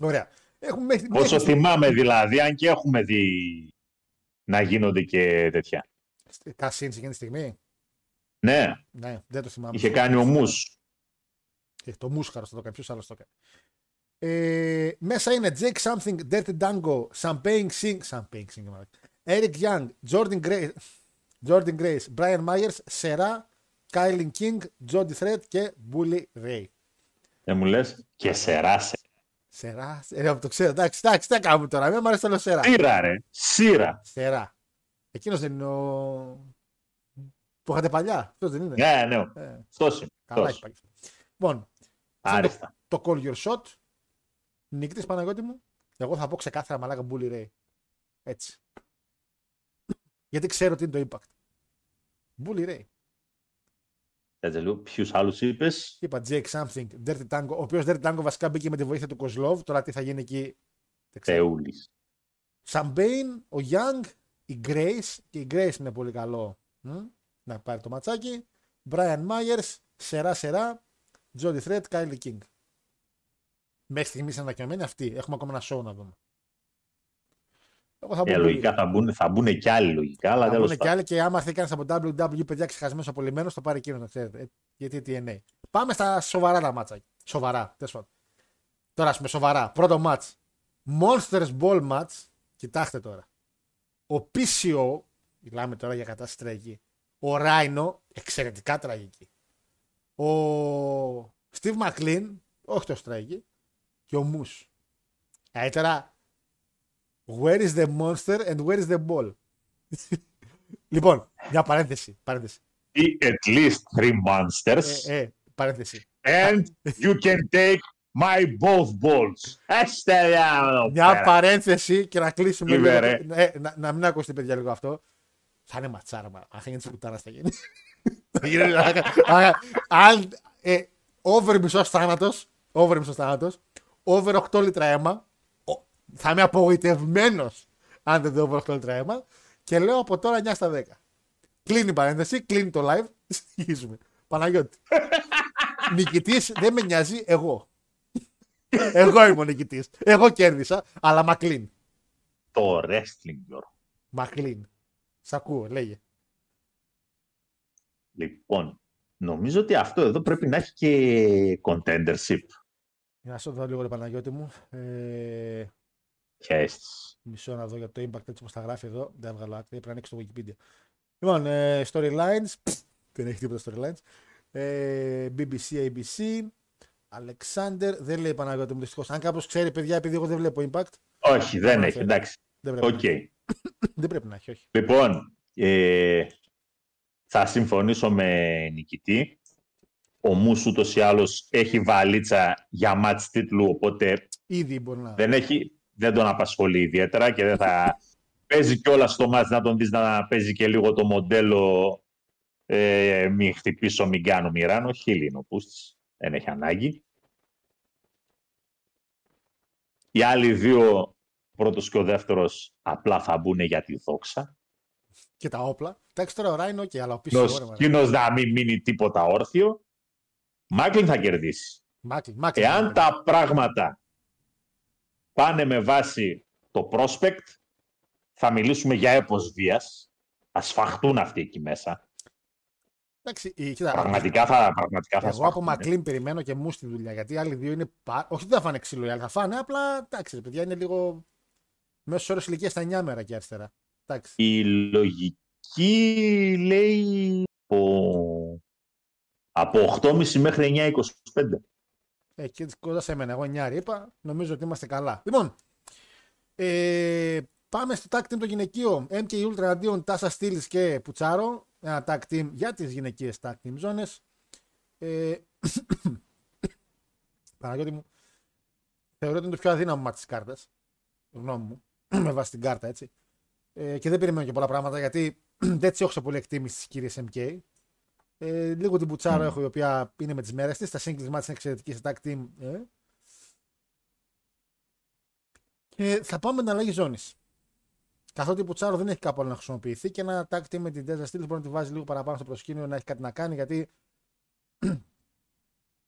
Ωραία. Έχουμε μέχρι, Όσο μέχρι- θυμάμαι δηλαδή, αν και έχουμε δει να γίνονται και τέτοια. Κασίνη εκείνη τη στιγμή; Ναι, Ναι, δεν το θυμάμαι. είχε κάνει ο Μους. Ε, το Μούσχαρο θα το κάνει. Ποιος άλλος το κάνει. Ε, μέσα είναι Jake Something, Dirty Dango, Champagne Sing, Champagne Sing, μάλλον. Eric Young, Jordan Grace, Jordan Grace, Brian Myers, Σερά, Kylie King, Jody Thread και Bully Ray. Δεν μου λες και σεράσε. Σερά, ε, το ξέρω. Εντάξει, εντάξει, τι θα κάνουμε τώρα. Μην μου αρέσει το λέω Σερά. Σύρα ρε, σύρα. Σερά. Εκείνος δεν είναι ο. που είχατε παλιά. Αυτός δεν είναι. Ναι, ναι, Ε, αυτός είναι. καλά αυτός. έχει πάει. Λοιπόν, αυτό είναι Άριστα. το, το call your shot. Νικητής Παναγιώτη μου. Εγώ θα πω ξεκάθαρα μαλάκα Bully Ray. Έτσι. Γιατί ξέρω τι είναι το impact. Bully Ray. Κάτσε λίγο, ποιους άλλους είπες; Είπα Jake Something, Dirty Dango, ο οποίος Dirty Dango βασικά μπήκε με τη βοήθεια του Kozlov. Τώρα τι θα γίνει εκεί. Δεν ξέρω. Θεούλης. Σαμπέιν, ο Young, η Grace. Και η Grace είναι πολύ καλό μ, να πάρει το ματσάκι. Brian Myers, Shera, Shera, Jody Threat, KiLynn King. Μέχρι στιγμής είναι ανακοινωμένοι αυτοί. Έχουμε ακόμα ένα show να δούμε. Εγώ θα πω Ε, Bully λογικά Ray. θα μπουν, θα μπουν κι άλλοι λογικά, αλλά Θα τέλος μπουν και πάντων. άλλοι και άμα θέλει κανεί από WWE παιδιά ξεχασμένος απολυμμένος, το πάρει εκείνο να ξέρετε. Ε, Γιατί TNA. Πάμε στα σοβαρά τα μάτσα. Σοβαρά. τέλος πάντων. Τώρα, ας πούμε, σοβαρά. Πρώτο match. Monsters Ball match. Κοιτάξτε τώρα. Ο PCO, μιλάμε τώρα για κατάσταση τραγική. Ο Rhino, εξαιρετικά τραγική. Ο Steve McLean, όχι τόσο τραγική. Και ο Moose. Ε, τώρα, where is the monster and where is the ball; λοιπόν, μια παρένθεση. παρένθεση. Ή at least three monsters. Ε, ε, παρένθεση. And you can take my both balls. Έστε εδώ Μια πέρα. παρένθεση και να κλείσουμε Είμαι, λίγο. ρε. Ναι, να, να μην ακούσετε παιδιά λίγο αυτό. Θα είναι ματσάρα, μα. Αν γίνει της κουτάρας θα γίνει. Θα γίνει, α, Αν. Ε, over μισός θάνατος. Over μισός θάνατος. Over 8 λίτρα αίμα. Ο- Θα είμαι απογοητευμένος αν δεν δω over 8 λίτρα αίμα. Και λέω από τώρα 9 στα 10. Κλείνει η παρένθεση, κλείνει το live. Συνεχίζουμε. Παναγιώτη. Νικητής δεν με νοιάζει εγώ. Εγώ είμαι ο νικητής. Εγώ κέρδισα, αλλά Μακλίν. Το wrestling, Γιώργο. Μακλίν. Σ' ακούω, λέγε. Λοιπόν, νομίζω ότι αυτό εδώ πρέπει να έχει και contendership. Για να σου δω λίγο, ρε Παναγιώτη μου. Ε, Ποια αίσθηση. μισό να δω για το impact έτσι όπως τα γράφει εδώ. Δεν έβγαλα άκρη, πρέπει να ανοίξω το Wikipedia. Λοιπόν, ε, storylines. Πφ, Δεν έχει τίποτα storylines. Ε, BBC, ABC. Alexander. Δεν λέει Παναγιώτη μου δυστυχώς. Αν κάποιος ξέρει, παιδιά, επειδή εγώ δεν βλέπω impact. Όχι, δεν Ωραία, έχει, φέρε. εντάξει. Δεν πρέπει, Οκ. να έχει. δεν πρέπει να έχει, όχι. Λοιπόν, ε, θα συμφωνήσω με νικητή. Ο Μους ούτως ή άλλως έχει βαλίτσα για μάτς τίτλου, οπότε Ήδη μπορεί να. δεν, έχει, δεν τον απασχολεί ιδιαίτερα και δεν θα παίζει κιόλας στο μάτς να τον δεις να παίζει και λίγο το μοντέλο ε, μη χτυπήσω, μην κάνω, μη ράνω. Χίλι είναι ο Πούστης. Δεν έχει ανάγκη. Οι άλλοι δύο, ο πρώτος και ο δεύτερος, απλά θα μπουν για τη δόξα. Και τα όπλα. Εντάξει, τώρα ο Ράιν, οκ, αλλά ο πίσω ώρα. μάλλον. Εκείνος να μην μείνει τίποτα όρθιο. Μάκλιν θα κερδίσει. Μάκλιν, Μάκλιν. Εάν τα πράγματα πάνε με βάση το prospect, θα μιλήσουμε για έπος βίας. Θα σφαχτούν αυτοί εκεί μέσα. Εντάξει, η- κοίτα, Πραγματικά θα, πραγματικά θα Εγώ από σφαχτούν. Μακλίν περιμένω και μου στη δουλειά. Γιατί οι άλλοι δύο είναι. Πα... Όχι, δεν θα φάνε ξύλο, οι άλλοι θα φάνε. Απλά εντάξει, ρε παιδιά είναι λίγο. Μέσο όρο ηλικίας στα 9 μέρα και αριστερά. Εντάξει. Η λογική λέει από, από 8.30 μέχρι 9.25. Ε, και κοντά σε μένα. Εγώ 9 είπα. Νομίζω ότι είμαστε καλά. Λοιπόν, ε, πάμε στο tag team το γυναικείο. MK Ultra αντίον Τάσα Στήλης και Πουτσάρο. Ένα tag team για τις γυναικείες tag team ζώνες. Ε, Παναγιώτη μου, θεωρώ ότι είναι το πιο αδύναμο μάτι τη κάρτα. Γνώμη μου. με βάση την κάρτα, έτσι. Ε, και δεν περιμένω και πολλά πράγματα γιατί δεν τις έχω σε πολύ εκτίμηση στις κυρίες MK. Ε, λίγο την Μπουτσάρο έχω η οποία είναι με τις μέρες της. Τα singles match είναι εξαιρετική σε tag team. Ε. Και θα πάμε με την αλλαγή ζώνης. Καθότι η Μπουτσάρο δεν έχει κάπου άλλο να χρησιμοποιηθεί και ένα tag team με την Τέζα Στήλς μπορεί να τη βάζει λίγο παραπάνω στο προσκήνιο να έχει κάτι να κάνει γιατί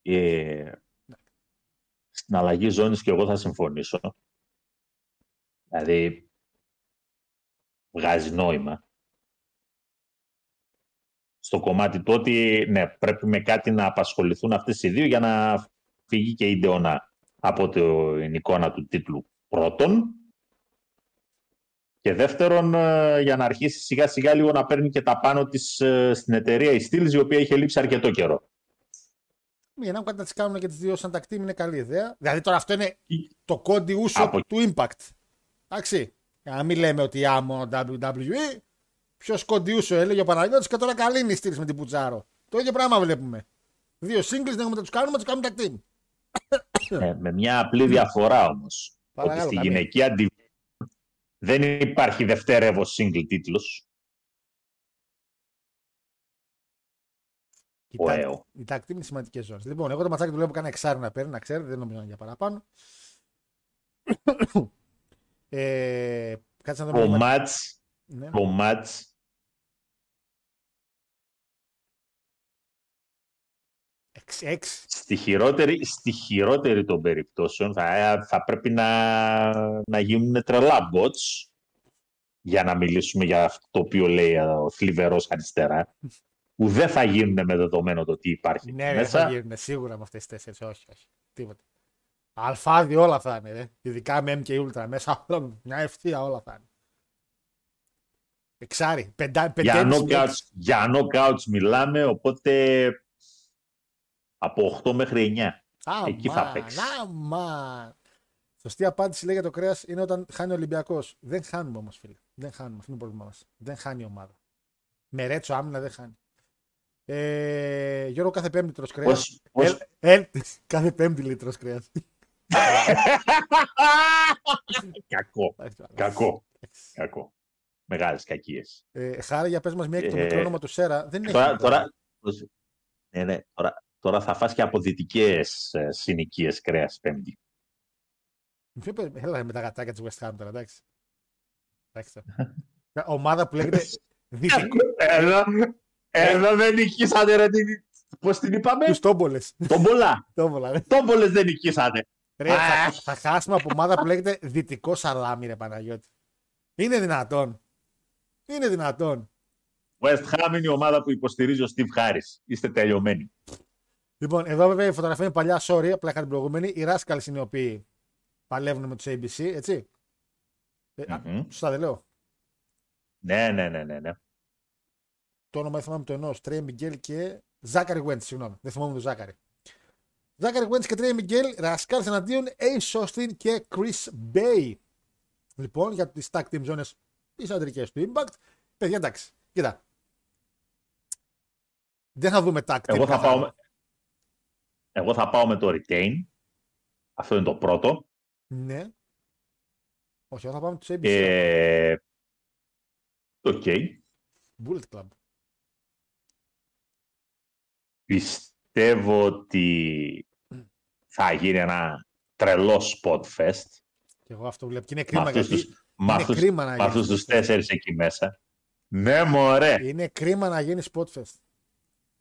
Ε, στην αλλαγή ζώνης και εγώ θα συμφωνήσω. Δηλαδή, βγάζει νόημα. Στο κομμάτι του ότι ναι, πρέπει με κάτι να απασχοληθούν αυτές οι δύο για να φύγει και η Ντεωνά από την εικόνα του τίτλου πρώτον και δεύτερον ε, για να αρχίσει σιγά σιγά λίγο να παίρνει και τα πάνω της ε, στην εταιρεία η Steels η οποία είχε λείψει αρκετό καιρό. για να έχουν κάτι να τις κάνουν και τις δύο σαν tag team είναι καλή ιδέα. Δηλαδή τώρα αυτό είναι Η- το κόντι ούσο Από- του Impact. Εντάξει. Για να μην λέμε ότι άμμο WWE, Ποιος κοντιούς έλεγε ο Παναγιώτης και τώρα καλή στήριξη με την Πουτζάρο. Το ίδιο πράγμα βλέπουμε. Δύο σύγκλις δεν έχουμε να τους κάνουμε, τους κάνουμε τα team. Ε, με μια απλή διαφορά όμως. Ότι στη γυναική αντι... δεν υπάρχει δευτερεύω σύγκλι τίτλος. Ο Οι tag είναι σημαντικές ζώνες. Λοιπόν, εγώ το ματσάκι του λέω κανένα κάνει εξάρι να παίρνει, να ξέρετε, δεν νομίζω να είναι για παραπάνω. ε, κάτσε να το Ο Μάτς. Ναι. Ο Στη χειρότερη, των περιπτώσεων θα, πρέπει να, να γίνουν τρελά bots για να μιλήσουμε για αυτό το οποίο λέει ο θλιβερός αριστερά που δεν θα γίνουν με δεδομένο το τι υπάρχει ναι, μέσα. Θα γίνουν σίγουρα με αυτές τις τέσσερις, όχι, όχι. Αλφάδι όλα θα είναι, ρε. ειδικά με MK Ultra μέσα, όλα, μια ευθεία όλα θα είναι. Εξάρι, πεντά, πεντά, για, νοκάουτς, για μιλάμε, οπότε από 8 μέχρι 9. Αμάν, εκεί θα παίξεις. Αμάν. Σωστή απάντηση λέει για το κρέας είναι όταν χάνει ο Ολυμπιακός. Δεν χάνουμε όμως, φίλε. Δεν χάνουμε. Αυτό είναι το πρόβλημά μας. Δεν χάνει η ομάδα. Με ρέτσο άμυνα δεν χάνει. Ε, Γιώργο, κάθε πέμπτη τρως κρέας. Πώς- πώς- κάθε πέμπτη λέει τρως κρέας. Κακό, κακό, κακό. Μεγάλες κακίες. Ε, χάρη για πες μας μια και το Ε, μικρό όνομα του Σέρα. Δεν έχει Τώρα, μικρό τώρα, ναι, ναι, τώρα, τώρα θα φας και από δυτικές ε, συνοικίες κρέας πέμπτη. Ποιο πε- Έλα με τα γατάκια της West Ham τώρα, εντάξει. εντάξει τώρα. Μια Ομάδα που λέγεται Δυτικό. Εδώ, εδώ δεν νικήσατε ρε, την- πώς την είπαμε, Τους τόμπολες. τόμπολα. Τόμπολα, ρε. Τόμπολες δεν νικήσατε. Ρε, θα, θα χάσουμε από ομάδα που λέγεται Δυτικό Σαλάμι, ρε Παναγιώτη. Είναι δυνατόν. Είναι δυνατόν. West Ham είναι η ομάδα που υποστηρίζει ο Steve Harris. Είστε τελειωμένοι. Λοιπόν, εδώ βέβαια η φωτογραφία είναι παλιά, sorry, απλά είχα την προηγούμενη. Οι Rascals είναι οι οποίοι παλεύουν με τους ABC, έτσι. Ε, α, Μμμ. σωστά δεν λέω. Ναι, ναι, ναι, ναι. ναι. Το όνομα δεν θυμάμαι το ενό. Τρέι Μιγγέλ και. Ζάκαρη Wentz, συγγνώμη. Δεν θυμάμαι τον Ζάκαρη. Ζάκαρη Wentz και Τρέι Μιγγέλ, Rascals εναντίον Ace Austin και Chris Bay. Λοιπόν, για τις tag team zones τι αντρικέ του Impact. Παιδιά, εντάξει. Κοίτα. Δεν θα δούμε tag team. Εγώ θα, καθαρά. πάω, με- εγώ θα πάω με το retain. Αυτό είναι το πρώτο. Ναι. Όχι, εγώ θα πάμε τους ABC. Και... OK. Bullet Club. Πιστεύω ότι θα γίνει ένα τρελό spot fest. Και εγώ αυτό βλέπω. Και είναι Με κρίμα αυτούς γιατί. τους, με είναι αυτούς, κρίμα να με γίνει αυτούς τους spot fest. τέσσερις εκεί μέσα. Ναι, μωρέ. Είναι κρίμα να γίνει Spotfest.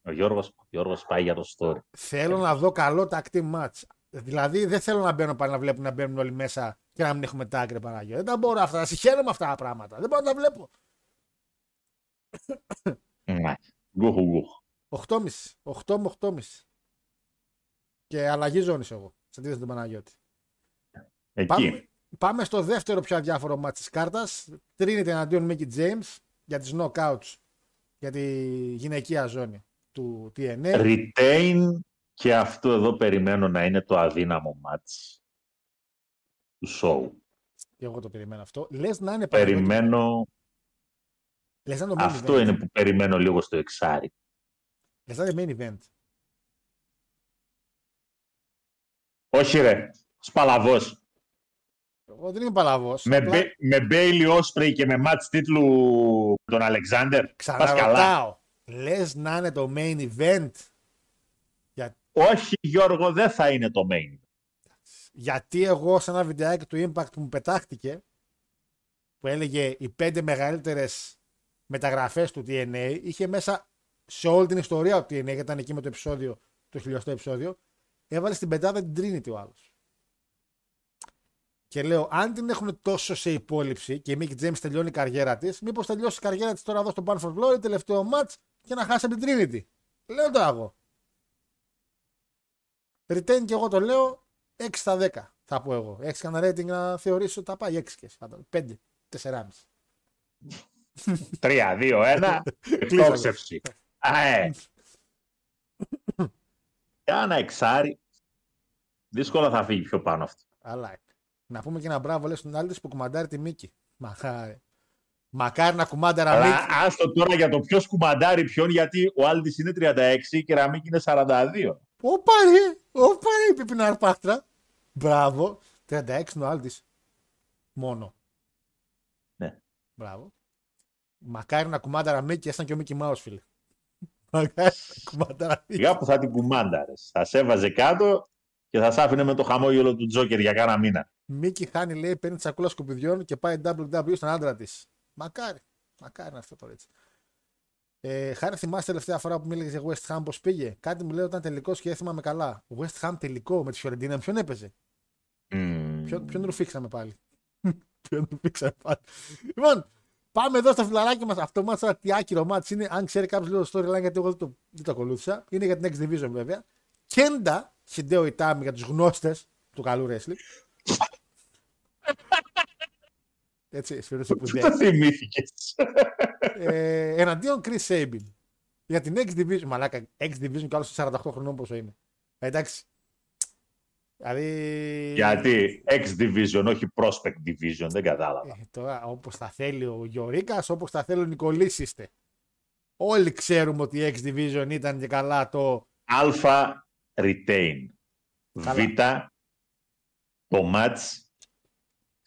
Ο Γιώργος, ο Γιώργος πάει για το story. Θέλω να δω καλό tag team match. Δηλαδή δεν θέλω να μπαίνω πάλι να βλέπω να μπαίνουν όλοι μέσα και να μην έχουμε tag ρε Παναγιώ. Δεν τα μπορώ αυτά. Συγχαίρομαι αυτά τα πράγματα. Δεν μπορώ να τα βλέπω. Ναι. Γκουχου γκουχ. 8,5. 8 με 8,5. Και αλλαγή ζώνης εγώ. Σε αντίθεση με τον Παναγιώτη. Εκεί. Πάμε, πάμε στο δεύτερο πιο αδιάφορο match της κάρτας. Trinity εναντίον Mickey James για τις knockouts για τη γυναικεία ζώνη του TNA. Retain και αυτό εδώ περιμένω να είναι το αδύναμο match του show. Και εγώ το περιμένω αυτό. Λες να είναι Παναγιώτη, Περιμένω, λες να είναι το main αυτό event. είναι που περιμένω λίγο στο εξάρι. Λες να είναι main event. Όχι ρε, σπαλαβός. Εγώ δεν είμαι παλαβός. Με, Μπε- με Bailey Osprey και με match τίτλου τον Αλεξάνδερ. Πας καλά. Ξαναρωτάω. Λες να είναι το main event; Όχι Γιώργο, δεν θα είναι το main. Γιατί εγώ σε ένα βιντεάκι του Impact που μου πετάχτηκε που έλεγε οι πέντε μεγαλύτερες μεταγραφές του TNA είχε μέσα σε όλη την ιστορία του TNA γιατί ήταν εκεί με το επεισόδιο, το χιλιοστό επεισόδιο έβαλε στην πεντάδα την Trinity ο άλλος. Και λέω, αν την έχουν τόσο σε υπόλοιψη και η Mickey James τελειώνει η καριέρα της, μήπως τελειώσει η καριέρα της τώρα εδώ στο Band for Glory, τελευταίο match και να χάσει από την Trinity. Λέω τώρα εγώ. Retain και εγώ το λέω 6 στα 10 θα πω εγώ. Έχει κανένα rating να θεωρήσει ότι θα πάει 6 και εσύ. 5, 4,5. 3, 2, 1. Εκτόξευση. Αε. Για ένα εξάρι. Δύσκολα θα φύγει πιο πάνω αυτό. Αλλά να πούμε και ένα μπράβο λέει στον άλλη που κουμαντάρει τη Μίκη. Μακάρι. Μακάρι να κουμάνταρα Αλλά Μίκη. άστο τώρα για το ποιος κουμαντάρει ποιον, γιατί ο Άλντης είναι 36 και η Ραμίκη είναι 42. Ωπα ρε, ωπα ρε, είπε την αρπάχτρα. Μπράβο. 36 είναι ο Άλτης. Μόνο. Ναι. Μπράβο. Μακάρι να κουμάνταρα Μίκη, ήσταν και ο Μίκη Μάους φίλε. Μακάρι να κουμάνταρα Μίκη. Σιγά που θα την κουμάνταρες. Θα σε έβαζε κάτω και θα σ' άφηνε με το χαμόγελο του Τζόκερ για κάνα μήνα. Μίκη χάνει, λέει, παίρνει τη σακούλα σκουπιδιών και πάει WWE στον άντρα της. Μακάρι. Μακάρι να αυτό το έτσι. Ε, Χάρη, θυμάσαι τελευταία φορά που μίλησε για West Ham πώς πήγε; Κάτι μου λέει ότι ήταν τελικό και δεν θυμάμαι καλά. West Ham τελικό με τη Φιωρεντίνα, ποιον έπαιζε; Μμμ. Ποιον, ποιον ρουφήξαμε πάλι; ποιον ρουφήξαμε πάλι; λοιπόν, πάμε εδώ στα φιλαράκια μας. Αυτό μάτσα τι άκυρο μάτς είναι. Αν ξέρει κάποιος λίγο το storyline, γιατί εγώ δεν το, δεν το ακολούθησα. Είναι για την X Division βέβαια. Κέντα, Χιντέο Ιτάμι για τους γνώστες του καλού wrestling. Έτσι, σφυρώσε που Πώς το θυμήθηκες; ε, εναντίον Chris Sabin. Για την X Division. Μαλάκα, X Division κι άλλος 48 χρονών πόσο είναι. Ε, εντάξει. Δηλαδή. Γιατί; X Division, όχι Prospect Division, δεν κατάλαβα. Ε, τώρα, όπως θα θέλει ο Γιωρίκας, όπως θα θέλει ο Νικολής είστε. Όλοι ξέρουμε ότι η X Division ήταν και καλά το. Α, retain. Καλά. Β, το match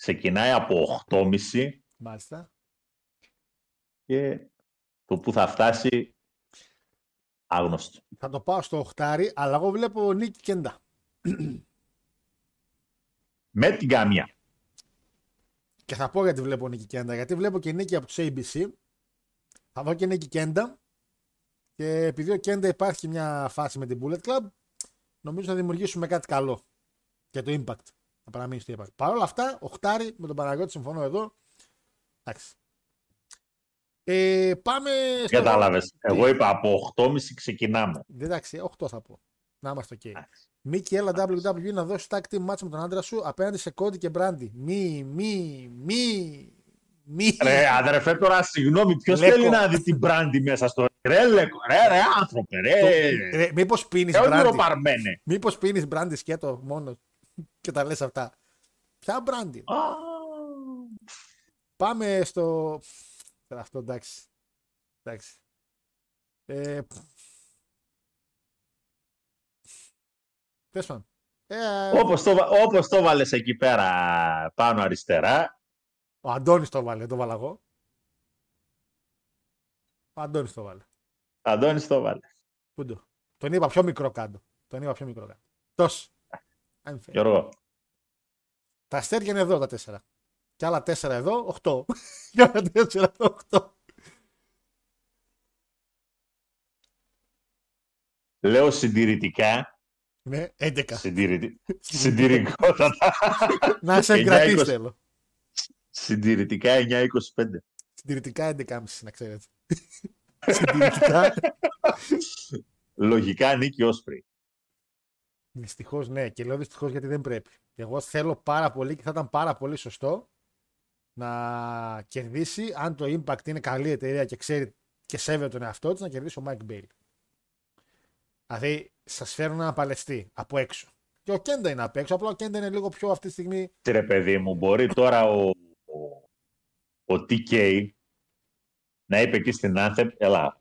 ξεκινάει από 8,5 Μάλιστα. και το που θα φτάσει άγνωστο. Θα το πάω στο οχτάρι, αλλά εγώ βλέπω Νίκη Κέντα. Με την καμία. Και θα πω γιατί βλέπω Νίκη Κέντα. Γιατί βλέπω και Νίκη από τους ABC. Θα δω και Νίκη Κέντα. Και επειδή ο Κέντα υπάρχει μια φάση με την Bullet Club, νομίζω θα δημιουργήσουμε κάτι καλό για το impact. Να παραμείνει στο impact. Παρ' όλα αυτά, οχτάρι με τον Παναγιώτη, συμφωνώ εδώ. Εντάξει. Ε, πάμε στο... Κατάλαβες. Εγώ είπα από 8.30 ξεκινάμε. Εντάξει, 8 θα πω. Να είμαστε οκ. Μίκη, έλα WWE να δώσει tag team match με τον άντρα σου απέναντι σε Κόντι και Μπράντι. Μη, μη, μη, μη. Ρε, αδερφέ, τώρα συγγνώμη, ποιος Λέκο. θέλει να δει την μπράντι μέσα στο. Ρε, λέκο, ρε, ρε, άνθρωπε, ρε. Ρε, μήπως πίνεις Ε, Μπράντι. παρμένε. Μήπως πίνεις Μπράντι σκέτο μόνος και τα λες αυτά. Ποια Μπράντι. Πάμε στο... Τώρα Αυτό εντάξει. Εντάξει. Ε, Τέλος πάντων. Ε, Όπως το, βα- όπως το βάλες εκεί πέρα πάνω αριστερά, Ο Αντώνης το βάλε, το βάλα εγώ. Ο Αντώνης το βάλε. Αντώνης το βάλε. Πού το; Τον είπα πιο μικρό κάτω. Τον είπα πιο μικρό κάτω. Τόσο. I'm fair. Γιώργο, Τα αστέρια είναι εδώ τα τέσσερα. Και άλλα τέσσερα εδώ, οχτώ. Και άλλα τέσσερα εδώ, οχτώ. λέω συντηρητικά, Ναι, 11. συντηρητι... συντηρητικότατα, Να σε 9-20. εγκρατείς θέλω. συντηρητικά 9-25. Συντηρητικά 11,5 να ξέρετε. Συντηρητικά. Λογικά νίκη Όσπρι. Δυστυχώς ναι, και λέω δυστυχώς γιατί δεν πρέπει. Εγώ θέλω πάρα πολύ και θα ήταν πάρα πολύ σωστό να κερδίσει αν το Impact είναι καλή εταιρεία και ξέρει και σέβεται τον εαυτό της να κερδίσει ο Mike Bailey. Δηλαδή, σας φέρνουν ένα παλαιστή από έξω. Και ο Κέντα είναι απ' έξω, απλά ο Κέντα είναι λίγο πιο αυτή τη στιγμή. Ρε παιδί μου, μπορεί τώρα ο, ο, ο TK να είπε εκεί στην Anthem, έλα,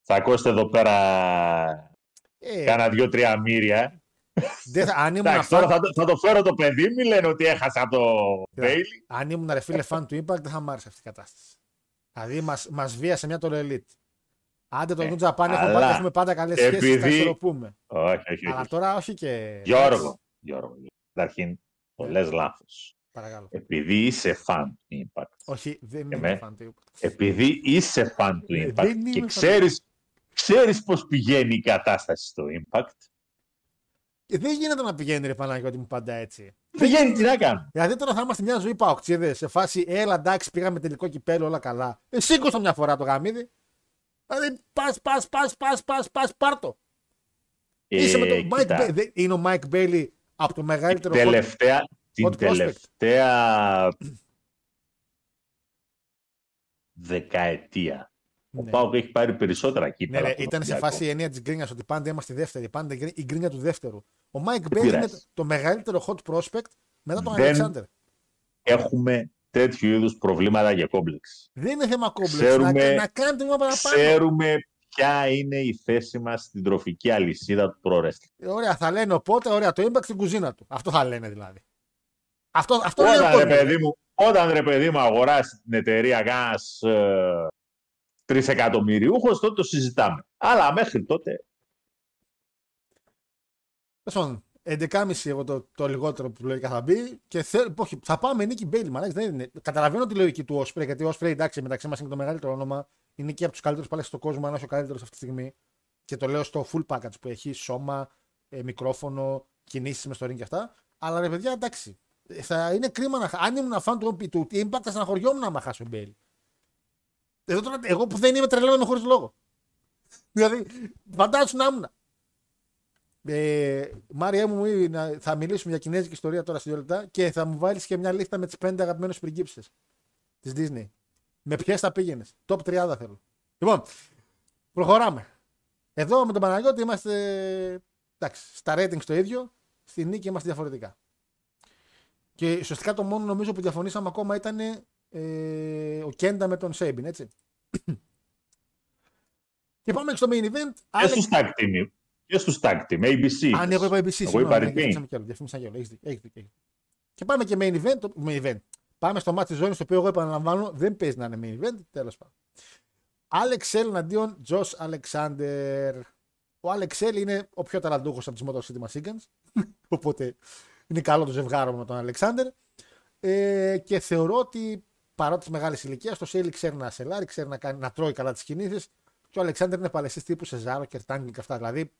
θα ακούσετε εδώ πέρα Ε, κάνα δυο-τρία μύρια. δεν θα- αν, ήμουν Εντάξει, φαν, τώρα θα, το- θα το φέρω το παιδί, μη λένε ότι έχασα από το Κοίτα, Bailey. αν ήμουν ρε φίλε φαν του Impact, δεν θα μ' άρεσε αυτή η κατάσταση. Δηλαδή, μα μας βίασε μια το Elite. Άντε το Ε, New Japan έχουμε, αλλά πάντα, έχουμε πάντα καλές σχέσεις, επειδή- τα ισορροπούμε. Όχι, όχι, Αλλά όχι. τώρα όχι και. Γιώργο, Γιώργο, καταρχήν το Ναι. λες λάθος. Παρακαλώ. Επειδή είσαι φαν του Impact, Όχι, δεν είμαι Εμέ. φαν του Impact. επειδή είσαι φαν του Ε, Impact δεν είμαι και fan. Ξέρεις, ξέρεις πώς πηγαίνει η κατάσταση στο Impact, Ε, Δεν γίνεται να πηγαίνει ρε Παναγιώτη μου πάντα έτσι. πηγαίνει τι να κάνω. Δηλαδή τώρα θα είμαστε μια ζωή παοξίδε σε φάση έλα εντάξει πήγαμε τελικό κυπέλο όλα καλά. Ε, σήκωσα μια φορά το γαμίδι. Δηλαδή πας, πας, πας, πας, πας, πας, πάρτο. Είσαι με Ε, το Mike κοίτα, Bailey. Δεν- Είναι ο Mike Bailey από το μεγαλύτερο hot- τελευταία, την hot prospect. τελευταία δεκαετία. Ο Ναι. Πάουκ έχει πάρει περισσότερα Ναι, κύπελα. ρε, από τον ήταν σε Ολυμπιακό. φάση η ενία της γκρίνιας ότι πάντα είμαστε δεύτεροι. Πάντα η γκρι- η γκρίνια του δεύτερου. Ο Mike Bailey πειράζει. είναι το μεγαλύτερο hot prospect μετά τον Δεν- Alexander. Έχουμε τέτοιου είδους προβλήματα και κόμπλεξ. Δεν είναι θέμα κόμπλεξ. Ξέρουμε- να, να κάνετε μια παραπάνω. Ξέρουμε ποια είναι η θέση μας στην τροφική αλυσίδα του Pro Wrestling. Ωραία, θα λένε οπότε, ωραία, το impact στην κουζίνα του. Αυτό θα λένε δηλαδή. Αυτό, αυτό λέει ο Όταν ρε, κόσμος. παιδί μου, όταν ρε παιδί μου αγοράσει την εταιρεία κανένας ε, τρισεκατομμυριούχος, τότε το συζητάμε. Αλλά μέχρι τότε Τέλος πάντων, 11,5 εγώ το, το λιγότερο που λογικά θα μπει. Και θε, όχι, θα πάμε νίκη Μπέιλι. Μαλάκι, δεν είναι. Καταλαβαίνω τη λογική του Όσπρey γιατί ο Όσπρey εντάξει μεταξύ μας είναι το μεγαλύτερο όνομα. Είναι και από τους καλύτερους πάλι στον κόσμο, αν όχι ο καλύτερος αυτή τη στιγμή. Και το λέω στο full package που έχει σώμα, ε, μικρόφωνο, κινήσεις με στο ring και αυτά. Αλλά ρε παιδιά, εντάξει. Ε, Θα είναι κρίμα να χα- Αν ήμουν φαν του, του Impact, θα στεναχωριόμουν να χάσει ο Μπέιλι. Εδώ τώρα, εγώ που δεν είμαι τρελαίνομαι χωρίς λόγο. δηλαδή, φαντάσου να ήμουν. Ε, Μάρια μου, ή να- θα μιλήσουμε για κινέζικη ιστορία τώρα σε δύο λεπτά και θα μου βάλεις και μια λίστα με τις πέντε αγαπημένες πριγκίψε της Disney. Με ποιες θα πήγαινες. Top 30 θέλω. Λοιπόν, προχωράμε. Εδώ με τον Παναγιώτη είμαστε εντάξει, στα ratings το ίδιο. Στη νίκη είμαστε διαφορετικά. Και ουσιαστικά το μόνο νομίζω που διαφωνήσαμε ακόμα ήταν ε, ο Κέντα με τον Σέιμπιν, έτσι. και πάμε στο main event. και Alex- στους tag team. Και στους tag team, ABC. Α, ναι, εγώ είπα ABC. Εγώ συγγνώμη, είπα ναι, retain. διαφήμισα κι άλλο, διαφήμισα κι άλλο. Έχεις δίκιο, έχεις δίκιο, έχεις δίκιο. Και πάμε και main event. το- Main event. Πάμε στο match της ζώνη, το οποίο εγώ επαναλαμβάνω δεν παίζει να είναι main event. Τέλος πάντων. Alex L εναντίον Josh Alexander. Ο Alex L είναι ο πιο ταλαντούχος από του Motor City Machigans. Οπότε είναι καλό το ζευγάρο με τον Alexander. Ε, και θεωρώ ότι παρότι της μεγάλης ηλικίας, το Σέιλι ξέρει να σελάρει, ξέρει να, κάνει, να τρώει καλά τις κινήσεις. Και ο Αλεξάνδρ είναι παλαιστής τύπου σε ζάρο και ρτάγκλι και αυτά. Δηλαδή,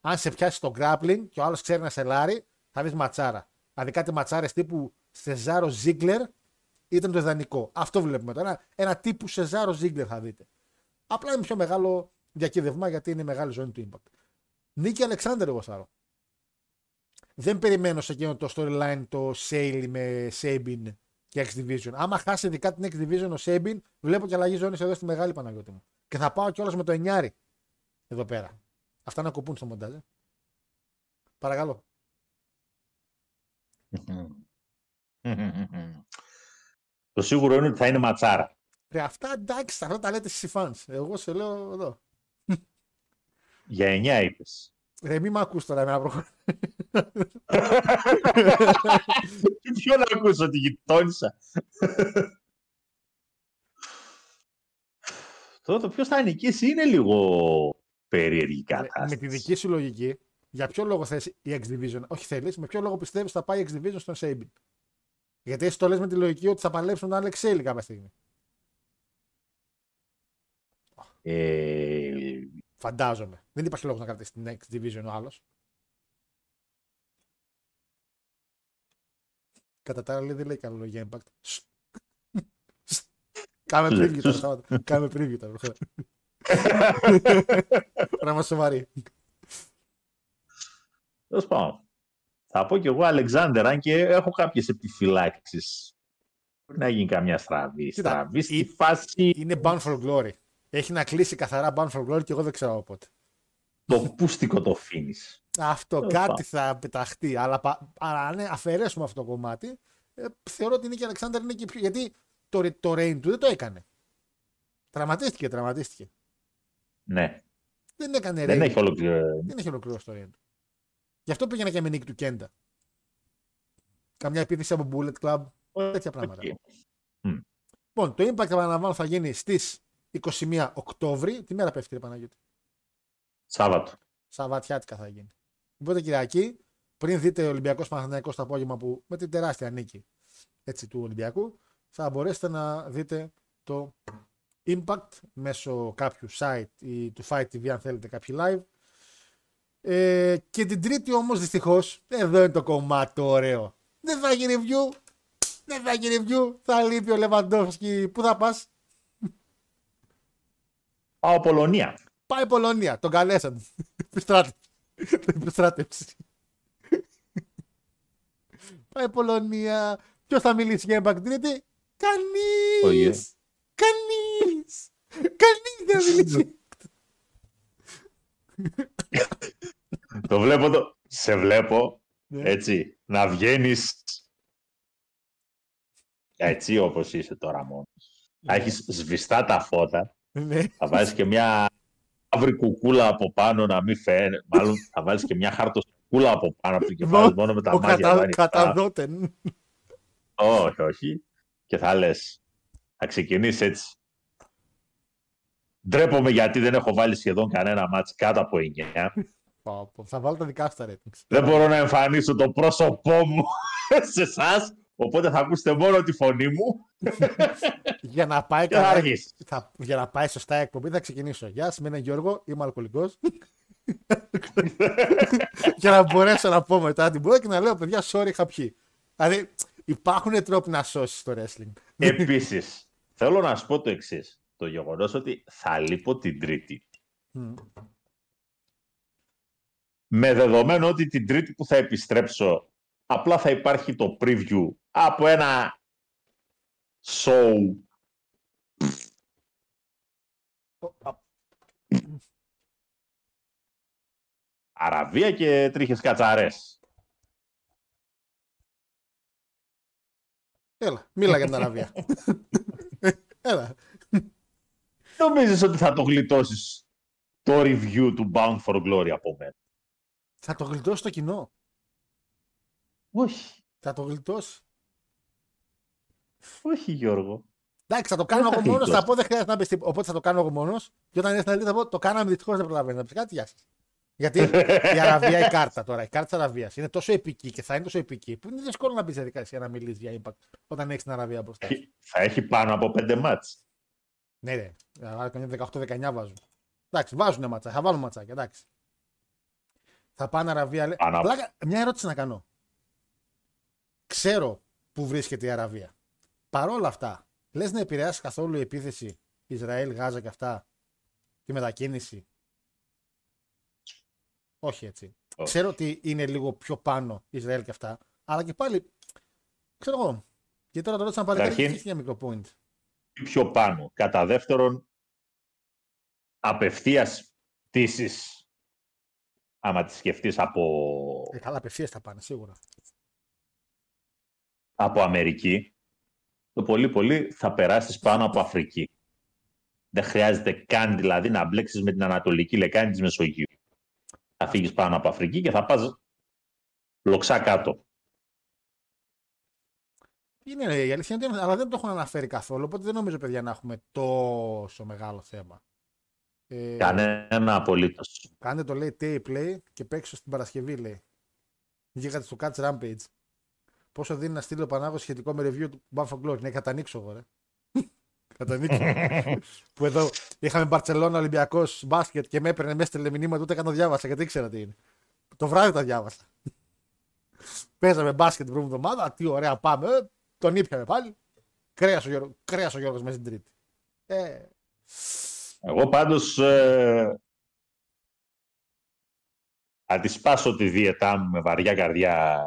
αν σε πιάσει το grappling και ο άλλος ξέρει να σελάρει, θα δεις ματσάρα. Δηλαδή κάτι ματσάρες τύπου Σεζάρο Ζίγκλερ ήταν το ιδανικό. Αυτό βλέπουμε τώρα. Ένα, ένα τύπου Σεζάρο Ζίγκλερ θα δείτε. Απλά είναι πιο μεγάλο διακύδευμα γιατί είναι μεγάλη ζώνη του impact. Νίκη Αλεξάντερ, εγώ σάρω. Δεν περιμένω σε εκείνο το storyline το Σέλι με Σέιμπιν και X Division. Άμα χάσει ειδικά την X Division ο Σέιμπιν, βλέπω και αλλαγή ζώνης εδώ στη μεγάλη Παναγιώτη μου. Και θα πάω κιόλας με το εννιάρι εδώ πέρα. Αυτά να κοπούν στο μοντάζ. ε. Παρακαλώ. Το σίγουρο είναι ότι θα είναι ματσάρα. Ρε, αυτά εντάξει, αυτά τα λέτε εσείς οι fans. Εγώ σε λέω εδώ. Για 9 είπες. Ρε, μη με ακούς τώρα εμένα προχωρά. Ποιο να ακούσω, τη γειτόνισσα. Τώρα το ποιος θα νικήσει είναι λίγο περίεργη Με κατάσταση. τη δική σου λογική, για ποιο λόγο θες η X Division, όχι θέλεις, με ποιο λόγο πιστεύεις θα πάει η X Division στον Sabin. Γιατί εσύ το λες με τη λογική ότι θα παλέψουν τον Alex Shelley κάποια στιγμή. Ε, Φαντάζομαι. Δεν υπάρχει λόγος να κρατήσει την X Division ο άλλος. Κατά τα άλλα λέει, δεν λέει καλό λόγο για impact. Σ. Σ. Κάμε preview τώρα. Σάββατο. Κάμε preview τώρα. προχώρα. Πρέπει να είμαστε σοβαροί. Τέλος πάντων. Θα πω κι εγώ Αλεξάνδερ, αν και έχω κάποιες επιφυλάξεις. Μπορεί να γίνει καμιά στραβή. Κοίτα, στραβή στη η- φάση Είναι Bound for Glory. Έχει να κλείσει καθαρά Bound for Glory και εγώ δεν ξέρω πότε. Το πούστικο το finish. Αυτό Τέλος κάτι πάντων. θα πεταχτεί. Αλλά, πα- αλλά αν αφαιρέσουμε αυτό το κομμάτι, ε, θεωρώ ότι η Νίκη Αλεξάνδρ είναι και πιο. Γιατί το, ρε- το reign του δεν το έκανε. Τραυματίστηκε, τραυματίστηκε. Ναι, Δεν έκανε δεν reign. έχει ολοκληρώσει. Δεν έχει ολοκληρώσει το reign του. Γι' αυτό πήγαινα και με νίκη του Κέντα. Καμιά επίθεση από Bullet Club. Τέτοια πράγματα. Λοιπόν, το Impact επαναλαμβάνω θα γίνει στις 21 Οκτώβρη. Τι μέρα πέφτει, ρε Παναγιώτη; Σάββατο. Σαββατιάτικα θα γίνει. Οπότε Κυριακή, πριν δείτε Ολυμπιακός Παναθηναϊκός το απόγευμα που με την τεράστια νίκη έτσι, του Ολυμπιακού, θα μπορέσετε να δείτε το Impact μέσω κάποιου site ή του Fight TV αν θέλετε κάποιοι live. Ε, και την τρίτη όμως δυστυχώς, εδώ είναι το κομμάτι το ωραίο. Δεν θα γίνει review, δεν θα γίνει review, θα λείπει ο Λεβαντόφσκι. Πού θα πας, Πάω Πολωνία. Πάει Πολωνία, τον καλέσαν. Επιστράτευση. Επιστράτευση. Πάει Πολωνία. Ποιος θα μιλήσει για Impact Trinity? Oh, Κανεί! yeah. Κανείς! Κανείς δεν θα μιλήσει. το βλέπω το... Σε βλέπω, Ναι. έτσι, να βγαίνεις έτσι όπως είσαι τώρα μόνος. Θα έχεις σβηστά τα φώτα, Ναι. θα βάζεις και μια μαύρη κουκούλα από πάνω να μην φαίνεται. Μάλλον θα βάλεις και μια χαρτοσακούλα από πάνω από το κεφάλι μόνο με τα Ο μάτια κατα... ανοιχτά. καταδότεν. Όχι, όχι. Και θα λες, θα ξεκινήσεις έτσι. Ντρέπομαι γιατί δεν έχω βάλει σχεδόν κανένα μάτς κάτω από 9. Πω, πω. Θα βάλω τα δικά σου τα ratings. Δεν μπορώ να εμφανίσω το πρόσωπό μου σε εσάς. Οπότε θα ακούσετε μόνο τη φωνή μου Για να πάει και θα καλά. αρχίσει. Θα... Για να πάει σωστά η εκπομπή θα ξεκινήσω. Γεια σας, είμαι Γιώργο, είμαι αλκοολικός. για να μπορέσω να πω μετά την πορεία και να λέω παιδιά, sorry, είχα πιει. Δηλαδή, υπάρχουν τρόποι να σώσεις το wrestling. Επίσης, θέλω να σου πω το εξής. Το γεγονός ότι θα λείπω την Τρίτη. Μμ. Με δεδομένο ότι την Τρίτη που θα επιστρέψω, απλά θα υπάρχει το preview από ένα show Αραβία και τρίχες κατσαρές. Έλα, μίλα για την Αραβία. Έλα. Νομίζεις ότι θα το γλιτώσεις το review του Bound for Glory από μένα; Θα το γλιτώσει το κοινό. Όχι. Θα το γλιτώσει. Όχι Γιώργο. Εντάξει, θα το κάνω Δεν θα εγώ μόνος. Θα γλιτώσει. πω δεν χρειάζεται να πεις τίποτα. Οπότε θα το κάνω εγώ μόνος. Και όταν έρθει να δει, θα πω το κάναμε δυστυχώς δεν προλαβαίνει να πεις κάτι. Γεια σας. Γιατί η Αραβία, η κάρτα τώρα, η κάρτα της Αραβίας είναι τόσο επική και θα είναι τόσο επική που είναι δύσκολο να μπει σε διαδικασία να μιλήσεις για impact όταν έχεις την Αραβία μπροστά. σου. Θα έχει πάνω από πέντε μάτς. ναι, ναι. Αλλά καμιά 18-19 βάζουν. Εντάξει, βάζουν ματσάκια. Θα βάλουν ματσάκια. Εντάξει. Θα πάνε Αραβία. Λέ... Πάνω- Πλάκα, μια ερώτηση να κάνω. Ξέρω που βρίσκεται η Αραβία. παρόλα αυτά, λες να επηρεάσει καθόλου η επίθεση Ισραήλ, Γάζα και αυτά, τη μετακίνηση; Όχι έτσι. Όχι. Ξέρω ότι είναι λίγο πιο πάνω Ισραήλ και αυτά, αλλά και πάλι, ξέρω εγώ, και τώρα το ρώτησαν πάλι Καταρχήν- έχει ένα μικρό point. πιο πάνω. Κατά δεύτερον, απευθείας πτήσεις, άμα τις σκεφτείς από, Ε, καλά, απευθείας θα πάνε, σίγουρα. από Αμερική, το πολύ πολύ θα περάσεις πάνω από Αφρική. Δεν χρειάζεται καν δηλαδή να μπλέξεις με την Ανατολική λεκάνη της Μεσογείου. Θα φύγεις πάνω από Αφρική και θα πας λοξά κάτω. Είναι ρε, η αλήθεια είναι ότι είναι, αλλά δεν το έχουν αναφέρει καθόλου, οπότε δεν νομίζω, παιδιά, να έχουμε τόσο μεγάλο θέμα. Ε, Κανένα απολύτως. Κάντε το λέει tape play και παίξω στην Παρασκευή λέει. Βγήκατε στο Catch Rampage. Πόσο δίνει να στείλει ο Πανάγος σχετικό με review του Buffalo Glory. Ναι, κατανοίξω εγώ, ρε. κατανοίξω. που εδώ είχαμε Μπαρσελόνα Ολυμπιακός μπάσκετ και με έπαιρνε μέσα στη μηνύματα ούτε καν το διάβασα γιατί ήξερα τι είναι. Το βράδυ τα διάβασα. Παίζαμε μπάσκετ την προηγούμενη εβδομάδα. Τι ωραία πάμε. Ε, τον ήπιαμε πάλι. Κρέας ο, Γιώργος, κρέας ο Γιώργος μέσα στην Τρίτη. Ε, Εγώ πάντως ε, θα τη σπάσω τη δίαιτά μου με βαριά καρδιά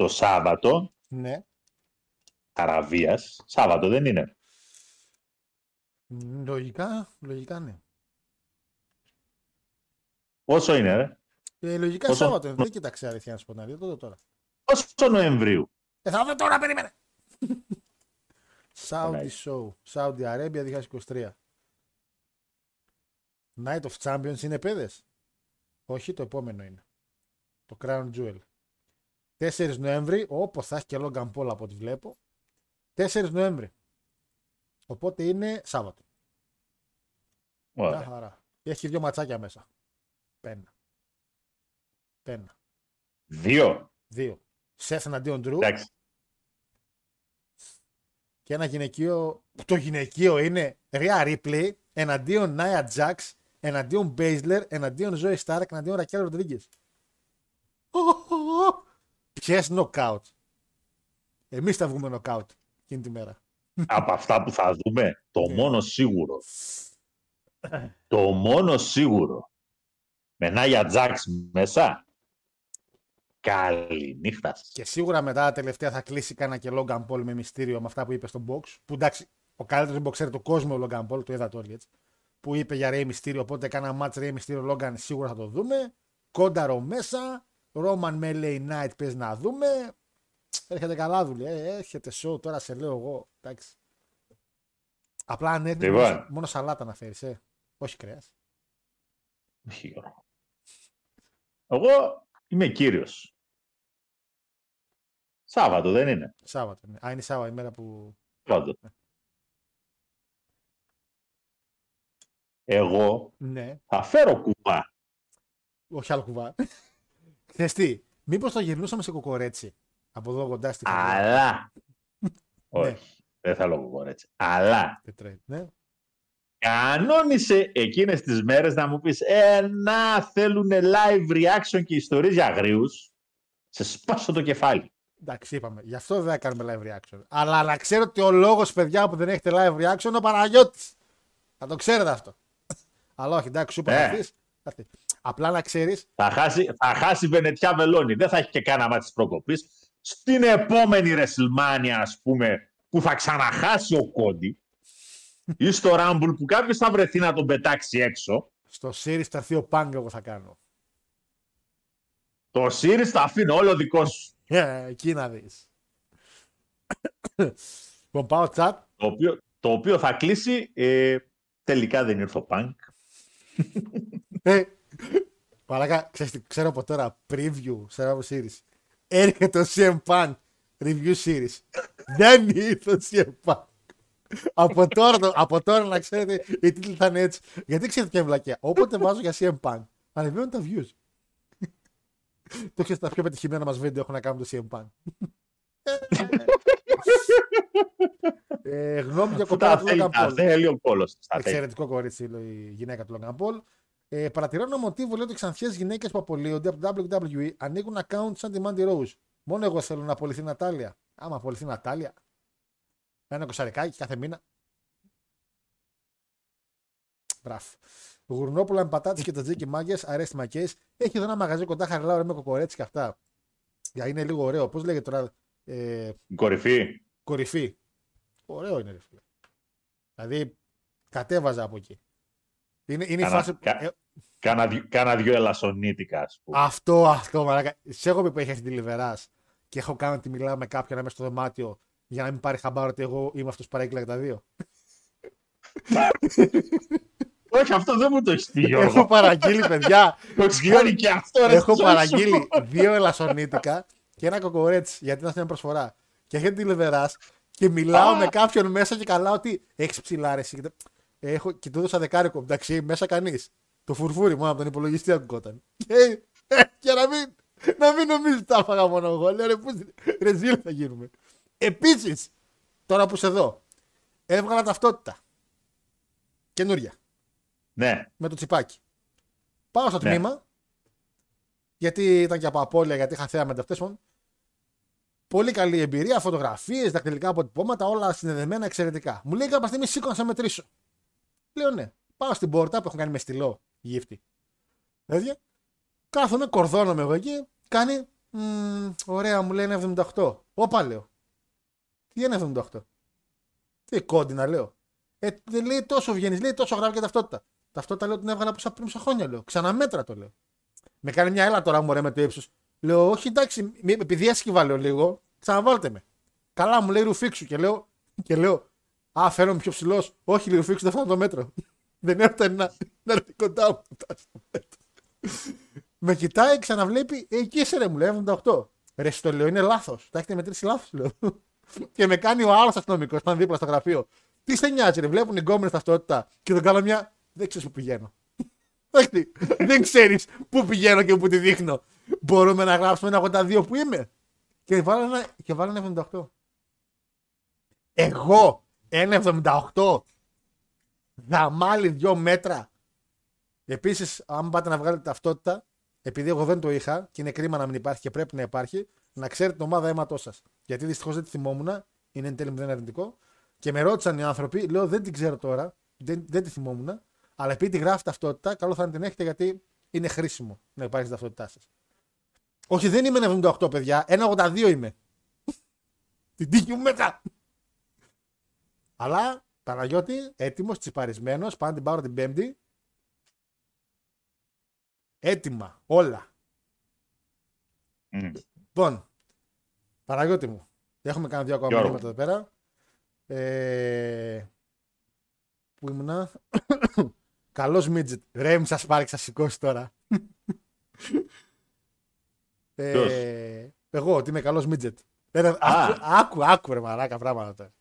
το Σάββατο, ναι. Αραβίας. Σάββατο δεν είναι. Μ, Λογικά, λογικά ναι. Πόσο είναι, ρε; Ε, λογικά Πόσο- Σάββατο είναι. Δεν κοίταξε αλήθεια να σου πω την αλήθεια. Τότε τώρα. Πόσο Νοεμβρίου; Ε, θα δω τώρα, περίμενε. Saudi Ωραία. Show. Saudi Arabia 2023. Night of Champions είναι παιδες; Όχι, το επόμενο είναι. Το Crown Jewel. 4 Νοέμβρη, όπως θα έχει και Logan Paul από ό,τι βλέπω. 4 Νοέμβρη. Οπότε είναι Σάββατο. Μια Ωραία. χαρά. Και έχει και δύο ματσάκια μέσα. Πένα. Πένα. Δύο. Δύο. Σεφ εναντίον Drew. Εντάξει. Και ένα γυναικείο. που Το γυναικείο είναι Ρία Ripley εναντίον Nia Jax, εναντίον Baszler, εναντίον Zoe Stark, εναντίον Raquel Rodriguez. Ποιε νοκάουτ. Εμείς θα βγούμε νοκάουτ εκείνη τη μέρα. Από αυτά που θα δούμε, το Ναι. μόνο σίγουρο. Το μόνο σίγουρο. Με Νάγια Τζάξ μέσα. Καλή νύχτα. Και σίγουρα μετά τα τελευταία θα κλείσει κάνα και Logan Paul με μυστήριο με αυτά που είπε στο box. Που εντάξει, ο καλύτερος boxer του κόσμου ο Logan Paul, το είδα το έτσι. Που είπε για Ray Mysterio, οπότε κάνα match Ray Mysterio Logan σίγουρα θα το δούμε. Κόνταρο μέσα. Roman με LA Knight πες να δούμε. Έρχεται καλά δουλειά. Ε, έρχεται show τώρα σε λέω εγώ. Εντάξει. Απλά αν έρθεις Λοιπόν. μόνο, μόνος σαλάτα να φέρεις, ε. Όχι κρέας. Όχι, Γιώργο. Εγώ είμαι κύριος. Σάββατο δεν είναι; Σάββατο. ναι. Α, είναι Σάββατο η μέρα που... Πρώτο. Εγώ Ναι. θα φέρω κουβά. Όχι άλλο κουβά. Ξέρεις τι, μήπως το γυρνούσαμε σε κοκορέτσι. Από εδώ κοντά στη Χαλιά. Αλλά. Όχι. Δεν θέλω κουβά έτσι. Αλλά Πετρέ- Ναι. κανόνισε εκείνες τις μέρες να μου πεις ε, να θέλουν live reaction και ιστορίες για αγρίους. Σε σπάσω το κεφάλι. Εντάξει, είπαμε. Γι' αυτό δεν θα κάνουμε live reaction. Αλλά να ξέρω ότι ο λόγος, παιδιά, που δεν έχετε live reaction είναι ο Παναγιώτης. Θα το ξέρετε αυτό. Αλλά όχι, εντάξει, σου είπα Ε. θα έρθεις, θα έρθεις. Απλά να ξέρει, Θα χάσει, θα χάσει η Βενετιά Βελόνη. Δεν θα έχει και κανένα μάτι της προκοπής. Στην επόμενη WrestleMania, ας πούμε, που θα ξαναχάσει ο Κόντι ή στο Rumble που κάποιος θα βρεθεί να τον πετάξει έξω, στο series θα έρθει ο Πάγκ, εγώ θα κάνω. το Series θα αφήνω όλο δικό σου. Ε, εκεί να δεις. λοιπόν, πάω chat. Το οποίο, το οποίο θα κλείσει. Ε, τελικά δεν ήρθε ο Punk. Ε, Παρακά, ξέρεις τι, ξέρω από τώρα, preview, σε ένα series. Έρχεται ο CM Punk, review series. Δεν ήρθε ο CM Punk. από, τώρα, το- από τώρα να ξέρετε, οι τίτλοι θα είναι έτσι. Γιατί ξέρετε ποια είναι η βλακία. Όποτε βάζω για CM Punk, ανεβαίνουν τα views. το ξέρετε, τα πιο πετυχημένα μας βίντεο έχουν να κάνουν το CM Punk. ε, γνώμη για Αφού τα κοπέλα του θέλει, Logan τα Paul. θέλει ο κόλος. της, τα θέλει. Εξαιρετικό κορίτσι λέει η γυναίκα του Logan Paul. Ε, παρατηρώνω μοτίβο λέει ότι ξανθιές γυναίκες που απολύονται από το WWE ανοίγουν account σαν τη Mandy Rose. Μόνο εγώ θέλω να απολυθεί η Νατάλια. Άμα απολυθεί η Νατάλια. Ένα κοσαρικάκι κάθε μήνα. Μπράβο. Γουρνόπουλα με πατάτες και τζίκι μάγκες, αρέστη μακές. Έχει εδώ ένα μαγαζί κοντά χαριλάω με κοκορέτσι και αυτά. Για είναι λίγο ωραίο. Πώς λέγεται τώρα. Ε, Η κορυφή. κορυφή. Ωραίο είναι, ρε φίλε. Δηλαδή, κατέβαζα από εκεί. Είναι, είναι η Κάνα- φάση. κα- ε, Κάνα δυο, κάνα δυο ελασσονίτικα, ας πούμε. αυτό, αυτό, μαλάκα. Σε έχω πει που έχει αυτή τη λιβερά και έχω κάνει ότι μιλάω με κάποιον μέσα στο δωμάτιο για να μην πάρει χαμπάρο ότι εγώ είμαι αυτός που παρέκλαγε τα δύο. Όχι, αυτό δεν μου το έχει πει, έχω Γιώργο. παραγγείλει, παιδιά. Το έχεις κάνει και αυτό, ρε, έχω στη ζωή σου. παραγγείλει δύο ελασσονίτικα και ένα κοκορέτσι γιατί ήταν μια προσφορά. Και έχει τη λιβερά και μιλάω με κάποιον μέσα και καλά ότι έχεις ψηλά ρε, εσύ. Και τα- Έχω, και του έδωσα δεκάρικο. Εντάξει, μέσα κανείς. Το φουρφούρι μόνο από τον υπολογιστή ακούγονταν. Και, ε, και να μην, να μην νομίζεις ότι τα έφαγα μόνο εγώ. Λέω ρε, πού, ρε ζήλ θα γίνουμε. Επίσης, τώρα που είσαι εδώ, έβγαλα ταυτότητα. Καινούρια. Ναι, Με το τσιπάκι. Πάω στο Ναι. τμήμα. Γιατί ήταν και από απώλεια, γιατί είχα θέα με Πολύ καλή εμπειρία, φωτογραφίες, δακτυλικά αποτυπώματα, όλα συνδεδεμένα εξαιρετικά. Μου λέει κάποια στιγμή σήκω να σε μετρήσω. Λέω ναι. Πάω στην πόρτα που έχω κάνει με στυλό γύφτη. Έτσι. Κάθομαι, κορδώνομαι εγώ εκεί. Κάνει. «Μμμ, ωραία, μου λέει είναι 78. Όπα λέω. Τι είναι 78. Τι κόντινα λέω. Ε, δεν λέει τόσο βγαίνεις, λέει τόσο γράφει και ταυτότητα. Ταυτότητα λέω την έβγαλα από πριν μισό χρόνια λέω. Ξαναμέτρα το λέω. Με κάνει μια έλα τώρα μωρέ με το ύψος. Λέω, όχι εντάξει, μη- επειδή έσκυβα λέω λίγο, ξαναβάλτε με. Καλά μου λέει ρουφίξου και λέω, και λέω Α, φέρομαι πιο ψηλός. Όχι, λίγο ρουφίξου δεν φτάνω το μέτρο. δεν έφτανε να, να έρθει κοντά μου. να φτάσει στο μέτρο. με κοιτάει, ξαναβλέπει, «Ε, εκεί είσαι ρε, μου λέει 78. Ρε, στο λέω, είναι λάθος. Τα έχετε μετρήσει λάθος, λέω. και με κάνει ο άλλος αστυνομικός, ήταν δίπλα στο γραφείο. Τι σε νοιάζει, ρε, βλέπουν οι γκόμενες ταυτότητα και τον κάνω μια. Δεν ξέρεις που πηγαίνω. Όχι, δεν ξέρεις πού πηγαίνω και πού τη δείχνω. Μπορούμε να γράψουμε ένα 82 που είμαι. Και βάλανε, και βάλανε 78. Εγώ, ένα 78. Δαμάλι δυο μέτρα. Επίσης, αν πάτε να βγάλετε ταυτότητα, επειδή εγώ δεν το είχα και είναι κρίμα να μην υπάρχει και πρέπει να υπάρχει, να ξέρετε την ομάδα αίματός σας. Γιατί δυστυχώς δεν τη θυμόμουν, είναι εν τέλει μηδέν αρνητικό. Και με ρώτησαν οι άνθρωποι, λέω δεν την ξέρω τώρα, δεν, δεν τη θυμόμουν, αλλά επειδή τη γράφει ταυτότητα, καλό θα είναι την έχετε γιατί είναι χρήσιμο να υπάρχει στην ταυτότητά σας. Όχι, δεν είμαι 78 παιδιά, 1,82 είμαι. την τύχη μου μετά. Αλλά Παναγιώτη, έτοιμος, τσιπαρισμένος, πάνε την πάρω την Πέμπτη. Έτοιμα, όλα. Μμ. Λοιπόν, Παναγιώτη μου, έχουμε κάνει δύο ακόμα Γιώργο. μηνύματα εδώ πέρα. Ε, πού ήμουνα; Καλός Μίτζετ. Ρε, μη σας πάρει, σας σηκώσει τώρα. ε, εγώ, ότι είμαι καλός Μίτζετ. Ε, ρε, άκου, άκου, άκου, ρε μαράκα πράγματα τώρα.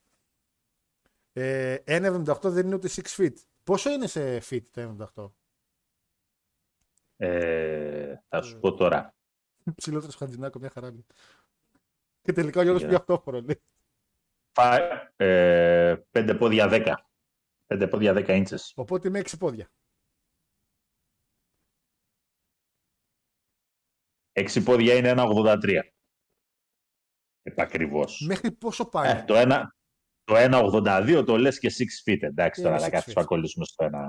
Ε, 1,78 δεν είναι ούτε 6 feet. Πόσο είναι σε feet το 1,78? Ε, θα σου πω τώρα. Ψηλότερος Χατζηνάκο, μια χαρά είναι. Και τελικά ο Γιώργος Για. πιο αυτόφορο λέει. Φα- ε, πέντε πόδια 10. Πέντε πόδια 10 ίντσες. Οπότε είμαι 6 πόδια. Έξι πόδια είναι ένα 83. Επακριβώς. Μέχρι πόσο πάει; Ε, το, ένα, το 1,82 το λες και 6 feet. Εντάξει, Είναι τώρα θα six κάτσεις feet. να κολλήσουμε στο ένα.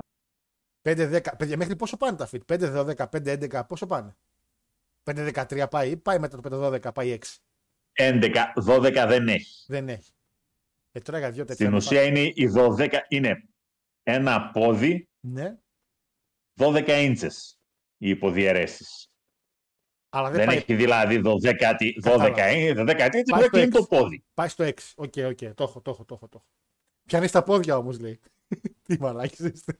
5-10. Παιδιά, μέχρι πόσο πάνε τα feet. 5-12, 5-11, πόσο πάνε; 5-13 πάει ή πάει μετά το 5-12, πάει 6. 11, 12 δεν έχει. Δεν έχει. Ε, τώρα για δύο τέτοια. Στην να ουσία είναι η 12, είναι ένα πόδι πά- Ναι, 12 ίντσες οι υποδιαιρέσεις. Αλλά δεν, Δεν πάει, έχει δηλαδή 12, τι- 12, Κατάλαβα. ίντσες, 12 ίντσες, Πάει στο είναι το έξι. πόδι. πάει στο 6. OK, OK, το έχω, το έχω, το έχω. Το έχω. Πιάνεις τα πόδια όμως, λέει. Τι μαλάκες είστε.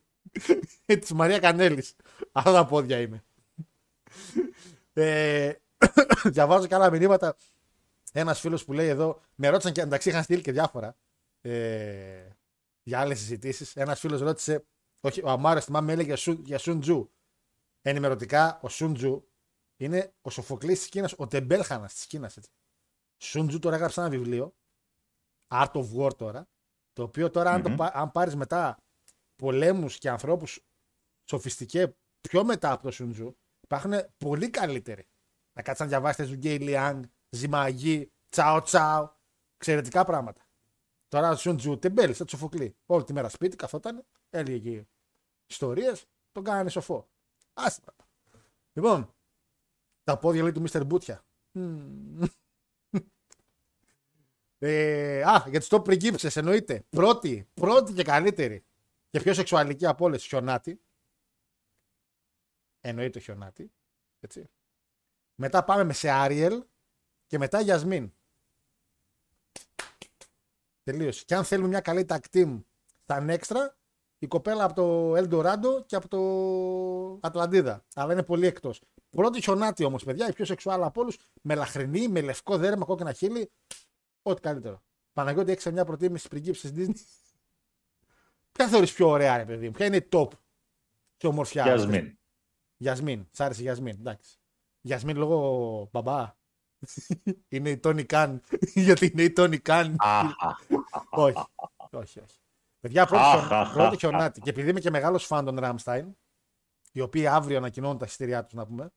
Της Μαρία Κανέλης. Αυτά τα πόδια είμαι. ε, διαβάζω και άλλα μηνύματα. Ένας φίλος που λέει εδώ, με ρώτησαν και εντάξει είχαν στείλει και διάφορα ε, για άλλες συζητήσεις. Ένας φίλος ρώτησε, όχι, ο Αμάρο θυμάμαι έλεγε για, Σου, για Σουντζού. Ενημερωτικά, ο Σουντζού είναι ο Σοφοκλής της Κίνας, ο τεμπέλχανας της Κίνας. Σουντζού τώρα έγραψε ένα βιβλίο, Art of War τώρα, το οποίο τώρα αν, το, Μμμ. πα- αν πάρεις μετά πολέμους και ανθρώπους σοφιστικέ πιο μετά από το Σουντζού, υπάρχουν πολύ καλύτεροι. Να κάτσεις να διαβάσετε Ζούγκε Λιάνγκ, Σίμα Γι, Τσάο Τσάο, εξαιρετικά πράγματα. Τώρα στον Τζου τεμπέλη, σαν τσοφοκλή. Όλη τη μέρα σπίτι καθόταν, έλεγε εκεί ιστορίες, τον κάνανε σοφό. Άστα. Λοιπόν, τα πόδια λέει του Μίστερ Μπούτια. Μμμ. Ε, α, για τις top πριγκίψε εννοείται. Πρώτη, πρώτη και καλύτερη. Και πιο σεξουαλική από όλες, χιονάτη. Εννοείται το χιονάτη. Έτσι. Μετά πάμε με σε Άριελ και μετά Γιασμίν. Τελείωσε. Και αν θέλουμε μια καλή tag team στα έξτρα, η κοπέλα από το Eldorado και από το Ατλαντίδα. Αλλά είναι πολύ εκτός. Πρώτη χιονάτη όμως, παιδιά, η πιο σεξουάλα από όλους. Με λαχρινή, με λευκό δέρμα, κόκκινα χείλη. Ό,τι καλύτερο. Παναγιώτη, έχεις μια προτίμηση πριγκίψη τη Disney; Ποια θεωρείς πιο ωραία, ρε παιδί μου, ποια είναι η top και ομορφιά. Γιασμίν. Γιασμίν, σ' άρεσε η Γιασμίν, εντάξει. Γιασμίν λόγω μπαμπά. είναι η Τόνι Καν. Γιατί είναι η Τόνι Καν. όχι, όχι, όχι. Παιδιά, πρώτη, Αχ, χιον- αχ, πρώτη αχ, χιονάτη. Και επειδή είμαι και μεγάλος φαν των Ραμστάιν, οι οποίοι αύριο ανακοινώνουν τα εισιτήριά τους, να πούμε,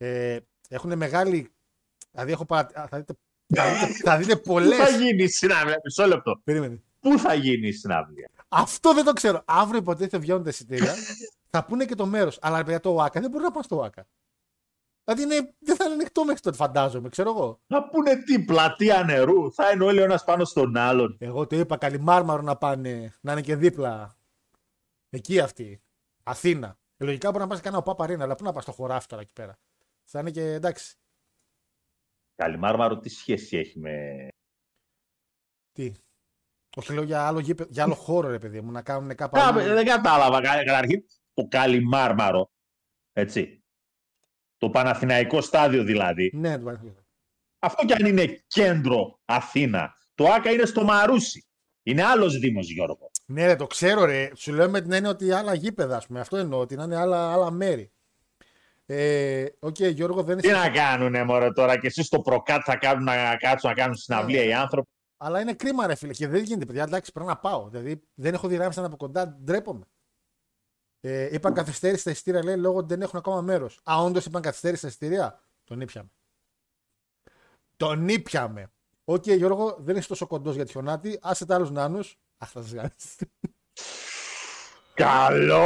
ε, έχουν μεγάλη. Δηλαδή, έχω παρα... θα δείτε, θα δείτε, θα δείτε Πού πολλές. θα γίνει η συναυλία, μισό λεπτό. Περίμενε. Πού θα γίνει η συναυλία; Αυτό δεν το ξέρω. Αύριο υποτίθεται βγαίνουν τα εισιτήρια. θα πούνε και το μέρος. Αλλά ρε παιδιά, το ΟΑΚΑ δεν μπορεί να πάει στο ΟΑΚΑ. Δηλαδή είναι, δεν θα είναι ανοιχτό μέχρι τότε, φαντάζομαι, ξέρω εγώ. Θα πούνε τι, πλατεία νερού. Θα είναι όλοι ο ένας πάνω στον άλλον. Εγώ το είπα, καλυμάρμαρο να πάνε, να είναι και δίπλα. Εκεί αυτή. Αθήνα. Ε, λογικά μπορεί να πας σε κανένα Παπαρίνα, αλλά πού να πας στο χωράφι τώρα εκεί πέρα. Θα είναι και εντάξει. Καλιμάρμαρο, τι σχέση έχει με. Τι; Όχι, λέω για άλλο, γήπεδο- για άλλο χώρο, ρε παιδί μου, να κάνουν κάπου. Α, αλλού. δεν κατάλαβα. Κα- Καταρχήν, το Καλιμάρμαρο. Έτσι. Το Παναθηναϊκό στάδιο δηλαδή. Ναι, το παράδειγμα. Αυτό κι αν είναι κέντρο Αθήνα. Το ΟΑΚΑ είναι στο Μαρούσι. Είναι άλλος Δήμος, Γιώργο. Ναι, ρε, το ξέρω, ρε. Σου λέω με την έννοια ότι άλλα γήπεδα, ας πούμε. Αυτό εννοώ, ότι να είναι άλλα, άλλα μέρη. Ε, Οκ, Γιώργο, δεν Τι είναι. να κάνουνε, μωρέ, τώρα και εσείς στο προκάτ θα κάνουν να κάτσουν να κάνουν συναυλία οι άνθρωποι. Αλλά είναι κρίμα, ρε φίλε. Και δεν γίνεται, παιδιά. Εντάξει, πρέπει να πάω. Δηλαδή, δεν έχω δει Rammstein από κοντά, ντρέπομαι. Ε, είπαν καθυστέρηση στα εισιτήρια, λέει, λόγω ότι δεν έχουν ακόμα μέρος. Α, όντως είπαν καθυστέρηση στα εισιτήρια; Τον ήπιαμε. Τον ήπιαμε. Οκ, Γιώργο, δεν είσαι τόσο κοντός για τη χιονάτη. Άσε τους άλλους νάνους. Αχ, θα σας κάνει. Καλό!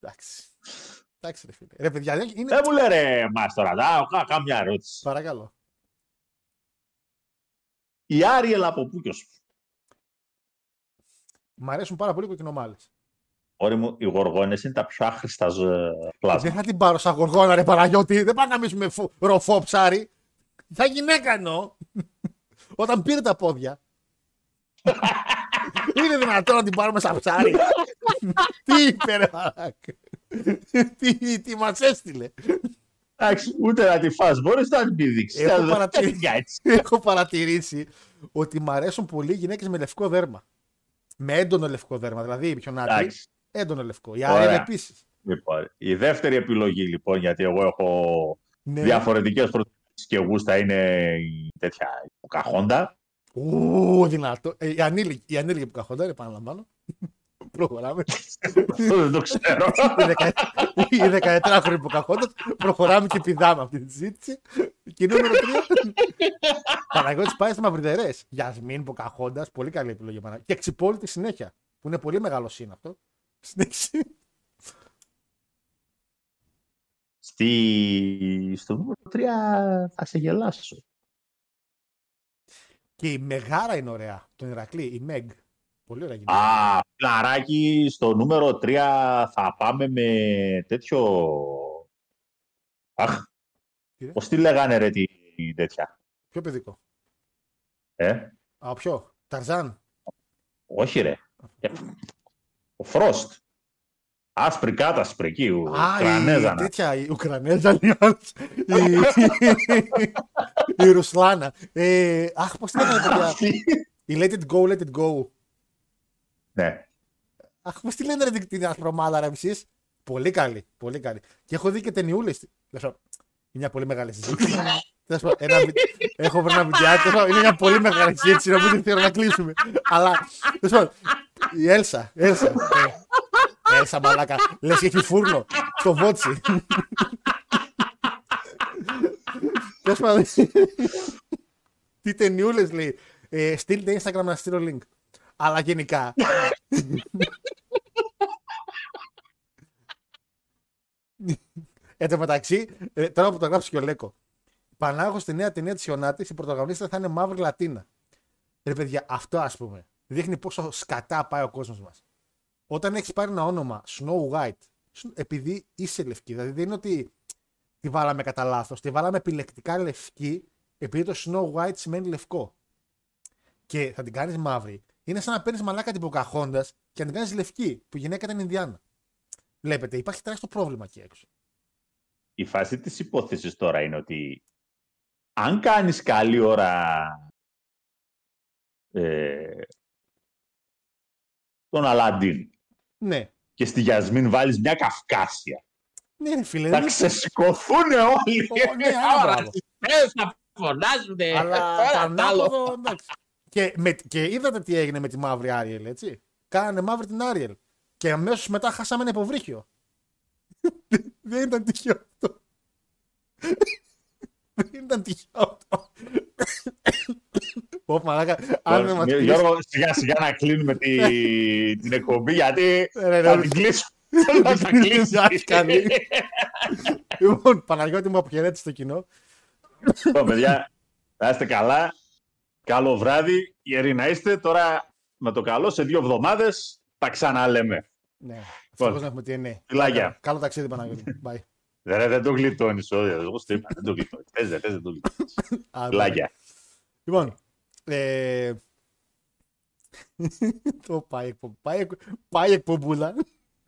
Εντάξει. Εντάξει, ρε φίλε. Ρε, παιδιά, δεν- είναι. Δεν μου λέει ρε μας τώρα, να κα- κάνω μια ερώτηση. Παρακαλώ. Η Άριελ από πού και ως πού; Μ' αρέσουν πάρα πολύ οι κοκκινομάλες. Όρη μου, οι γοργόνες είναι τα πιο άχρηστα ζ- Δεν πλάσμα. θα την πάρω σαν γοργόνα, ρε Παναγιώτη. Δεν πάμε να μίσουμε φου- ροφό ψάρι. Θα γυναίκα εννοώ. Όταν πήρε τα πόδια. Είναι δυνατόν να την πάρουμε σαν ψάρι. τι είπε, ρε μαλάκα. τι, τι μας έστειλε. Εντάξει, ούτε να τη φας, μπορείς να την πηδήξεις. Έχω Δεν- παρατηρήσει. δεν για έτσι. Έχω παρατηρήσει ότι μ' αρέσουν πολύ οι γυναίκες με λευκό δέρμα. Με έντονο λευκό δέρμα. Δηλαδή η πιονάτη. Εντάξει. Έντονο λευκό. Η Ωραία. Άριελ επίσης. Λοιπόν, η δεύτερη επιλογή λοιπόν, γιατί εγώ έχω Ναι. διαφορετικές προτιμήσεις και γούστα είναι η τέτοια η Ποκαχόντα. Ου, δυνατό. Ε, η ανήλικη, η ανήλικη που καχόντα, επαναλαμβάνω. Προχωράμε. Αυτό δεν το ξέρω. η δεκα- η 17χρονη που καχόντα. Προχωράμε και πηδάμε αυτή τη συζήτηση. Και νούμερο 3. Παναγιώτης πάει στις μαυριδερές. Γιασμίν Ποκαχόντα, πολύ καλή επιλογή. Παναγιώτη. Και εξυπόλυτη συνέχεια. Που είναι πολύ μεγάλο σύν αυτό. Συνέχιση. Στη... Στο νούμερο 3 θα σε γελάσω. Και η Μεγάρα είναι ωραία. Τον Ηρακλή, η Μεγ. Πολύ ωραία γυναίκα. Α, φιλαράκι, στο νούμερο 3 θα πάμε με τέτοιο... Αχ, Τι ρε; πώς τη λέγανε ρε τη τέτοια; Πιο παιδικό; Ε, Α, ποιο; Ταρζάν. όχι ρε. Ε, Ο Φρόστ. Άσπρη κάτασπρη εκεί, ο Α, η Κρανέζανα. τέτοια, η Ουκρανέζα, η άλλος. η, η Ρουσλάνα. Ε, αχ, πώς τη λέγανε, παιδιά; Η Let It Go, Let It Go. Ναι. Αχ, πώς τη λένε ρε, την- την ασπρομάδα ρε εσείς. Πολύ καλή, πολύ καλή. Και έχω δει και ταινιούλες. Τέλος πάντων, Είναι μια πολύ μεγάλη συζήτηση. Τέλος πάντων, ένα βι- Έχω βρει ένα βιντεάκι. τέλος πάντων, Είναι μια πολύ μεγάλη συζήτηση. Νομίζω ότι θέλω να κλείσουμε. Αλλά, τέλος πάντων, η Έλσα. Έλσα. Ε, Έλσα μαλάκα. Λες και έχει φούρνο στο βότσι. Τέλο πάντων. Τι ταινιούλες λέει. Ε, στείλτε Instagram να στείλω link. Αλλά γενικά. Εν τω μεταξύ, ε, τώρα που το γράψει και ο Λέκο. Πανάγω στη νέα ταινία της Ιωνάτης, η πρωταγωνίστρια θα είναι μαύρη Λατίνα. Ρε παιδιά, αυτό ας πούμε. Δείχνει πόσο σκατά πάει ο κόσμος μας. Όταν έχεις πάρει ένα όνομα Snow White, σ- επειδή είσαι λευκή, δηλαδή δεν είναι ότι τη βάλαμε κατά λάθος, τη βάλαμε επιλεκτικά λευκή, επειδή το Snow White σημαίνει λευκό. Και θα την κάνεις μαύρη. Είναι σαν να παίρνεις μαλάκα την Ποκαχόντα και να την κάνει λευκή, που η γυναίκα ήταν Ινδιάνα. Βλέπετε, υπάρχει τεράστιο πρόβλημα εκεί έξω. Η φάση της υπόθεσης τώρα είναι ότι αν κάνεις καλή ώρα ε, τον Αλαντίν Ναι. και στη Γιασμίν βάλεις μια καυκάσια, Ναι, ρε φίλε. θα δεν- ξεσηκωθούν όλοι. Ω, ναι, άρα, Άρα, μπράβο. Ρατσιστές θα φωνάζουν. Αλλά Τώρα το τ' άλλο. ανάποδο, εντάξει. Και, με, και είδατε τι έγινε με τη μαύρη Άριελ, έτσι; Κάνανε μαύρη την Άριελ. Και αμέσως μετά χάσαμε ένα υποβρύχιο. Δεν ήταν τυχαίο αυτό. Δεν ήταν τυχαίο αυτό. Πω μαλάκα, αν δεν μας πεις- Γιώργο, σιγά σιγά να κλείνουμε τη, την εκπομπή γιατί Ε, ρε, θα ρε, την κλείσουμε. Θα Θα την κλείσει. κλείσει, καλή. Λοιπόν, Παναγιώτη μου αποχαιρέτησε στο κοινό. Λοιπόν, παιδιά, να είστε καλά. Καλό βράδυ. Γεροί να είστε. Τώρα με το καλό, σε δύο εβδομάδες τα ξαναλέμε. Ναι, ευτυχώς να έχουμε τι ναι. Φιλάκια. Καλό ταξίδι Παναγιώτη. Bye. Δεν, δεν το γλιτώνεις, όχι, εγώ στο είπα, δεν το γλιτώνεις. Θες, δεν θες, δεν το γλιτώνεις. Α, Φιλάκια. Λοιπόν, ε... το πάει, εκπο- πάει, εκ- πάει εκπομπούλα.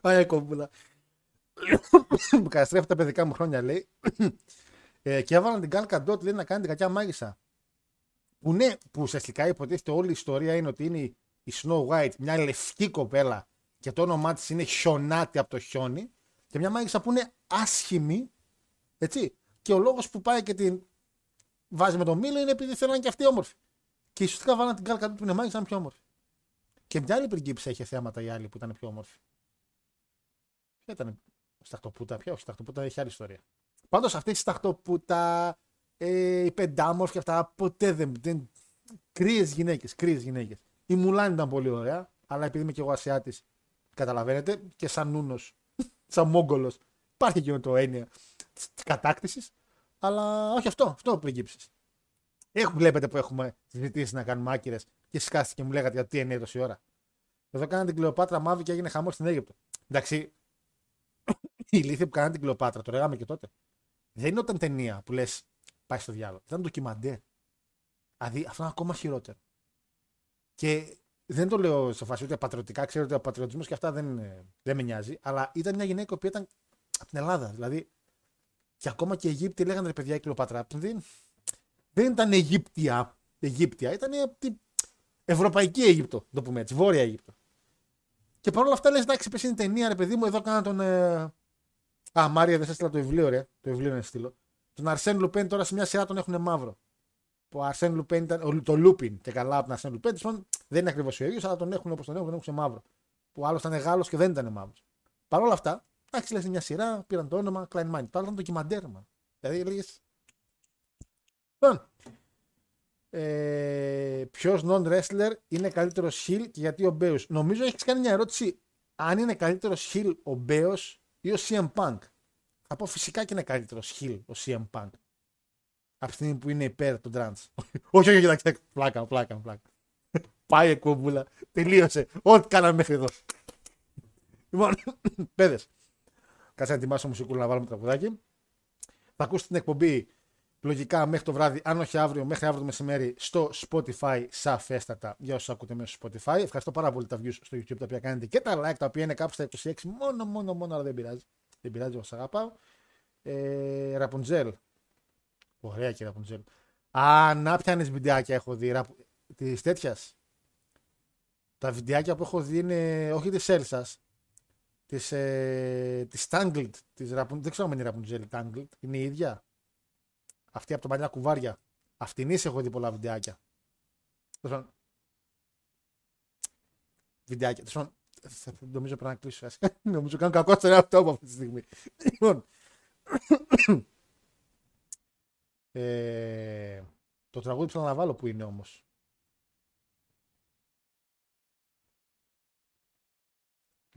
Πάει εκπομπούλα. Μου καταστρέφει τα παιδικά μου χρόνια, λέει. Ε, και έβαλαν την Gal Gadot, λέει, να κάνει την κακιά μάγισσα. Που ναι, που ουσιαστικά υποτίθεται όλη η ιστορία είναι ότι είναι η Snow White, μια λευκή κοπέλα και το όνομά της είναι χιονάτη από το χιόνι και μια μάγισσα που είναι άσχημη, έτσι. Και ο λόγος που πάει και την βάζει με τον Μήλο είναι επειδή θέλουν και αυτοί όμορφοι. Και ουσιαστικά βάλαν την Gal Gadot που είναι μάγισσα να είναι πιο όμορφη. Και μια άλλη πριγκίψα είχε θέματα η άλλη που ήταν πιο όμορφη. Ποια ήταν, Σταχτοπούτα, ποια όχι, Σταχτοπούτα έχει άλλη ιστορία. Πάντως αυτή η Σταχτοπούτα, ε, η πεντάμορφη αυτά, ποτέ δεν. δεν κρύες γυναίκες, κρύες γυναίκες. Η Μουλάν ήταν πολύ ωραία, αλλά επειδή είμαι και εγώ Ασιάτης, καταλαβαίνετε, και σαν νούνος, σαν Μόγκολο, υπάρχει και το έννοια της κατάκτησης. Αλλά όχι αυτό, αυτό πριγκίψει. Έχουμε, βλέπετε που έχουμε συζητήσει να κάνουμε άκυρες και σκάστηκε και μου λέγατε γιατί είναι τόση ώρα. Εδώ κάνανε την Κλεοπάτρα μαύρη και έγινε χαμό στην Αίγυπτο. Εντάξει, η ηλίθεια που κάνανε την Κλεοπάτρα, το λέγαμε και τότε. Δεν είναι όταν ταινία που λες πάει στο διάλογο. Ήταν ντοκιμαντέρ. Δηλαδή αυτό είναι ακόμα χειρότερο. Και δεν το λέω σε φάση ούτε πατριωτικά, ξέρω ότι ο πατριωτισμός και αυτά δεν, είναι- δεν με νοιάζει, αλλά ήταν μια γυναίκα που ήταν από την Ελλάδα. Δηλαδή, και ακόμα και οι Αιγύπτιοι λέγανε ρε παιδιά η Κλεοπάτρα. Δεν, δεν ήταν Αιγύπτια, Αιγύπτια, ήταν από την Ευρωπαϊκή Αίγυπτο, το πούμε έτσι, Βόρεια Αίγυπτο. Και παρόλα αυτά λες, εντάξει, πες είναι ταινία, ρε παιδί μου, εδώ κάνα τον. Ε... Α, Μάρια, δεν σας έστειλα το βιβλίο, ρε. Το βιβλίο να στείλω. Τον Αρσέν Λουπέν τώρα σε μια σειρά τον έχουν μαύρο. Που ο Αρσέν Λουπέν ήταν. ο- Το Λούπιν και καλά από τον Αρσέν Λουπέν. τέλος πάντων, δεν είναι ακριβώς ο ίδιος, αλλά τον έχουν όπως τον έχουν, τον έχουν σε μαύρο. Που ο άλλος ήταν Γάλλος και δεν ήταν μαύρος. Παρ' όλα αυτά, εντάξει, λες μια σειρά, πήραν το όνομα Klein Mind. Το άλλο ήταν ντοκιμαντέρ, man. Δηλαδή έλεγες. Λοιπόν, ε, Ποιος non-wrestler είναι καλύτερος heel και γιατί ο Μπέο. Νομίζω έχεις κάνει μια ερώτηση αν είναι καλύτερος heel ο Μπέος ή ο CM Punk; Θα πω φυσικά και είναι καλύτερος heel ο CM Punk. Από τη στιγμή που είναι υπέρ του Trans. όχι, όχι, κοιτάξτε. Πλάκα, πλάκα, πλάκα. Πάει εκπομπούλα. Τελείωσε. Ό,τι κάναμε μέχρι εδώ. Λοιπόν, παιδες. Κάτσε να ετοιμάσω μουσικούλα να βάλουμε τραγουδάκι. Θα ακούσετε την εκπομπή λογικά μέχρι το βράδυ, αν όχι αύριο, μέχρι αύριο το μεσημέρι στο Spotify σαφέστατα για όσους ακούτε μέσω στο Spotify. Ευχαριστώ πάρα πολύ τα views στο YouTube τα οποία κάνετε και τα like τα οποία είναι κάπου στα 26. Μόνο, μόνο, μόνο, αλλά δεν πειράζει. Δεν πειράζει, εγώ σα αγαπάω. Ε, Ραπουτζέλ. Ωραία και Ραπουτζέλ. Α, να πιάνεις βιντεάκια έχω δει. Ραπ... Της τέτοιας. Τα βιντεάκια που έχω δει είναι όχι της Έλσας. Της ε, της Tangled. Της Ραπουν... Δεν ξέρω αν είναι η Ραπουτζέλ Tangled. Είναι η ίδια; Αυτή από τα παλιά κουβάρια. Αυτήν έχω δει πολλά βιντεάκια. Τέλος πάντων. Βιντεάκια. Τέλος πάντων, θα- θα- Νομίζω πρέπει να κλείσω. ας. Νομίζω κάνω κακό στον εαυτό μου αυτή τη στιγμή. Λοιπόν. Ε, το τραγούδι που θέλω να βάλω που είναι όμως;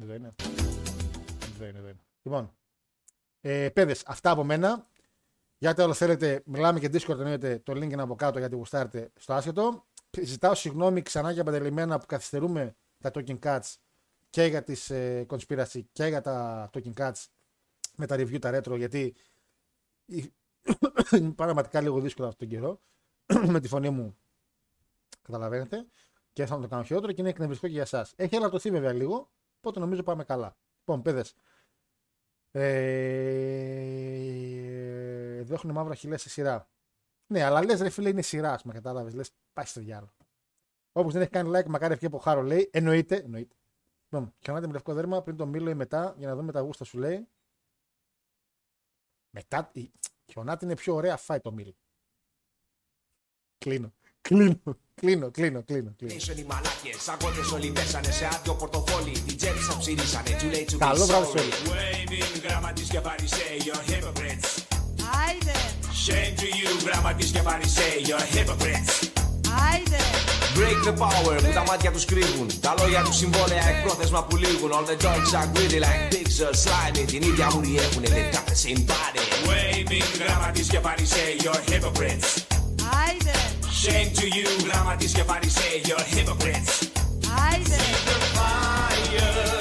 Εδώ είναι. Εδώ είναι, εδώ είναι. Λοιπόν, ε, παιδες, αυτά από μένα. Για ό,τι άλλο θέλετε, μιλάμε και Discord εννοείται, το link είναι από κάτω γιατί γουστάρετε στο άσχετο. Ζητάω συγγνώμη ξανά για παντελημένα που καθυστερούμε τα Talking Cuts και για τις ε, conspiracy και για τα Talking Cuts με τα review τα retro γιατί η- είναι πραγματικά λίγο δύσκολο αυτόν τον καιρό με τη φωνή μου καταλαβαίνετε και θα το κάνω χειρότερο και είναι εκνευριστικό και για εσάς. Έχει ελαττωθεί βέβαια λίγο, οπότε νομίζω πάμε καλά. Λοιπόν, παιδες, ε, εδώ έχουν μαύρα χιλιά σε σειρά. Ναι, αλλά λες ρε φίλε είναι σειρά, με κατάλαβες. Λες, πάει στο διάλογο. Όπως δεν έχει κάνει like, μακάρι ευχή από χάρο λέει. Εννοείται, εννοείται. Λοιπόν, χιονάτε με λευκό δέρμα πριν το μήλο ή μετά για να δούμε τα γούστα σου λέει. Μετά. η- Χιονάτη είναι πιο ωραία, φάει το μήλο. Κλείνω. Κλείνω. Κλείνω, κλείνω, κλείνω. κλείνω. Οι μαλάκες, αγώνες όλοι πέσανε σε άδειο πορτοφόλι Την τσέπη σας ψηρίσανε, too late to be Καλό βράδυ σε sorry όλους. Άιδε, Shame to you, γραμματής και φαρισαίοι, you're hypocrites. άιδε. Break the power που τα μάτια τους κρύβουν Τα λόγια τους συμβόλαια εκπρόθεσμα που λήγουν All the dogs are greedy like pigs are slimy Την ίδια μουρή έχουνε, they've got the same body Waving γραμματής και φαρισαίοι, you're hypocrites. Άιδε, Shame to you, γραμματής και φαρισαίοι, you're hypocrites. άιδε. The